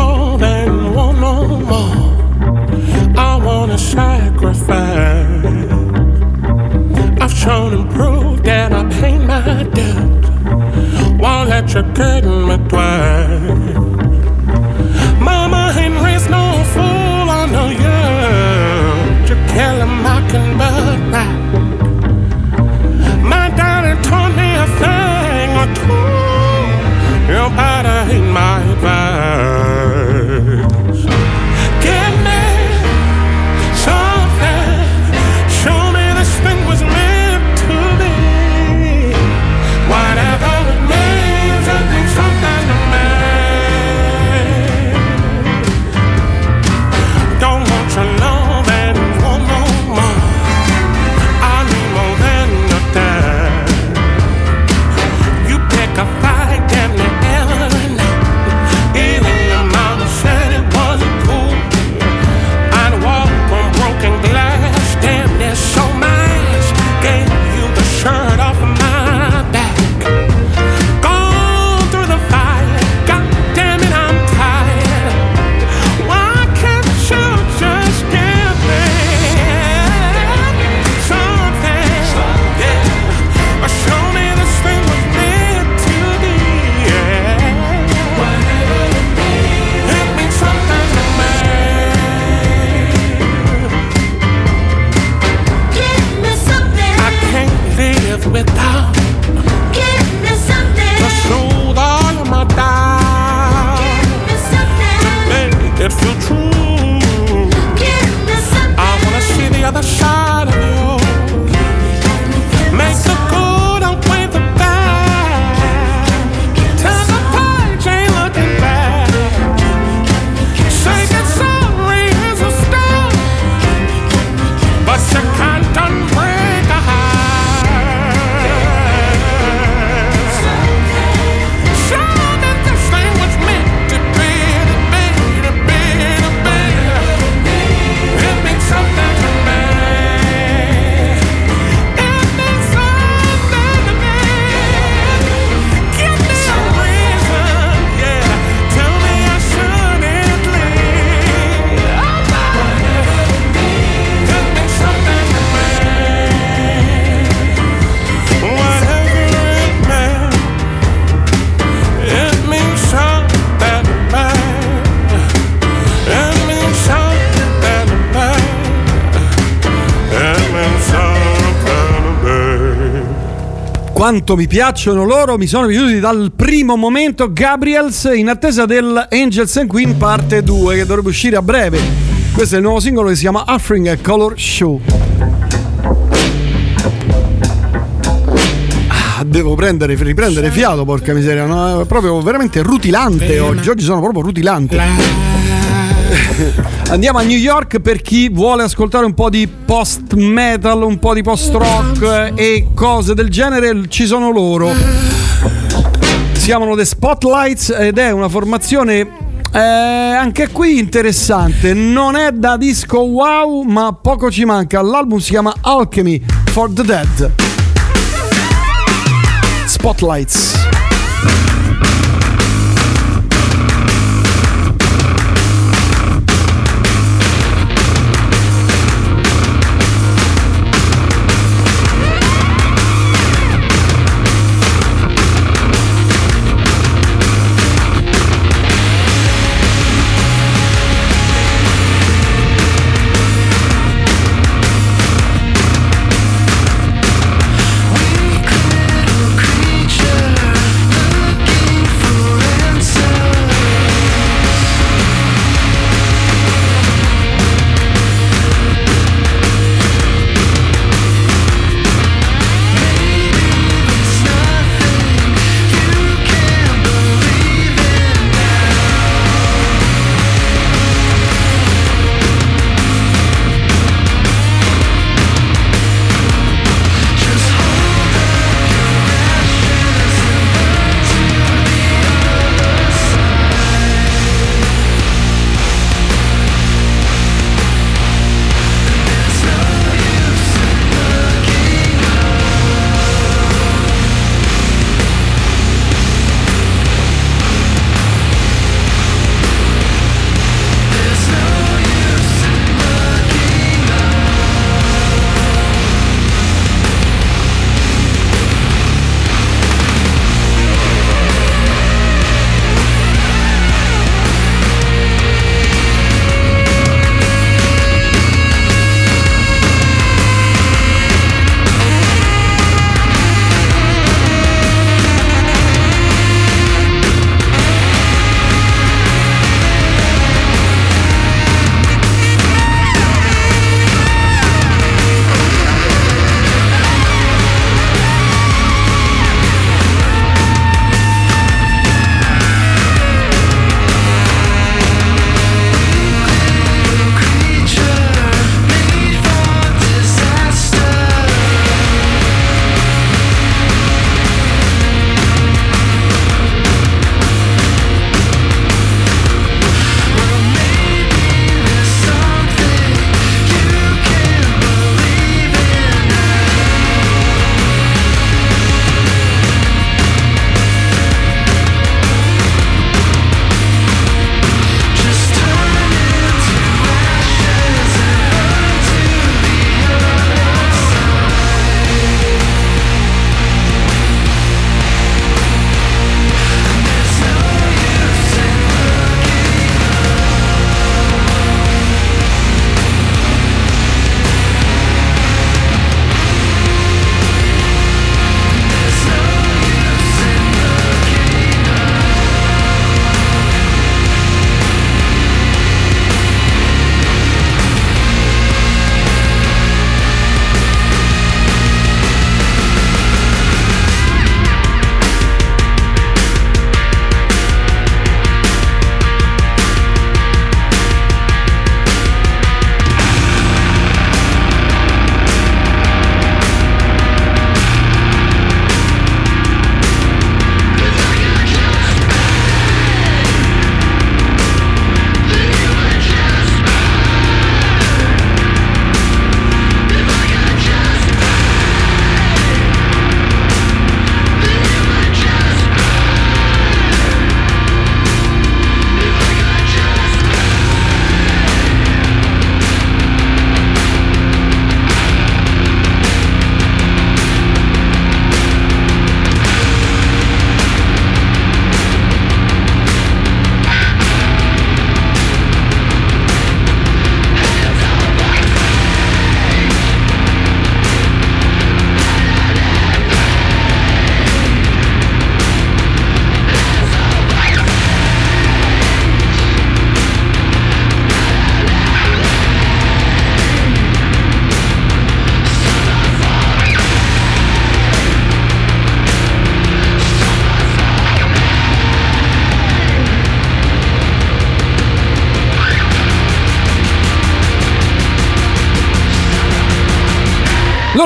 je calme-toi.
Quanto mi piacciono loro, mi sono piaciuti dal primo momento. Gabriels in attesa del Angels and Queen parte 2 che dovrebbe uscire a breve. Questo è il nuovo singolo che si chiama Offering a Color Show. Ah, devo prendere, riprendere fiato, porca miseria, no? È proprio veramente rutilante oggi. Oggi sono proprio rutilante. (laughs) Andiamo a New York per chi vuole ascoltare un po' di post metal, un po' di post rock e cose del genere, ci sono loro. Si chiamano The Spotlights ed è una formazione eh, anche qui interessante. Non è da disco wow, ma poco ci manca. L'album si chiama Alchemy for the Dead. Spotlights.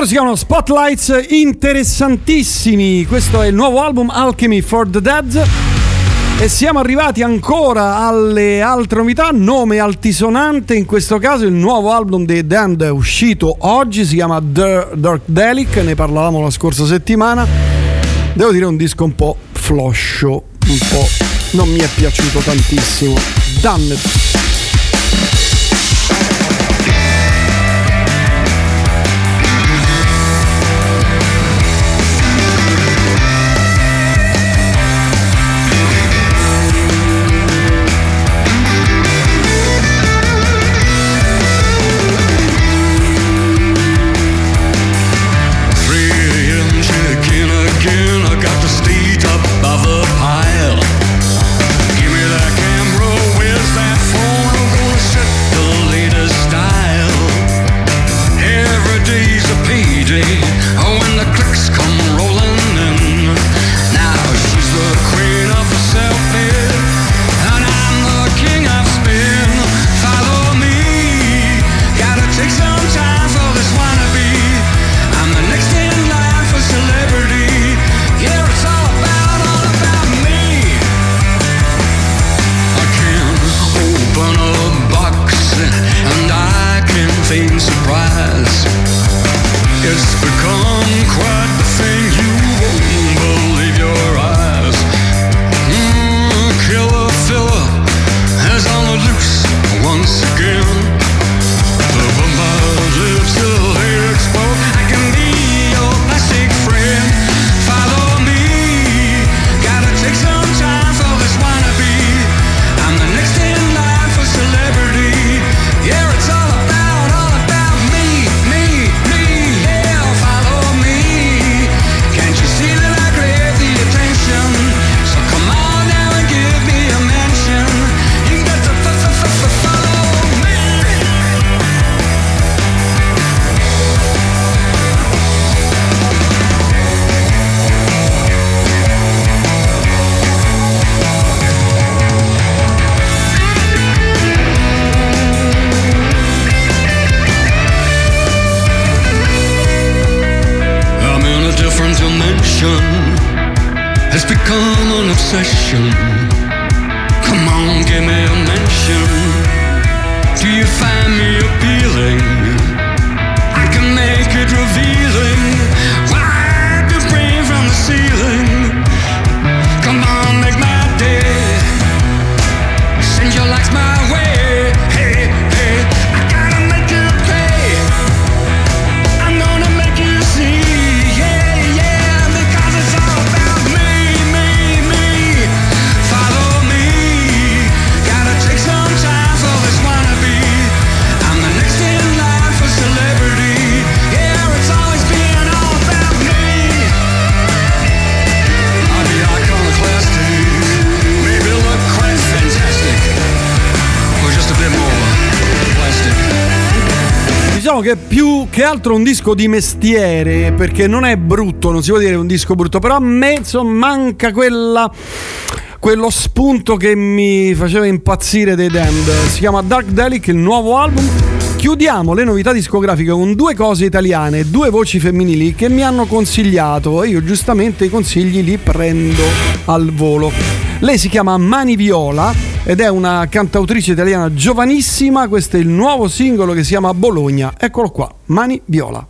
Loro si chiamano Spotlights interessantissimi. Questo è il nuovo album Alchemy for the Dead. E siamo arrivati ancora alle altre novità. Nome altisonante, in questo caso il nuovo album dei Damned è uscito oggi. Si chiama The Dark Delic. Ne parlavamo la scorsa settimana. Devo dire un disco un po' floscio. Un po'. Non mi è piaciuto tantissimo. Damned. Più che altro un disco di mestiere, perché non è brutto, non si può dire un disco brutto, però a me insomma, manca quella, quello spunto che mi faceva impazzire dei Damned. Si chiama Dark Delic, il nuovo album. Chiudiamo le novità discografiche con due cose italiane, due voci femminili che mi hanno consigliato e io giustamente i consigli li prendo al volo. Lei si chiama Mani Viola ed è una cantautrice italiana giovanissima, questo è il nuovo singolo che si chiama Bologna. Eccolo qua, Mani Viola.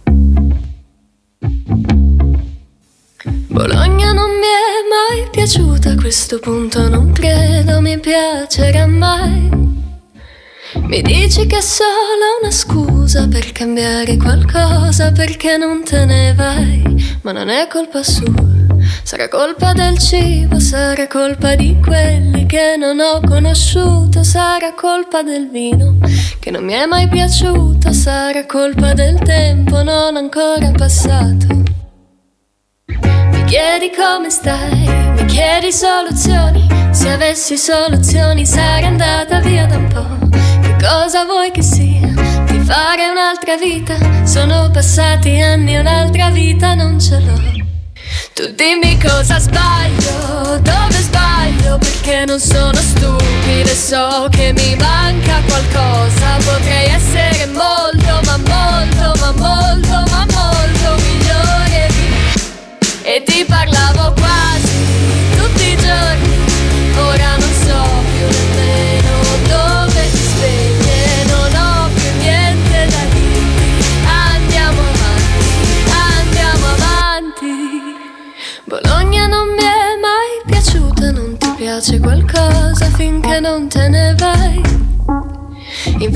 Bologna non mi è mai piaciuta, a questo punto non credo mi piacerà mai. Mi dici che è solo una scusa per cambiare qualcosa perché non te ne vai, ma non è colpa sua. Sarà colpa del cibo, sarà colpa di quelli che non ho conosciuto, sarà colpa del vino che non mi è mai piaciuto, sarà colpa del tempo non ancora passato. Mi chiedi come stai, mi chiedi soluzioni. Se avessi soluzioni sarei andata via da un po'. Che cosa vuoi che sia? Di fare un'altra vita. Sono passati anni, un'altra vita non ce l'ho. Tu dimmi cosa sbaglio, dove sbaglio, perché non sono stupida e so che mi manca qualcosa. Potrei essere molto, ma molto, ma molto, ma molto migliore. E ti parlavo qua.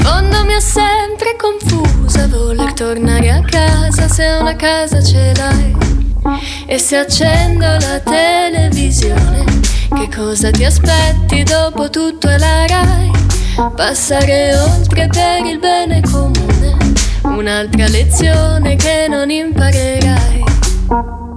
Fondo mi ha sempre confusa voler tornare a casa se una casa ce l'hai. E se accendo la televisione, che cosa ti aspetti dopo tutto è la RAI? Passare oltre per il bene comune, un'altra lezione che non imparerai.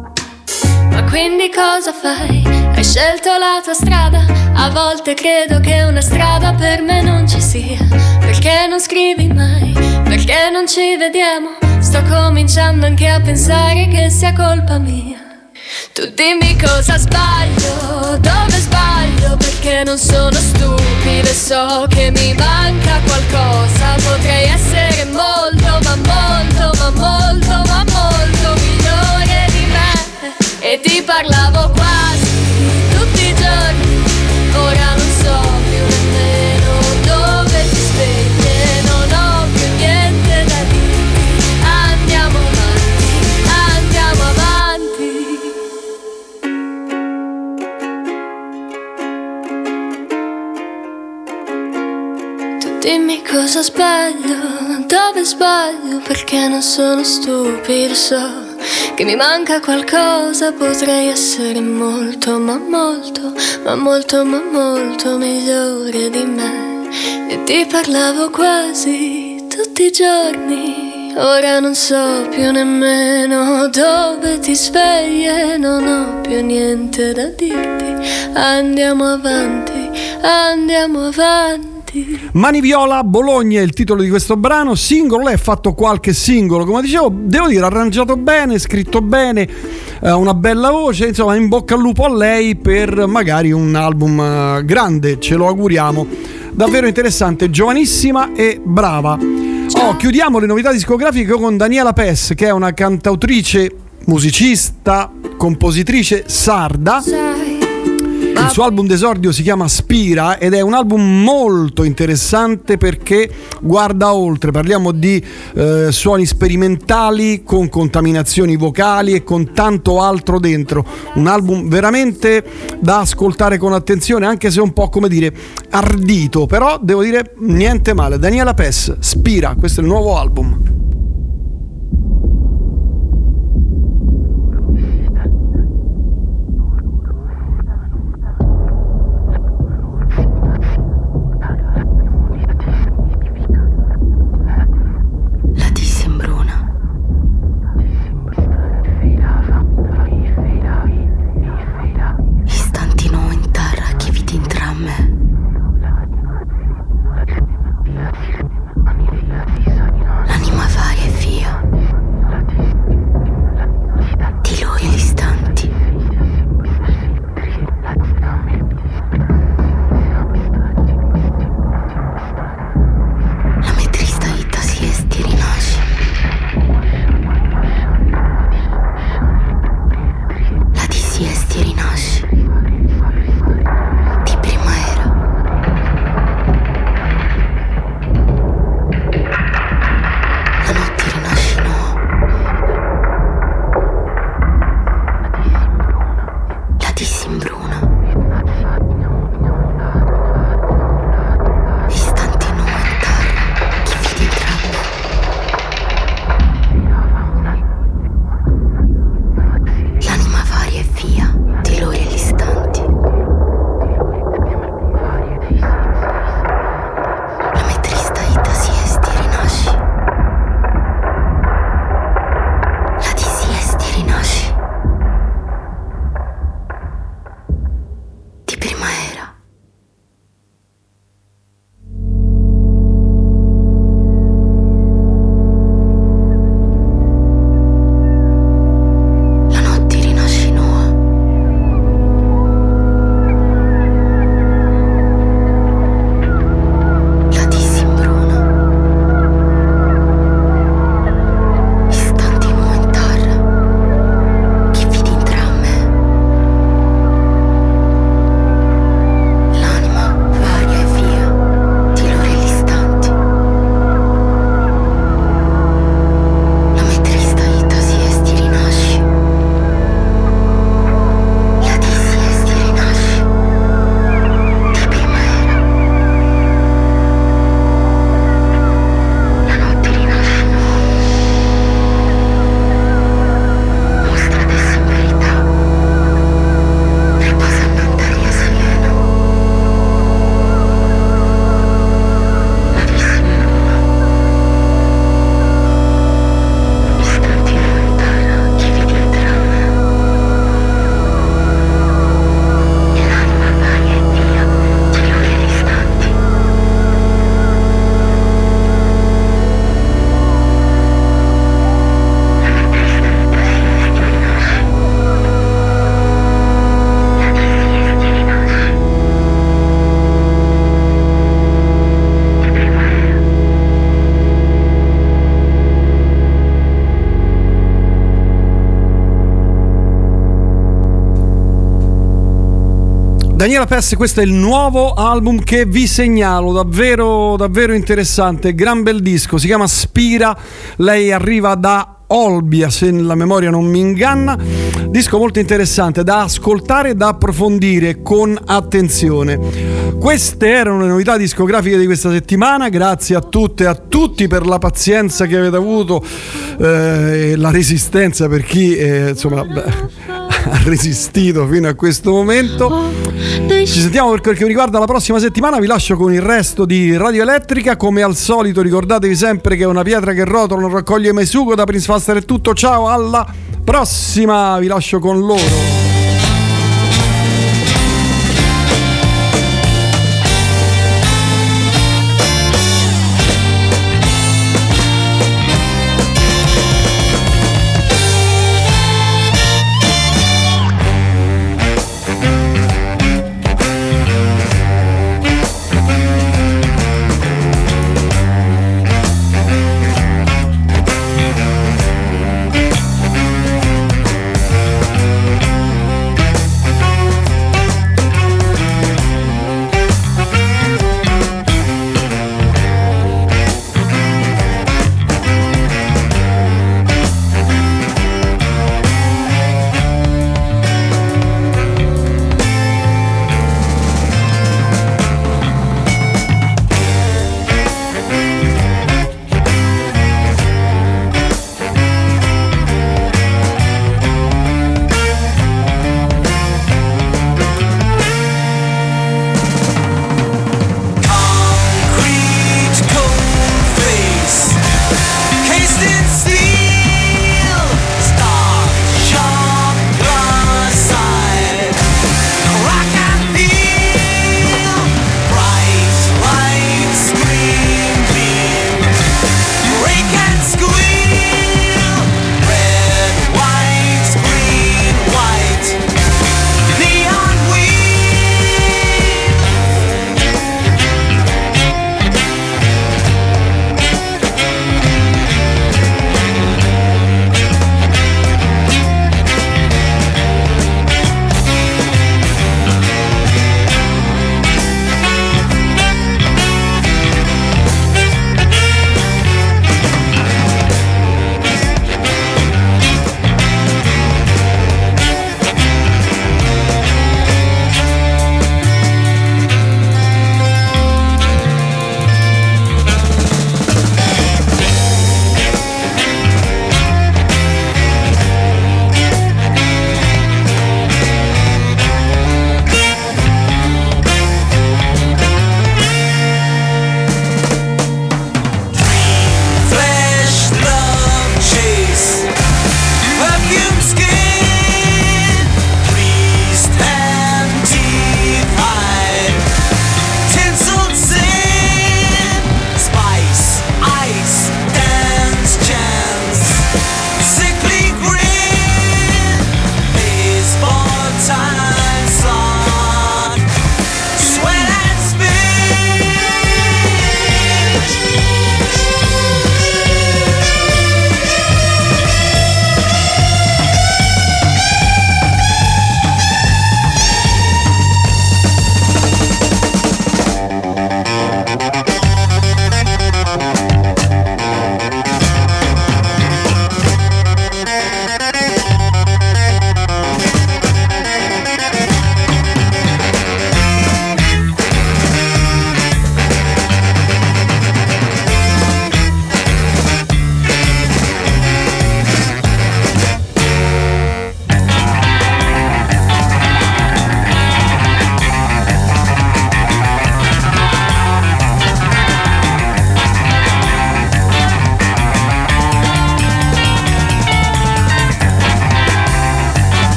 Quindi cosa fai? Hai scelto la tua strada? A volte credo che una strada per me non ci sia. Perché non scrivi mai? Perché non ci vediamo? Sto cominciando anche a pensare che sia colpa mia. Tu dimmi cosa sbaglio, dove sbaglio, perché non sono stupida so che mi manca qualcosa. Potrei essere molto, ma molto, ma molto, ma molto. E ti parlavo quasi tutti i giorni, ora non so più nemmeno dove ti svegli e non ho più niente da dirti. Andiamo avanti, andiamo avanti. Tu dimmi cosa sbaglio, dove sbaglio, perché non sono stupido, so che mi manca qualcosa, potrei essere molto, ma molto, ma molto, ma molto migliore di me. E ti parlavo quasi tutti i giorni, ora non so più nemmeno dove ti svegli e non ho più niente da dirti. Andiamo avanti, andiamo avanti.
Mani Viola, Bologna è il titolo di questo brano, singolo, lei ha fatto qualche singolo, come dicevo, devo dire arrangiato bene, scritto bene, ha una bella voce, insomma in bocca al lupo a lei per magari un album eh, grande, ce lo auguriamo, davvero interessante, giovanissima e brava. Oh, chiudiamo le novità discografiche con Daniela Pes, che è una cantautrice, musicista, compositrice sarda. Il suo album d'esordio si chiama Spira ed è un album molto interessante perché guarda oltre, parliamo di eh, suoni sperimentali con contaminazioni vocali e con tanto altro dentro. Un album veramente da ascoltare con attenzione, anche se un po' come dire ardito, però devo dire niente male. Daniela Pes, Spira, questo è il nuovo album. Daniela Pes, questo è il nuovo album che vi segnalo, davvero, davvero interessante, gran bel disco, si chiama Spira, lei arriva da Olbia, se la memoria non mi inganna, disco molto interessante da ascoltare e da approfondire con attenzione. Queste erano le novità discografiche di questa settimana, grazie a tutte e a tutti per la pazienza che avete avuto eh, e la resistenza per chi eh, insomma, beh, ha resistito fino a questo momento. Ci sentiamo per quel che riguarda la prossima settimana. Vi lascio con il resto di Radio Elettrica. Come al solito, ricordatevi sempre che una pietra che rotola non raccoglie mai sugo. Da Prince Faster è tutto. Ciao, alla prossima. Vi lascio con loro.